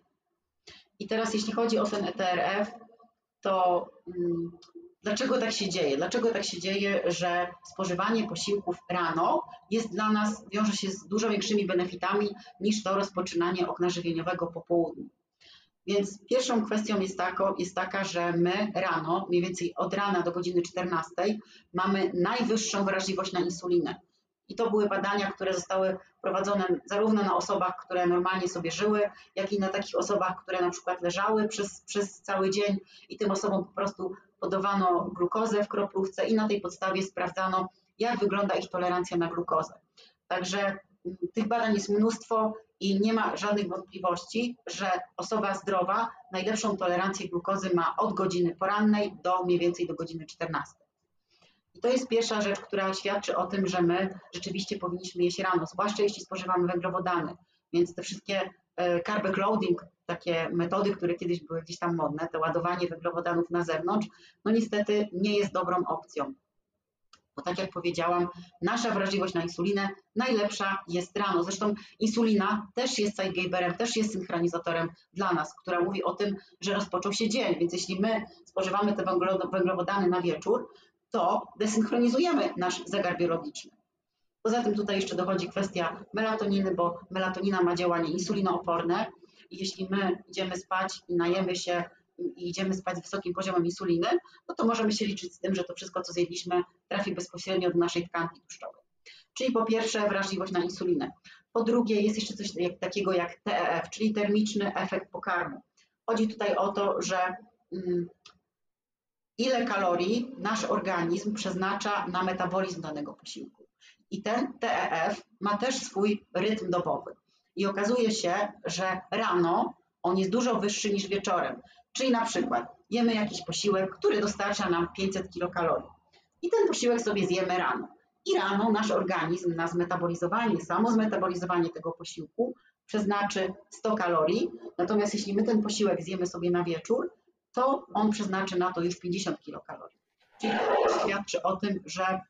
I teraz jeśli chodzi o ten ETRF, to mm, Dlaczego tak się dzieje? Dlaczego tak się dzieje, że spożywanie posiłków rano jest dla nas, wiąże się z dużo większymi benefitami niż to rozpoczynanie okna żywieniowego po południu? Więc pierwszą kwestią jest, tako, jest taka, że my rano, mniej więcej od rana do godziny 14, mamy najwyższą wrażliwość na insulinę. I to były badania, które zostały prowadzone zarówno na osobach, które normalnie sobie żyły, jak i na takich osobach, które na przykład leżały przez, przez cały dzień i tym osobom po prostu podawano glukozę w kroplówce i na tej podstawie sprawdzano, jak wygląda ich tolerancja na glukozę. Także mm, tych badań jest mnóstwo i nie ma żadnych wątpliwości, że osoba zdrowa najlepszą tolerancję glukozy ma od godziny porannej do mniej więcej do godziny 14. To jest pierwsza rzecz, która świadczy o tym, że my rzeczywiście powinniśmy jeść rano, zwłaszcza jeśli spożywamy węglowodany. Więc te wszystkie e, carb loading, takie metody, które kiedyś były gdzieś tam modne, to ładowanie węglowodanów na zewnątrz, no niestety nie jest dobrą opcją. Bo tak jak powiedziałam, nasza wrażliwość na insulinę najlepsza jest rano. Zresztą insulina też jest sidegaberem, też jest synchronizatorem dla nas, która mówi o tym, że rozpoczął się dzień. Więc jeśli my spożywamy te węglowodany na wieczór, to desynchronizujemy nasz zegar biologiczny. Poza tym tutaj jeszcze dochodzi kwestia melatoniny, bo melatonina ma działanie insulinooporne i jeśli my idziemy spać i najemy się i idziemy spać z wysokim poziomem insuliny, no to możemy się liczyć z tym, że to wszystko, co zjedliśmy, trafi bezpośrednio do naszej tkanki tłuszczowej. Czyli po pierwsze wrażliwość na insulinę. Po drugie jest jeszcze coś takiego jak TEF, czyli termiczny efekt pokarmu. Chodzi tutaj o to, że mm, ile kalorii nasz organizm przeznacza na metabolizm danego posiłku. I ten TEF ma też swój rytm dobowy. I okazuje się, że rano on jest dużo wyższy niż wieczorem. Czyli na przykład jemy jakiś posiłek, który dostarcza nam 500 kilokalorii. I ten posiłek sobie zjemy rano. I rano nasz organizm na zmetabolizowanie, samo zmetabolizowanie tego posiłku przeznaczy 100 kalorii. Natomiast jeśli my ten posiłek zjemy sobie na wieczór, to on przeznaczy na to już 50 kilokalorii. Czyli to świadczy o tym, że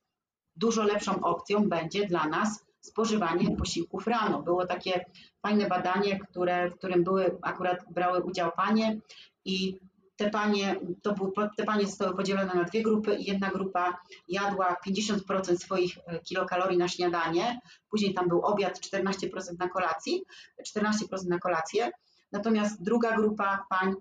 dużo lepszą opcją będzie dla nas spożywanie posiłków rano. Było takie fajne badanie, które, w którym były akurat brały udział panie i te panie, to był, te panie zostały podzielone na dwie grupy i jedna grupa jadła 50% swoich e, kilokalorii na śniadanie, później tam był obiad 14% na kolacji, 14% na kolację, natomiast druga grupa pań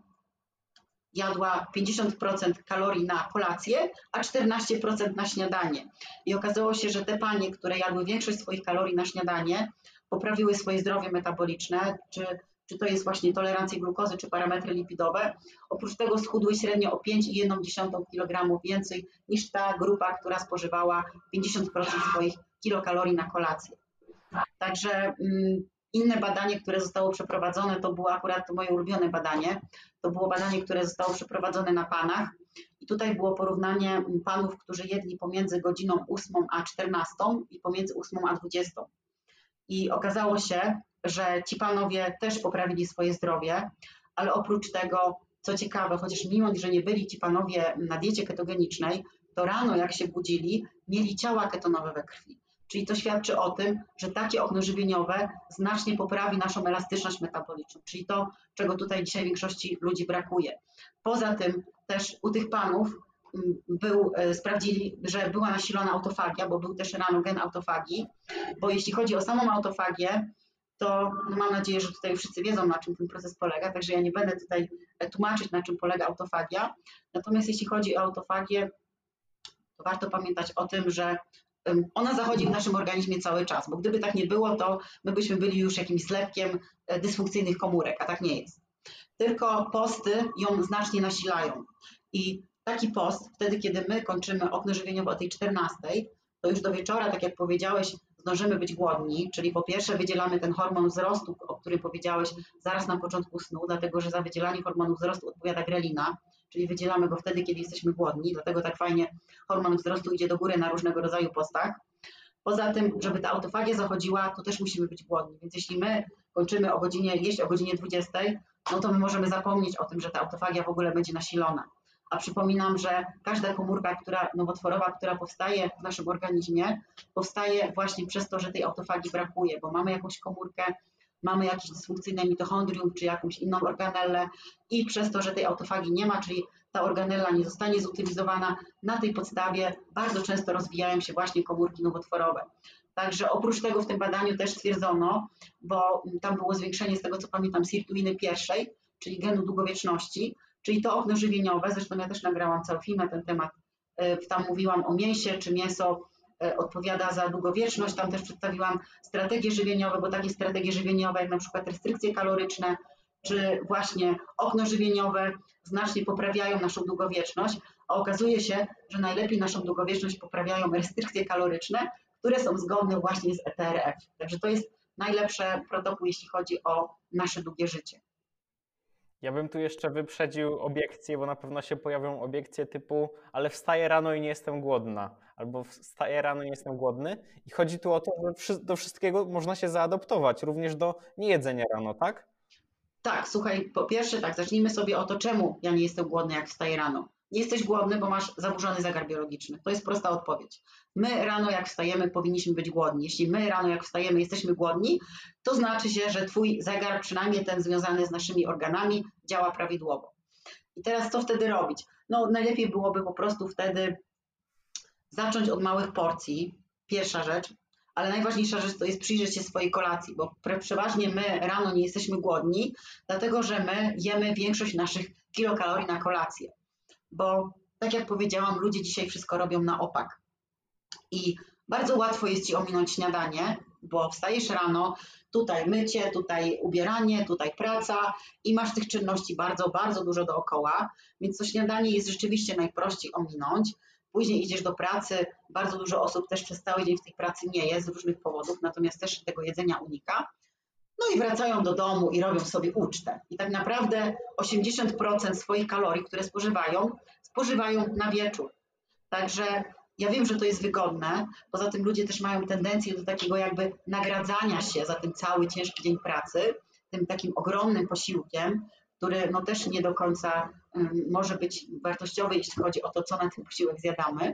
jadła 50% kalorii na kolację, a 14% na śniadanie. I okazało się, że te panie, które jadły większość swoich kalorii na śniadanie, poprawiły swoje zdrowie metaboliczne, czy, czy to jest właśnie tolerancja glukozy, czy parametry lipidowe. Oprócz tego schudły średnio o 5,1 kg więcej niż ta grupa, która spożywała 50% swoich kilokalorii na kolację. Także mm, inne badanie, które zostało przeprowadzone, to było akurat moje ulubione badanie. To było badanie, które zostało przeprowadzone na panach. I tutaj było porównanie panów, którzy jedli pomiędzy godziną 8 a 14 i pomiędzy 8 a 20. I okazało się, że ci panowie też poprawili swoje zdrowie, ale oprócz tego, co ciekawe, chociaż mimo, że nie byli ci panowie na diecie ketogenicznej, to rano jak się budzili, mieli ciała ketonowe we krwi. Czyli to świadczy o tym, że takie okno żywieniowe znacznie poprawi naszą elastyczność metaboliczną, czyli to, czego tutaj dzisiaj większości ludzi brakuje. Poza tym też u tych panów mm, był, e, sprawdzili, że była nasilona autofagia, bo był też rano gen autofagii, bo jeśli chodzi o samą autofagię, to no mam nadzieję, że tutaj wszyscy wiedzą, na czym ten proces polega, także ja nie będę tutaj e, tłumaczyć, na czym polega autofagia. Natomiast jeśli chodzi o autofagię, to warto pamiętać o tym, że ona zachodzi w naszym organizmie cały czas, bo gdyby tak nie było, to my byśmy byli już jakimś zlepkiem e, dysfunkcyjnych komórek, a tak nie jest. Tylko posty ją znacznie nasilają. I taki post, wtedy kiedy my kończymy okno żywieniowe o tej 14, to już do wieczora, tak jak powiedziałeś, zdążymy być głodni, czyli po pierwsze wydzielamy ten hormon wzrostu, o którym powiedziałeś zaraz na początku snu, dlatego że za wydzielanie hormonu wzrostu odpowiada grelina, czyli wydzielamy go wtedy, kiedy jesteśmy głodni, dlatego tak fajnie hormon wzrostu idzie do góry na różnego rodzaju postach. Poza tym, żeby ta autofagia zachodziła, to też musimy być głodni, więc jeśli my kończymy o godzinie, jeść o godzinie 20, no to my możemy zapomnieć o tym, że ta autofagia w ogóle będzie nasilona. A przypominam, że każda komórka która, nowotworowa, która powstaje w naszym organizmie, powstaje właśnie przez to, że tej autofagii brakuje, bo mamy jakąś komórkę, mamy jakieś dysfunkcyjne mitochondrium czy jakąś inną organellę i przez to, że tej autofagii nie ma, czyli ta organella nie zostanie zutylizowana, na tej podstawie bardzo często rozwijają się właśnie komórki nowotworowe. Także oprócz tego w tym badaniu też stwierdzono, bo tam było zwiększenie z tego co pamiętam sirtuiny pierwszej, czyli genu długowieczności, czyli to okno żywieniowe, zresztą ja też nagrałam cały film na ten temat, e, tam mówiłam o mięsie, czy mięso odpowiada za długowieczność. Tam też przedstawiłam strategie żywieniowe, bo takie strategie żywieniowe jak na przykład restrykcje kaloryczne, czy właśnie okno żywieniowe znacznie poprawiają naszą długowieczność, a okazuje się, że najlepiej naszą długowieczność poprawiają restrykcje kaloryczne, które są zgodne właśnie z ETRF. Także to jest najlepszy protokół, jeśli chodzi o nasze długie życie. Ja bym tu jeszcze wyprzedził obiekcje, bo na pewno się pojawią obiekcje typu ale wstaję rano i nie jestem głodna, albo wstaję rano i nie jestem głodny. I chodzi tu o to, że do wszystkiego można się zaadoptować, również do niejedzenia rano, tak? Tak, słuchaj, po pierwsze tak, zacznijmy sobie o to, czemu ja nie jestem głodny, jak wstaję rano. Jesteś głodny, bo masz zaburzony zegar biologiczny. To jest prosta odpowiedź. My rano, jak wstajemy, powinniśmy być głodni. Jeśli my rano, jak wstajemy, jesteśmy głodni, to znaczy się, że Twój zegar, przynajmniej ten związany z naszymi organami, działa prawidłowo. I teraz co wtedy robić? No, najlepiej byłoby po prostu wtedy zacząć od małych porcji. Pierwsza rzecz, ale najważniejsza rzecz to jest przyjrzeć się swojej kolacji, bo przeważnie my rano nie jesteśmy głodni, dlatego że my jemy większość naszych kilokalorii na kolację. Bo tak jak powiedziałam, ludzie dzisiaj wszystko robią na opak. I bardzo łatwo jest ci ominąć śniadanie, bo wstajesz rano, tutaj mycie, tutaj ubieranie, tutaj praca i masz tych czynności bardzo, bardzo dużo dookoła, więc to śniadanie jest rzeczywiście najprościej ominąć. Później idziesz do pracy, bardzo dużo osób też przez cały dzień w tej pracy nie jest z różnych powodów, natomiast też tego jedzenia unika. No i wracają do domu i robią sobie ucztę. I tak naprawdę 80% swoich kalorii, które spożywają, spożywają na wieczór. Także ja wiem, że to jest wygodne. Poza tym ludzie też mają tendencję do takiego jakby nagradzania się za ten cały ciężki dzień pracy, tym takim ogromnym posiłkiem, który no też nie do końca może być wartościowy, jeśli chodzi o to, co na ten posiłek zjadamy.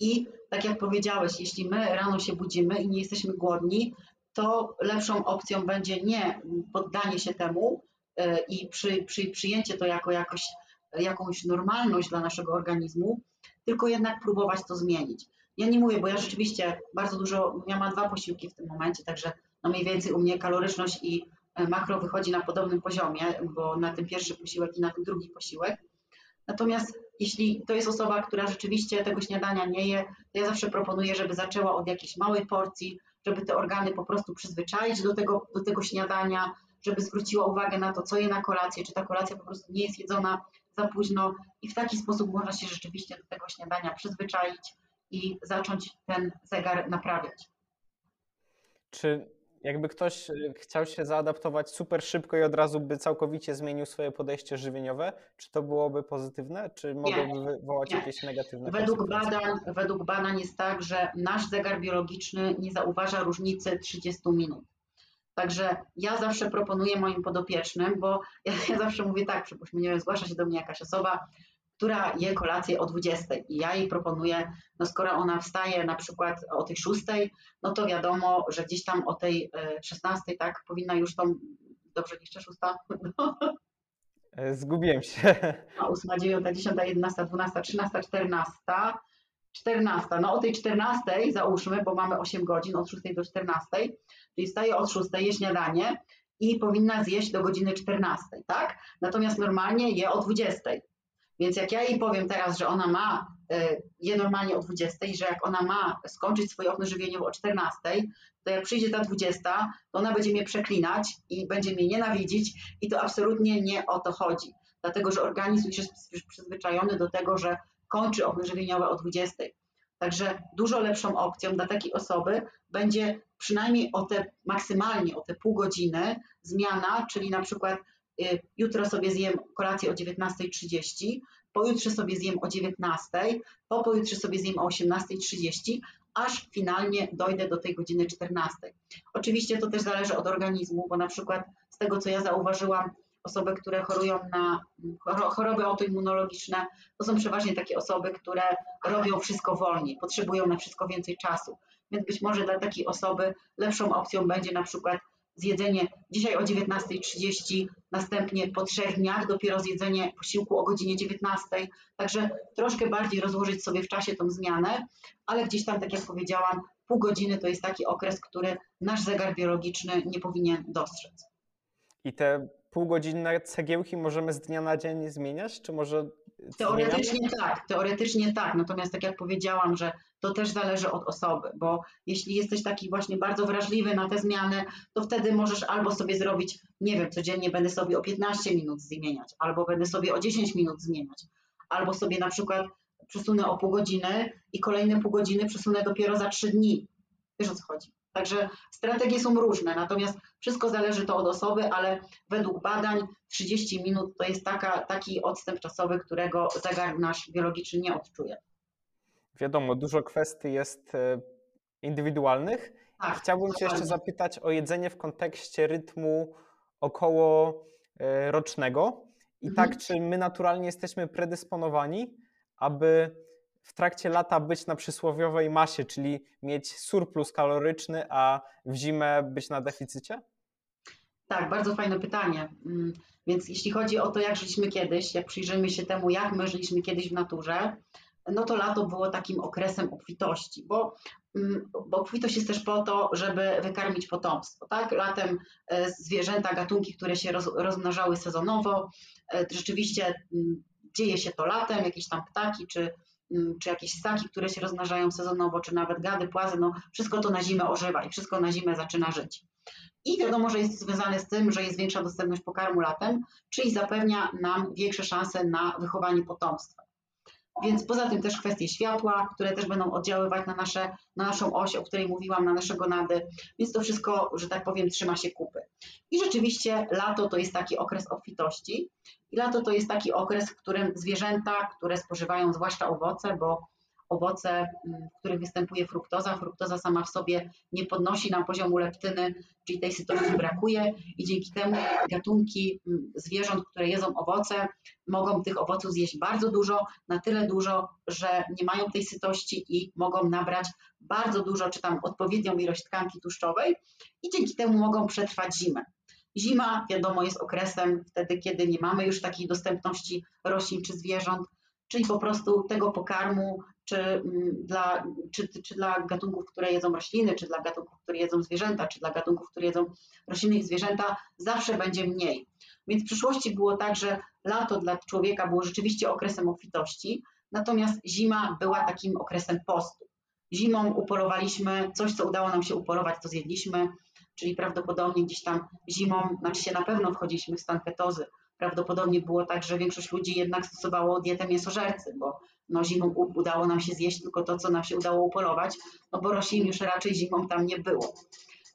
I tak jak powiedziałeś, jeśli my rano się budzimy i nie jesteśmy głodni, to lepszą opcją będzie nie poddanie się temu e, i przy, przy, przyjęcie to jako jakoś, jakąś normalność dla naszego organizmu, tylko jednak próbować to zmienić. Ja nie mówię, bo ja rzeczywiście bardzo dużo, ja mam dwa posiłki w tym momencie, także no mniej więcej u mnie kaloryczność i E, makro wychodzi na podobnym poziomie, bo na ten pierwszy posiłek i na ten drugi posiłek. Natomiast jeśli to jest osoba, która rzeczywiście tego śniadania nie je, to ja zawsze proponuję, żeby zaczęła od jakiejś małej porcji, żeby te organy po prostu przyzwyczaić do tego, do tego śniadania, żeby zwróciła uwagę na to, co je na kolację, czy ta kolacja po prostu nie jest jedzona za późno i w taki sposób można się rzeczywiście do tego śniadania przyzwyczaić i zacząć ten zegar naprawiać. Czy jakby ktoś y, chciał się zaadaptować super szybko i od razu by całkowicie zmienił swoje podejście żywieniowe, czy to byłoby pozytywne, czy mogłoby wywołać nie. jakieś negatywne według badań, według badań jest tak, że nasz zegar biologiczny nie zauważa różnicy 30 minut. Także ja zawsze proponuję moim podopiecznym, bo ja, ja zawsze mówię tak, przypuśćmy, nie wiem, zgłasza się do mnie jakaś osoba, która je kolację o 20 i ja jej proponuję, no skoro ona wstaje na przykład o tej 6, no to wiadomo, że gdzieś tam o tej 16, e, tak, powinna już tą, dobrze jeszcze 6? Zgubiłem się. No, 8, 9, 10, 11, 12, 13, 14. 14. No o tej 14 załóżmy, bo mamy 8 godzin od 6 do 14, czyli wstaje od 6, je śniadanie i powinna zjeść do godziny 14, tak? Natomiast normalnie je o 20. Więc jak ja jej powiem teraz, że ona ma e, je normalnie o 20, że jak ona ma skończyć swoje okno żywieniowe o 14, to jak przyjdzie ta 20, to ona będzie mnie przeklinać i będzie mnie nienawidzić i to absolutnie nie o to chodzi. Dlatego, że organizm jest przyzwyczajony do tego, że kończy okno żywieniowe o 20. Także dużo lepszą opcją dla takiej osoby będzie przynajmniej o te maksymalnie o te pół godziny zmiana, czyli na przykład jutro sobie zjem kolację o 19.30, pojutrze sobie zjem o 19.00, po pojutrze sobie zjem o 18.30, aż finalnie dojdę do tej godziny 14. Oczywiście to też zależy od organizmu, bo na przykład z tego, co ja zauważyłam, osoby, które chorują na choroby autoimmunologiczne, to są przeważnie takie osoby, które robią wszystko wolniej, potrzebują na wszystko więcej czasu. Więc być może dla takiej osoby lepszą opcją będzie na przykład zjedzenie dzisiaj o 19.30, następnie po trzech dniach dopiero zjedzenie posiłku o godzinie 19. Także troszkę bardziej rozłożyć sobie w czasie tą zmianę, ale gdzieś tam, tak jak powiedziałam, pół godziny to jest taki okres, który nasz zegar biologiczny nie powinien dostrzec. I te półgodzinne cegiełki możemy z dnia na dzień zmieniać, czy może Teoretycznie tak, teoretycznie tak. Natomiast tak jak powiedziałam, że to też zależy od osoby, bo jeśli jesteś taki właśnie bardzo wrażliwy na te zmiany, to wtedy możesz albo sobie zrobić, nie wiem, codziennie będę sobie o 15 minut zmieniać, albo będę sobie o 10 minut zmieniać, albo sobie na przykład przesunę o pół godziny i kolejne pół godziny przesunę dopiero za 3 dni. Wiesz o co chodzi? Także strategie są różne, natomiast wszystko zależy to od osoby, ale według badań 30 minut to jest taka, taki odstęp czasowy, którego zegar nasz biologiczny nie odczuje. Wiadomo, dużo kwestii jest e, indywidualnych. Tak, Chciałbym Cię jeszcze zapytać o jedzenie w kontekście rytmu około e, rocznego I mhm. tak, czy my naturalnie jesteśmy predysponowani, aby w trakcie lata być na przysłowiowej masie, czyli mieć surplus kaloryczny, a w zimę być na deficycie? Tak, bardzo fajne pytanie. Mm, więc jeśli chodzi o to, jak żyliśmy kiedyś, jak przyjrzymy się temu, jak my żyliśmy kiedyś w naturze, no to lato było takim okresem obfitości, bo, mm, bo obfitość jest też po to, żeby wykarmić potomstwo. Tak? Latem e, zwierzęta, gatunki, które się roz, rozmnażały sezonowo, e, rzeczywiście mm, dzieje się to latem, jakieś tam ptaki czy, czy jakieś ssaki, które się rozmnażają sezonowo, czy nawet gady, płazy, no wszystko to na zimę ożywa i wszystko na zimę zaczyna żyć. I wiadomo, że jest związane z tym, że jest większa dostępność pokarmu latem, czyli zapewnia nam większe szanse na wychowanie potomstwa. Więc poza tym też kwestie światła, które też będą oddziaływać na, nasze, na naszą oś, o której mówiłam, na nasze gonady, więc to wszystko, że tak powiem, trzyma się kupy. I rzeczywiście lato to jest taki okres obfitości i lato to jest taki okres, w którym zwierzęta, które spożywają zwłaszcza owoce, bo owoce, mm, w których występuje fruktoza. Fruktoza sama w sobie nie podnosi nam poziomu leptyny, czyli tej sytości brakuje i dzięki temu gatunki mm, zwierząt, które jedzą owoce, mogą tych owoców zjeść bardzo dużo, na tyle dużo, że nie mają tej sytości i mogą nabrać bardzo dużo, czy tam odpowiednią ilość tkanki tłuszczowej i dzięki temu mogą przetrwać zimę. Zima, wiadomo, jest okresem wtedy, kiedy nie mamy już takiej dostępności roślin czy zwierząt, czyli po prostu tego pokarmu czy mm, dla, czy, czy dla gatunków, które jedzą rośliny, czy dla gatunków, które jedzą zwierzęta, czy dla gatunków, które jedzą rośliny i zwierzęta, zawsze będzie mniej. Więc w przyszłości było tak, że lato dla człowieka było rzeczywiście okresem obfitości, natomiast zima była takim okresem postu. Zimą upolowaliśmy coś, co udało nam się upolować, to zjedliśmy, czyli prawdopodobnie gdzieś tam zimą, znaczy się na pewno wchodziliśmy w stan ketozy. Prawdopodobnie było tak, że większość ludzi jednak stosowało dietę mięsożercy, bo no zimą udało nam się zjeść tylko to, co nam się udało upolować, no bo roślin już raczej zimą tam nie było.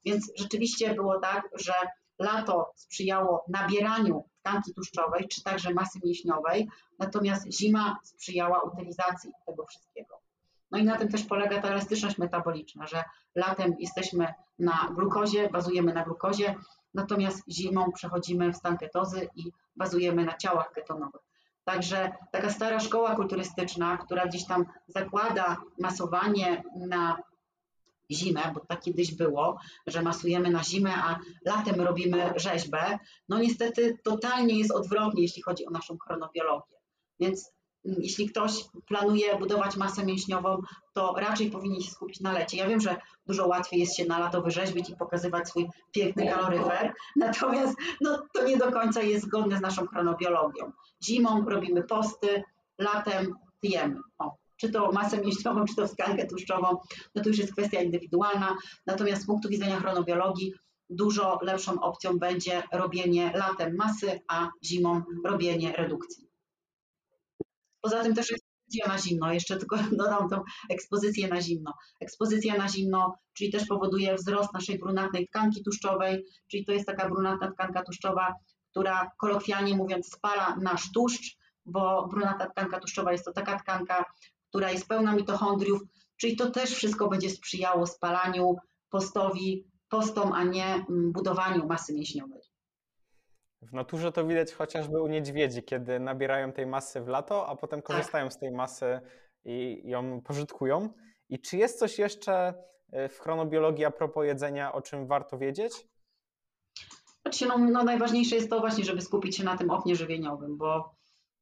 Więc rzeczywiście było tak, że lato sprzyjało nabieraniu tkanki tłuszczowej, czy także masy mięśniowej, natomiast zima sprzyjała utylizacji tego wszystkiego. No i na tym też polega ta elastyczność metaboliczna, że latem jesteśmy na glukozie, bazujemy na glukozie, natomiast zimą przechodzimy w stan ketozy i bazujemy na ciałach ketonowych. Także taka stara szkoła kulturystyczna, która gdzieś tam zakłada masowanie na zimę, bo tak kiedyś było, że masujemy na zimę, a latem robimy rzeźbę, no niestety totalnie jest odwrotnie, jeśli chodzi o naszą chronobiologię. Więc jeśli ktoś planuje budować masę mięśniową, to raczej powinien się skupić na lecie. Ja wiem, że dużo łatwiej jest się na lato wyrzeźbić i pokazywać swój piękny kaloryfer, natomiast no, to nie do końca jest zgodne z naszą chronobiologią. Zimą robimy posty, latem jemy. O, czy to masę mięśniową, czy to tkankę tłuszczową, no to już jest kwestia indywidualna. Natomiast z punktu widzenia chronobiologii dużo lepszą opcją będzie robienie latem masy, a zimą robienie redukcji. Poza tym też ekspozycja na zimno, jeszcze tylko dodam tą ekspozycję na zimno. Ekspozycja na zimno, czyli też powoduje wzrost naszej brunatnej tkanki tłuszczowej, czyli to jest taka brunatna tkanka tłuszczowa, która kolokwialnie mówiąc spala nasz tłuszcz, bo brunatna tkanka tłuszczowa jest to taka tkanka, która jest pełna mitochondriów, czyli to też wszystko będzie sprzyjało spalaniu, postowi, postom, a nie mm, budowaniu masy mięśniowej. W naturze to widać chociażby u niedźwiedzi, kiedy nabierają tej masy w lato, a potem tak. korzystają z tej masy i ją pożytkują. I czy jest coś jeszcze e, w chronobiologii a propos jedzenia, o czym warto wiedzieć? Znaczy, no, no najważniejsze jest to właśnie, żeby skupić się na tym oknie żywieniowym, bo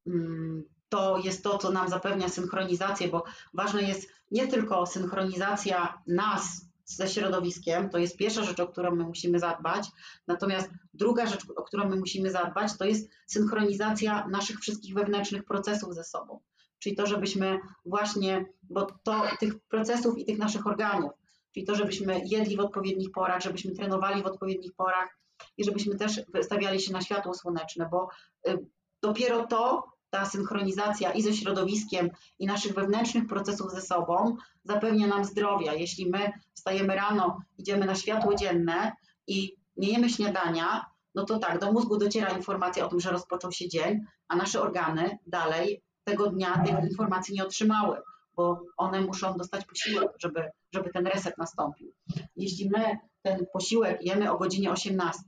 mm, to jest to, co nam zapewnia synchronizację, bo ważne jest nie tylko synchronizacja nas ze środowiskiem, to jest pierwsza rzecz, o którą my musimy zadbać. Natomiast druga rzecz, o którą my musimy zadbać, to jest synchronizacja naszych wszystkich wewnętrznych procesów ze sobą. Czyli to, żebyśmy właśnie, bo to tych procesów i tych naszych organów, czyli to, żebyśmy jedli w odpowiednich porach, żebyśmy trenowali w odpowiednich porach i żebyśmy też wystawiali się na światło słoneczne, bo y, dopiero to ta synchronizacja i ze środowiskiem, i naszych wewnętrznych procesów ze sobą zapewnia nam zdrowia. Jeśli my wstajemy rano, idziemy na światło dzienne i nie jemy śniadania, no to tak, do mózgu dociera informacja o tym, że rozpoczął się dzień, a nasze organy dalej tego dnia tych informacji nie otrzymały, bo one muszą dostać posiłek, żeby, żeby ten reset nastąpił. Jeśli my ten posiłek jemy o godzinie 18,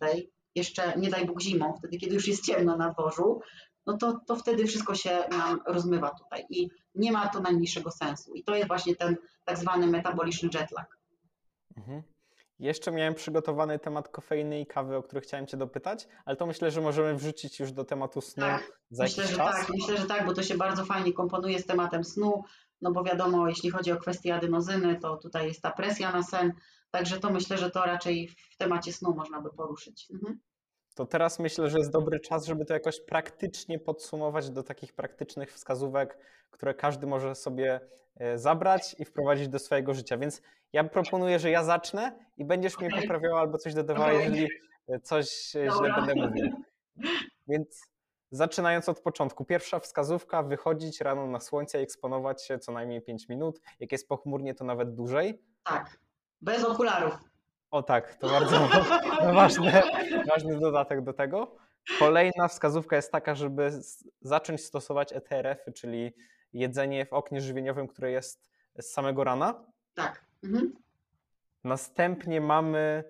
jeszcze nie daj Bóg zimą, wtedy kiedy już jest ciemno na dworzu, no to, to wtedy wszystko się nam rozmywa tutaj i nie ma to najmniejszego sensu. I to jest właśnie ten tak zwany metaboliczny jetlag. Mhm. Jeszcze miałem przygotowany temat kofeiny i kawy, o który chciałem Cię dopytać, ale to myślę, że możemy wrzucić już do tematu snu Tak, za Myślę, jakiś że czas. tak, myślę, że tak, bo to się bardzo fajnie komponuje z tematem snu, no bo wiadomo, jeśli chodzi o kwestię adenozyny, to tutaj jest ta presja na sen, także to myślę, że to raczej w temacie snu można by poruszyć. Mhm. To teraz myślę, że jest dobry czas, żeby to jakoś praktycznie podsumować do takich praktycznych wskazówek, które każdy może sobie e, zabrać i wprowadzić do swojego życia. Więc ja proponuję, że ja zacznę i będziesz mnie poprawiała albo coś dodawała, jeżeli e, coś e, źle Dobra. będę mówił. Więc zaczynając od początku. Pierwsza wskazówka, wychodzić rano na słońce i eksponować się co najmniej 5 minut. Jak jest pochmurnie, to nawet dłużej. Tak, bez okularów. O tak, to bardzo ważny, ważny dodatek do tego. Kolejna wskazówka jest taka, żeby zacząć stosować ETRF-y, czyli jedzenie w oknie żywieniowym, które jest z samego rana. Tak. Mhm. Następnie mamy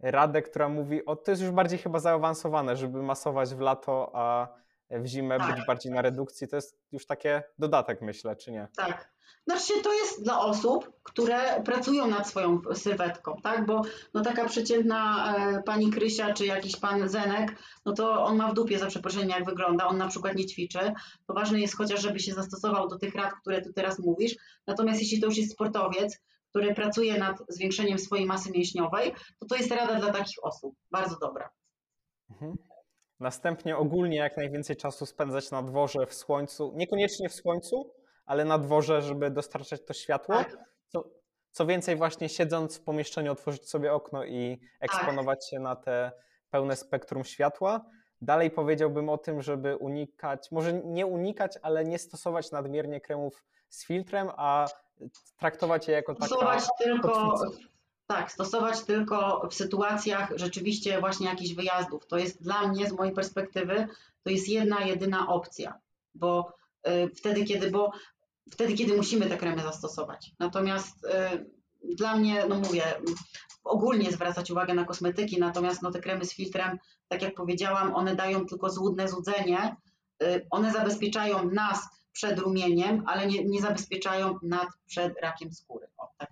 radę, która mówi, o to jest już bardziej chyba zaawansowane, żeby masować w lato, a w zimę Tak. być bardziej na redukcji. To jest już takie dodatek, myślę, czy nie? Tak. Znaczy to jest dla osób, które pracują nad swoją sylwetką, tak? Bo no taka przeciętna e, pani Krysia czy jakiś pan Zenek, no to on ma w dupie za przeproszeniem jak wygląda, on na przykład nie ćwiczy. To ważne jest chociaż, żeby się zastosował do tych rad, które tu teraz mówisz. Natomiast jeśli to już jest sportowiec, który pracuje nad zwiększeniem swojej masy mięśniowej, to to jest rada dla takich osób. Bardzo dobra. Mhm. Następnie ogólnie jak najwięcej czasu spędzać na dworze w słońcu, niekoniecznie w słońcu, ale na dworze, żeby dostarczać to światło. Tak. Co, co więcej, właśnie siedząc w pomieszczeniu, otworzyć sobie okno i eksponować się na te pełne spektrum światła. Dalej powiedziałbym o tym, żeby unikać, może nie unikać, ale nie stosować nadmiernie kremów z filtrem, a traktować je jako taka Stosować tylko. Tak, stosować tylko w sytuacjach rzeczywiście właśnie jakichś wyjazdów. To jest dla mnie, z mojej perspektywy, to jest jedna, jedyna opcja, bo y, wtedy, kiedy, bo wtedy, kiedy musimy te kremy zastosować. Natomiast y, dla mnie, no mówię, ogólnie zwracać uwagę na kosmetyki, natomiast no, te kremy z filtrem, tak jak powiedziałam, one dają tylko złudne złudzenie, y, one zabezpieczają nas przed rumieniem, ale nie, nie zabezpieczają nad przed rakiem skóry. O, tak.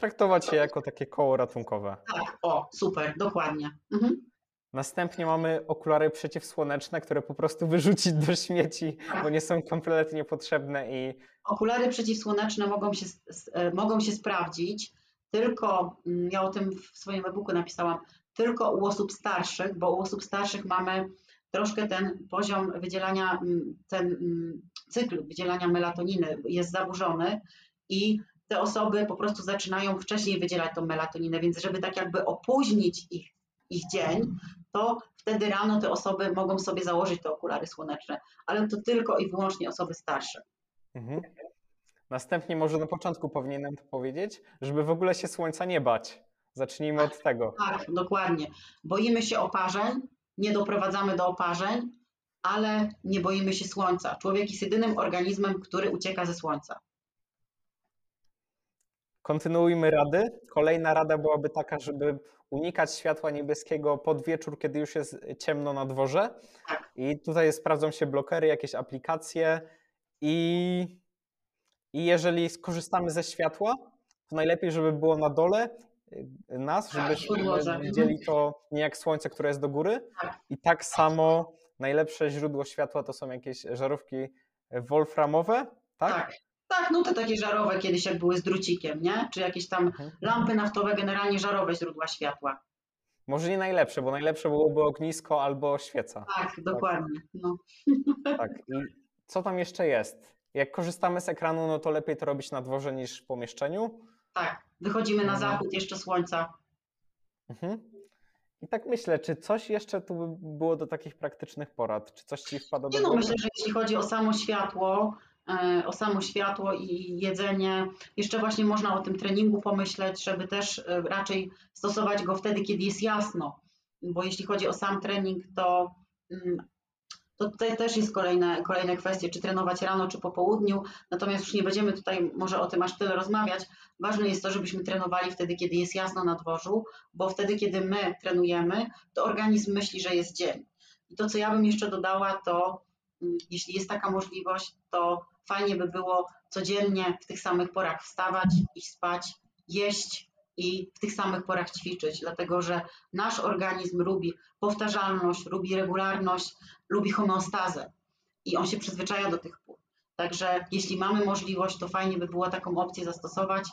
Traktować je jako takie koło ratunkowe. Tak, o, super, dokładnie. Mhm. Następnie mamy okulary przeciwsłoneczne, które po prostu wyrzucić do śmieci, bo nie są kompletnie potrzebne i Okulary przeciwsłoneczne mogą się, e, mogą się sprawdzić tylko, mm, ja o tym w swoim e-booku napisałam, tylko u osób starszych, bo u osób starszych mamy troszkę ten poziom wydzielania, mm, ten mm, cykl wydzielania melatoniny jest zaburzony i te osoby po prostu zaczynają wcześniej wydzielać tą melatoninę, więc żeby tak jakby opóźnić ich, ich dzień, to wtedy rano te osoby mogą sobie założyć te okulary słoneczne, ale to tylko i wyłącznie osoby starsze. Mhm. Następnie może na początku powinienem to powiedzieć, żeby w ogóle się słońca nie bać. Zacznijmy od tego. Tak, dokładnie. Boimy się oparzeń, nie doprowadzamy do oparzeń, ale nie boimy się słońca. Człowiek jest jedynym organizmem, który ucieka ze słońca. Kontynuujmy rady. Kolejna rada byłaby taka, żeby unikać światła niebieskiego pod wieczór, kiedy już jest ciemno na dworze. Tak. I tutaj sprawdzą się blokery, jakieś aplikacje i, i jeżeli skorzystamy ze światła, to najlepiej, żeby było na dole y, nas, Tak, żebyśmy widzieli to nie jak słońce, które jest do góry. Tak. I tak samo najlepsze źródło światła to są jakieś żarówki wolframowe, tak? Tak. Tak, no te takie żarowe kiedyś jak były z drucikiem, nie? Czy jakieś tam Mhm. lampy naftowe, generalnie żarowe źródła światła. Może nie najlepsze, bo najlepsze byłoby ognisko albo świeca. Tak, dokładnie. No. Tak. I co tam jeszcze jest? Jak korzystamy z ekranu, no to lepiej to robić na dworze niż w pomieszczeniu. Tak, wychodzimy na Mhm. zachód jeszcze słońca. Mhm. I tak myślę, czy coś jeszcze tu by było do takich praktycznych porad? Czy coś ci wpada do Nie no, głowy? myślę, że jeśli chodzi o samo światło, o samo światło i jedzenie, jeszcze właśnie można o tym treningu pomyśleć, żeby też e, raczej stosować go wtedy, kiedy jest jasno, bo jeśli chodzi o sam trening, to, mm, to tutaj też jest kolejne, kolejne kwestie, czy trenować rano, czy po południu, natomiast już nie będziemy tutaj może o tym aż tyle rozmawiać. Ważne jest to, żebyśmy trenowali wtedy, kiedy jest jasno na dworzu, bo wtedy, kiedy my trenujemy, to organizm myśli, że jest dzień. I to, co ja bym jeszcze dodała, to mm, jeśli jest taka możliwość, to fajnie by było codziennie w tych samych porach wstawać, iść spać, jeść i w tych samych porach ćwiczyć, dlatego że nasz organizm lubi powtarzalność, lubi regularność, lubi homeostazę i on się przyzwyczaja do tych pór. Także jeśli mamy możliwość, to fajnie by było taką opcję zastosować.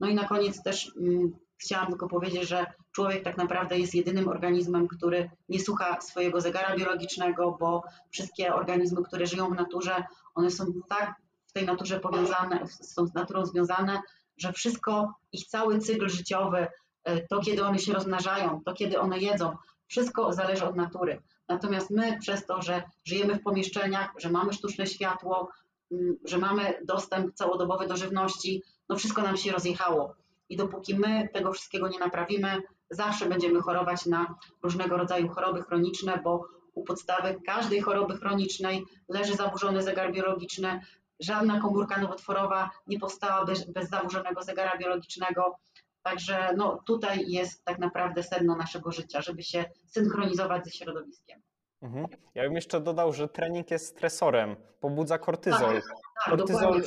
No i na koniec też mm, chciałam tylko powiedzieć, że człowiek tak naprawdę jest jedynym organizmem, który nie słucha swojego zegara biologicznego, bo wszystkie organizmy, które żyją w naturze, one są tak w tej naturze powiązane, są z naturą związane, że wszystko, ich cały cykl życiowy, e, to kiedy one się rozmnażają, to kiedy one jedzą, wszystko zależy od natury. Natomiast my przez to, że żyjemy w pomieszczeniach, że mamy sztuczne światło, mm, że mamy dostęp całodobowy do żywności, no wszystko nam się rozjechało. I dopóki my tego wszystkiego nie naprawimy, zawsze będziemy chorować na różnego rodzaju choroby chroniczne, bo u podstawy każdej choroby chronicznej leży zaburzony zegar biologiczny. Żadna komórka nowotworowa nie powstała bez, bez zaburzonego zegara biologicznego. Także no, tutaj jest tak naprawdę sedno naszego życia, żeby się synchronizować ze środowiskiem. Mhm. Ja bym jeszcze dodał, że trening jest stresorem, pobudza kortyzol. Tak, tak kortyzol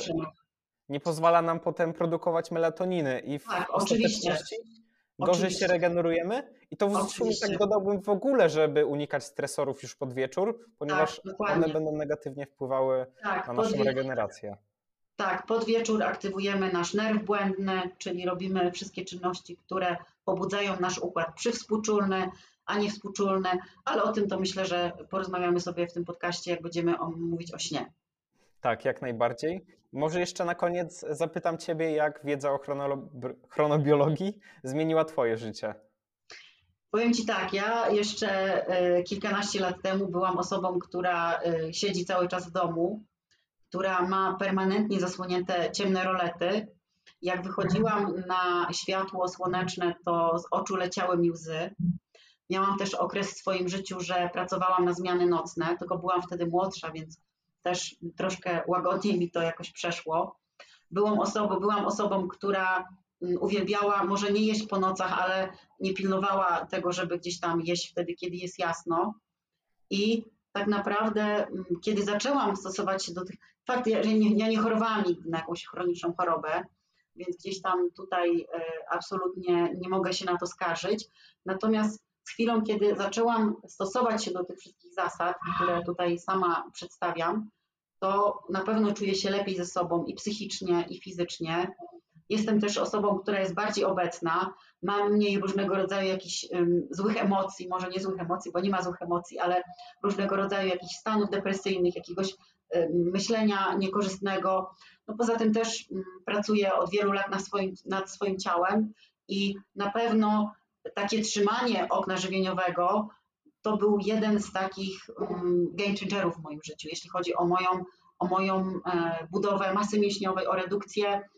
nie pozwala nam potem produkować melatoniny i w tak, oczywiście. Gorzej oczywiście. się regenerujemy. I to w sumie tak dodałbym w ogóle, żeby unikać stresorów już pod wieczór, ponieważ tak, one będą negatywnie wpływały tak, na naszą regenerację. Tak, pod wieczór aktywujemy nasz nerw błędny, czyli robimy wszystkie czynności, które pobudzają nasz układ przywspółczulny, a nie współczulny, ale o tym to myślę, że porozmawiamy sobie w tym podcaście, jak będziemy mówić o śnie. Tak, jak najbardziej. Może jeszcze na koniec zapytam Ciebie, jak wiedza o chronobiologii zmieniła Twoje życie? Powiem Ci tak, ja jeszcze e, kilkanaście lat temu byłam osobą, która e, siedzi cały czas w domu, która ma permanentnie zasłonięte ciemne rolety. Jak wychodziłam na światło słoneczne, to z oczu leciały mi łzy. Miałam też okres w swoim życiu, że pracowałam na zmiany nocne, tylko byłam wtedy młodsza, więc też troszkę łagodniej mi to jakoś przeszło. Byłam osobą, byłam osobą, która mm, uwielbiała może nie jeść po nocach, ale nie pilnowała tego, żeby gdzieś tam jeść wtedy, kiedy jest jasno. I tak naprawdę, mm, kiedy zaczęłam stosować się do tych, fakt, ja nie, ja nie chorowałam nigdy na jakąś chroniczną chorobę, więc gdzieś tam tutaj e, absolutnie nie mogę się na to skarżyć. Natomiast z chwilą, kiedy zaczęłam stosować się do tych wszystkich zasad, które tutaj sama przedstawiam, to na pewno czuję się lepiej ze sobą i psychicznie, i fizycznie. Jestem też osobą, która jest bardziej obecna, mam mniej różnego rodzaju jakichś um, złych emocji, może nie złych emocji, bo nie ma złych emocji, ale różnego rodzaju jakichś stanów depresyjnych, jakiegoś um, myślenia niekorzystnego. No poza tym też um, pracuję od wielu lat nad swoim, nad swoim ciałem i na pewno takie trzymanie okna żywieniowego to był jeden z takich um, game changerów w moim życiu, jeśli chodzi o moją, o moją e, budowę masy mięśniowej, o redukcję.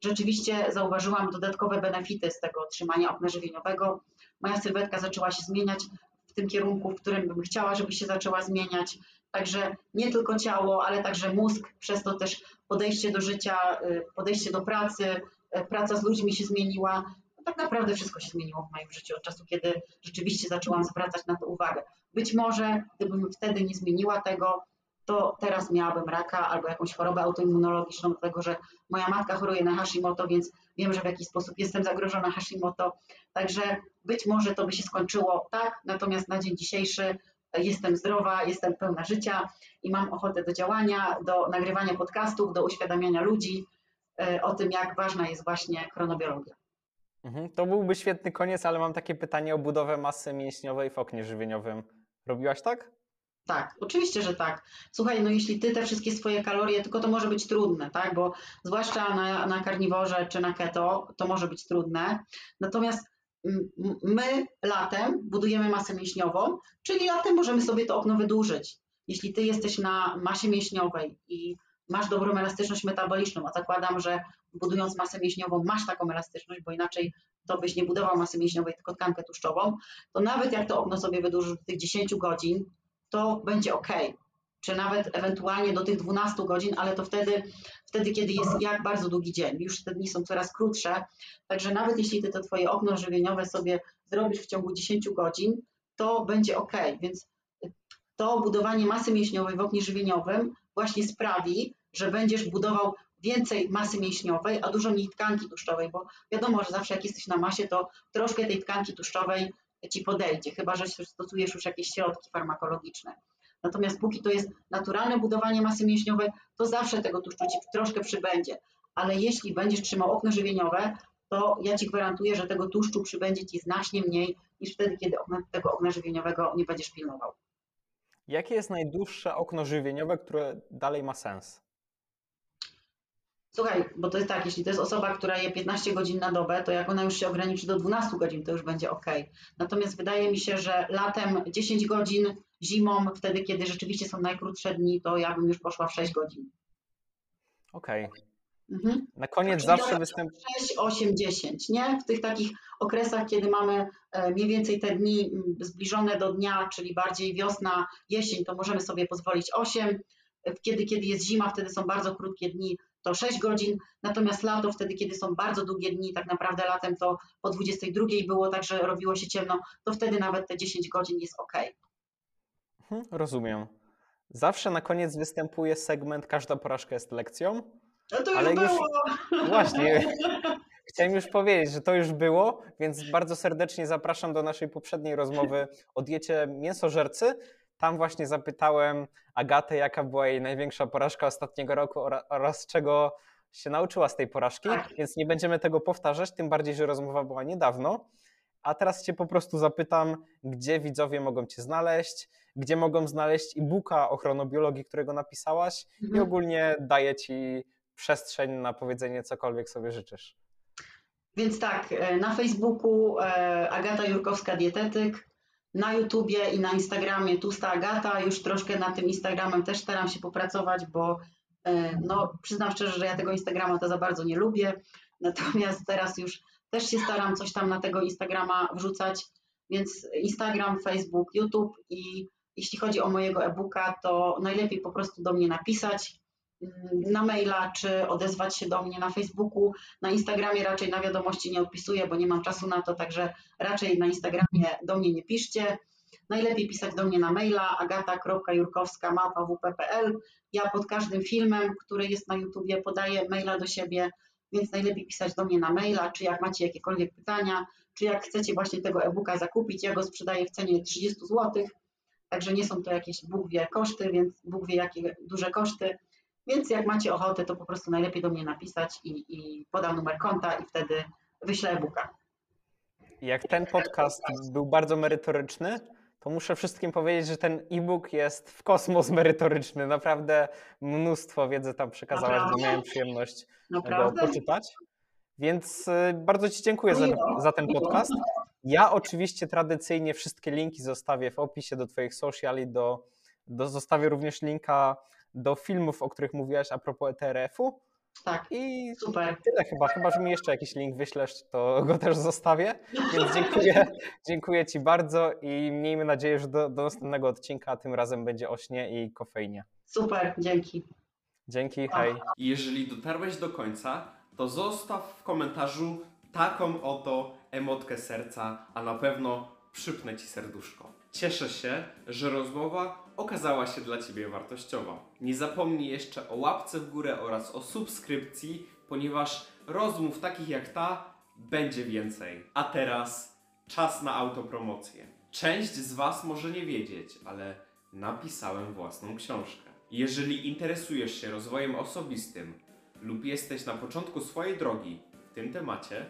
Rzeczywiście zauważyłam dodatkowe benefity z tego trzymania okna żywieniowego. Moja sylwetka zaczęła się zmieniać w tym kierunku, w którym bym chciała, żeby się zaczęła zmieniać. Także nie tylko ciało, ale także mózg, przez to też podejście do życia, e, podejście do pracy, e, praca z ludźmi się zmieniła tak naprawdę wszystko się zmieniło w moim życiu od czasu, kiedy rzeczywiście zaczęłam zwracać na to uwagę. Być może gdybym wtedy nie zmieniła tego, to teraz miałabym raka albo jakąś chorobę autoimmunologiczną, dlatego że moja matka choruje na Hashimoto, więc wiem, że w jakiś sposób jestem zagrożona Hashimoto. Także być może to by się skończyło tak, natomiast na dzień dzisiejszy jestem zdrowa, jestem pełna życia i mam ochotę do działania, do nagrywania podcastów, do uświadamiania ludzi e, o tym, jak ważna jest właśnie chronobiologia. Mhm, to byłby świetny koniec, ale mam takie pytanie o budowę masy mięśniowej w oknie żywieniowym. Robiłaś tak? Tak, oczywiście, że tak. Słuchaj, no jeśli ty te wszystkie swoje kalorie, tylko to może być trudne, tak? Bo zwłaszcza na, na karniworze czy na keto to może być trudne. Natomiast my latem budujemy masę mięśniową, czyli latem możemy sobie to okno wydłużyć. Jeśli ty jesteś na masie mięśniowej i masz dobrą elastyczność metaboliczną, a zakładam, że budując masę mięśniową masz taką elastyczność, bo inaczej to byś nie budował masy mięśniowej, tylko tkankę tłuszczową, to nawet jak to okno sobie wydłużysz do tych 10 godzin, to będzie ok. Czy nawet ewentualnie do tych 12 godzin, ale to wtedy, wtedy, kiedy jest jak bardzo długi dzień. Już te dni są coraz krótsze. Także nawet jeśli ty to twoje okno żywieniowe sobie zrobisz w ciągu 10 godzin, to będzie ok. Więc to budowanie masy mięśniowej w oknie żywieniowym właśnie sprawi, że będziesz budował więcej masy mięśniowej, a dużo mniej tkanki tłuszczowej, bo wiadomo, że zawsze jak jesteś na masie, to troszkę tej tkanki tłuszczowej ci podejdzie, chyba że stosujesz już jakieś środki farmakologiczne. Natomiast póki to jest naturalne budowanie masy mięśniowej, to zawsze tego tłuszczu ci troszkę przybędzie. Ale jeśli będziesz trzymał okno żywieniowe, to ja ci gwarantuję, że tego tłuszczu przybędzie ci znacznie mniej niż wtedy, kiedy tego okna żywieniowego nie będziesz pilnował. Jakie jest najdłuższe okno żywieniowe, które dalej ma sens? Słuchaj, bo to jest tak, jeśli to jest osoba, która je 15 godzin na dobę, to jak ona już się ograniczy do 12 godzin, to już będzie ok. Natomiast wydaje mi się, że latem 10 godzin, zimą, wtedy kiedy rzeczywiście są najkrótsze dni, to ja bym już poszła w 6 godzin. Okej. Okay. Mhm. Na koniec Czyli zawsze występuje. 6, 8, 10, nie? W tych takich okresach, kiedy mamy e, mniej więcej te dni zbliżone do dnia, czyli bardziej wiosna, jesień, to możemy sobie pozwolić 8. Kiedy, kiedy jest zima, wtedy są bardzo krótkie dni, to 6 godzin, natomiast lato, wtedy kiedy są bardzo długie dni, tak naprawdę latem to po 22 było tak, że robiło się ciemno, to wtedy nawet te 10 godzin jest ok. Mhm, rozumiem. Zawsze na koniec występuje segment Każda porażka jest lekcją. No to ale już było. Właśnie. Chciałem już powiedzieć, że to już było, więc bardzo serdecznie zapraszam do naszej poprzedniej rozmowy o diecie mięsożercy. Tam właśnie zapytałem Agatę, jaka była jej największa porażka ostatniego roku oraz czego się nauczyła z tej porażki, tak. więc nie będziemy tego powtarzać, tym bardziej, że rozmowa była niedawno. A teraz Cię po prostu zapytam, gdzie widzowie mogą Cię znaleźć, gdzie mogą znaleźć e-booka o chronobiologii, którego napisałaś mhm. i ogólnie daję Ci przestrzeń na powiedzenie cokolwiek sobie życzysz. Więc tak, e, na Facebooku e, Agata Jurkowska Dietetyk, na YouTubie i na Instagramie Tusta Agata. Już troszkę nad tym Instagramem też staram się popracować, bo e, no, przyznam szczerze, że ja tego Instagrama to za bardzo nie lubię. Natomiast teraz już też się staram coś tam na tego Instagrama wrzucać. Więc Instagram, Facebook, YouTube i jeśli chodzi o mojego e-booka, to najlepiej po prostu do mnie napisać na maila, czy odezwać się do mnie na Facebooku. Na Instagramie raczej na wiadomości nie odpisuję, bo nie mam czasu na to, także raczej na Instagramie do mnie nie piszcie. Najlepiej pisać do mnie na maila agata.jurkowska.wp.pl. Ja pod każdym filmem, który jest na YouTubie, podaję maila do siebie, więc najlepiej pisać do mnie na maila, czy jak macie jakiekolwiek pytania, czy jak chcecie właśnie tego e-booka zakupić. Ja go sprzedaję w cenie 30 zł, także nie są to jakieś Bóg wie koszty, więc Bóg wie jakie duże koszty więc jak macie ochotę, to po prostu najlepiej do mnie napisać i, i podam numer konta i wtedy wyślę e-booka. Jak ten podcast był bardzo merytoryczny, to muszę wszystkim powiedzieć, że ten e-book jest w kosmos merytoryczny. Naprawdę mnóstwo wiedzy tam przekazałaś, bo miałem przyjemność Naprawdę? go poczytać. Więc y, bardzo Ci dziękuję za, za, ten podcast. Ja oczywiście tradycyjnie wszystkie linki zostawię w opisie do Twoich sociali, do, do zostawię również linka do filmów, o których mówiłaś a propos ETRF-u. Tak. I super. Tyle chyba. Chyba, że mi jeszcze jakiś link wyślesz, to go też zostawię. Więc dziękuję, dziękuję Ci bardzo i miejmy nadzieję, że do, do następnego odcinka tym razem będzie o śnie i kofeinie. Super, dzięki. Dzięki, hej. Jeżeli dotarłeś do końca, to zostaw w komentarzu taką oto emotkę serca, a na pewno przypnę Ci serduszko. Cieszę się, że rozmowa okazała się dla Ciebie wartościowa. Nie zapomnij jeszcze o łapce w górę oraz o subskrypcji, ponieważ rozmów takich jak ta będzie więcej. A teraz czas na autopromocję. Część z Was może nie wiedzieć, ale napisałem własną książkę. Jeżeli interesujesz się rozwojem osobistym lub jesteś na początku swojej drogi w tym temacie,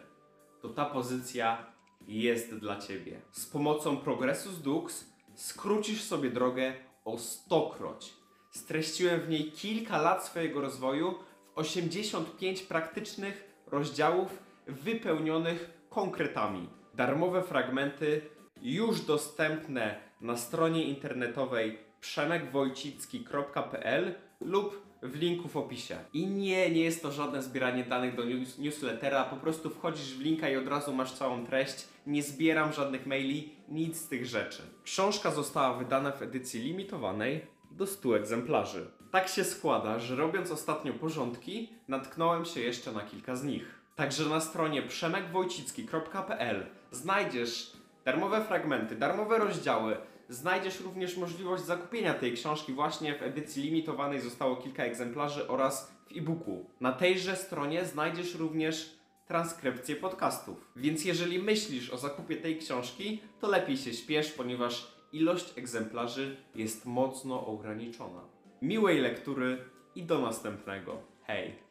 to ta pozycja jest dla Ciebie. Z pomocą Progressus Dux skrócisz sobie drogę o stokroć. Streściłem w niej kilka lat swojego rozwoju w 85 praktycznych rozdziałów wypełnionych konkretami. Darmowe fragmenty już dostępne na stronie internetowej przemekwojcicki.pl lub w linku w opisie. I nie, nie jest to żadne zbieranie danych do news newslettera, po prostu wchodzisz w linka i od razu masz całą treść. Nie zbieram żadnych maili, nic z tych rzeczy. Książka została wydana w edycji limitowanej do 100 egzemplarzy. Tak się składa, że robiąc ostatnio porządki, natknąłem się jeszcze na kilka z nich. Także na stronie przemekwojcicki.pl znajdziesz darmowe fragmenty, darmowe rozdziały, znajdziesz również możliwość zakupienia tej książki właśnie w edycji limitowanej zostało kilka egzemplarzy oraz w e-booku. Na tejże stronie znajdziesz również transkrypcję podcastów. Więc jeżeli myślisz o zakupie tej książki, to lepiej się śpiesz, ponieważ ilość egzemplarzy jest mocno ograniczona. Miłej lektury i do następnego. Hej!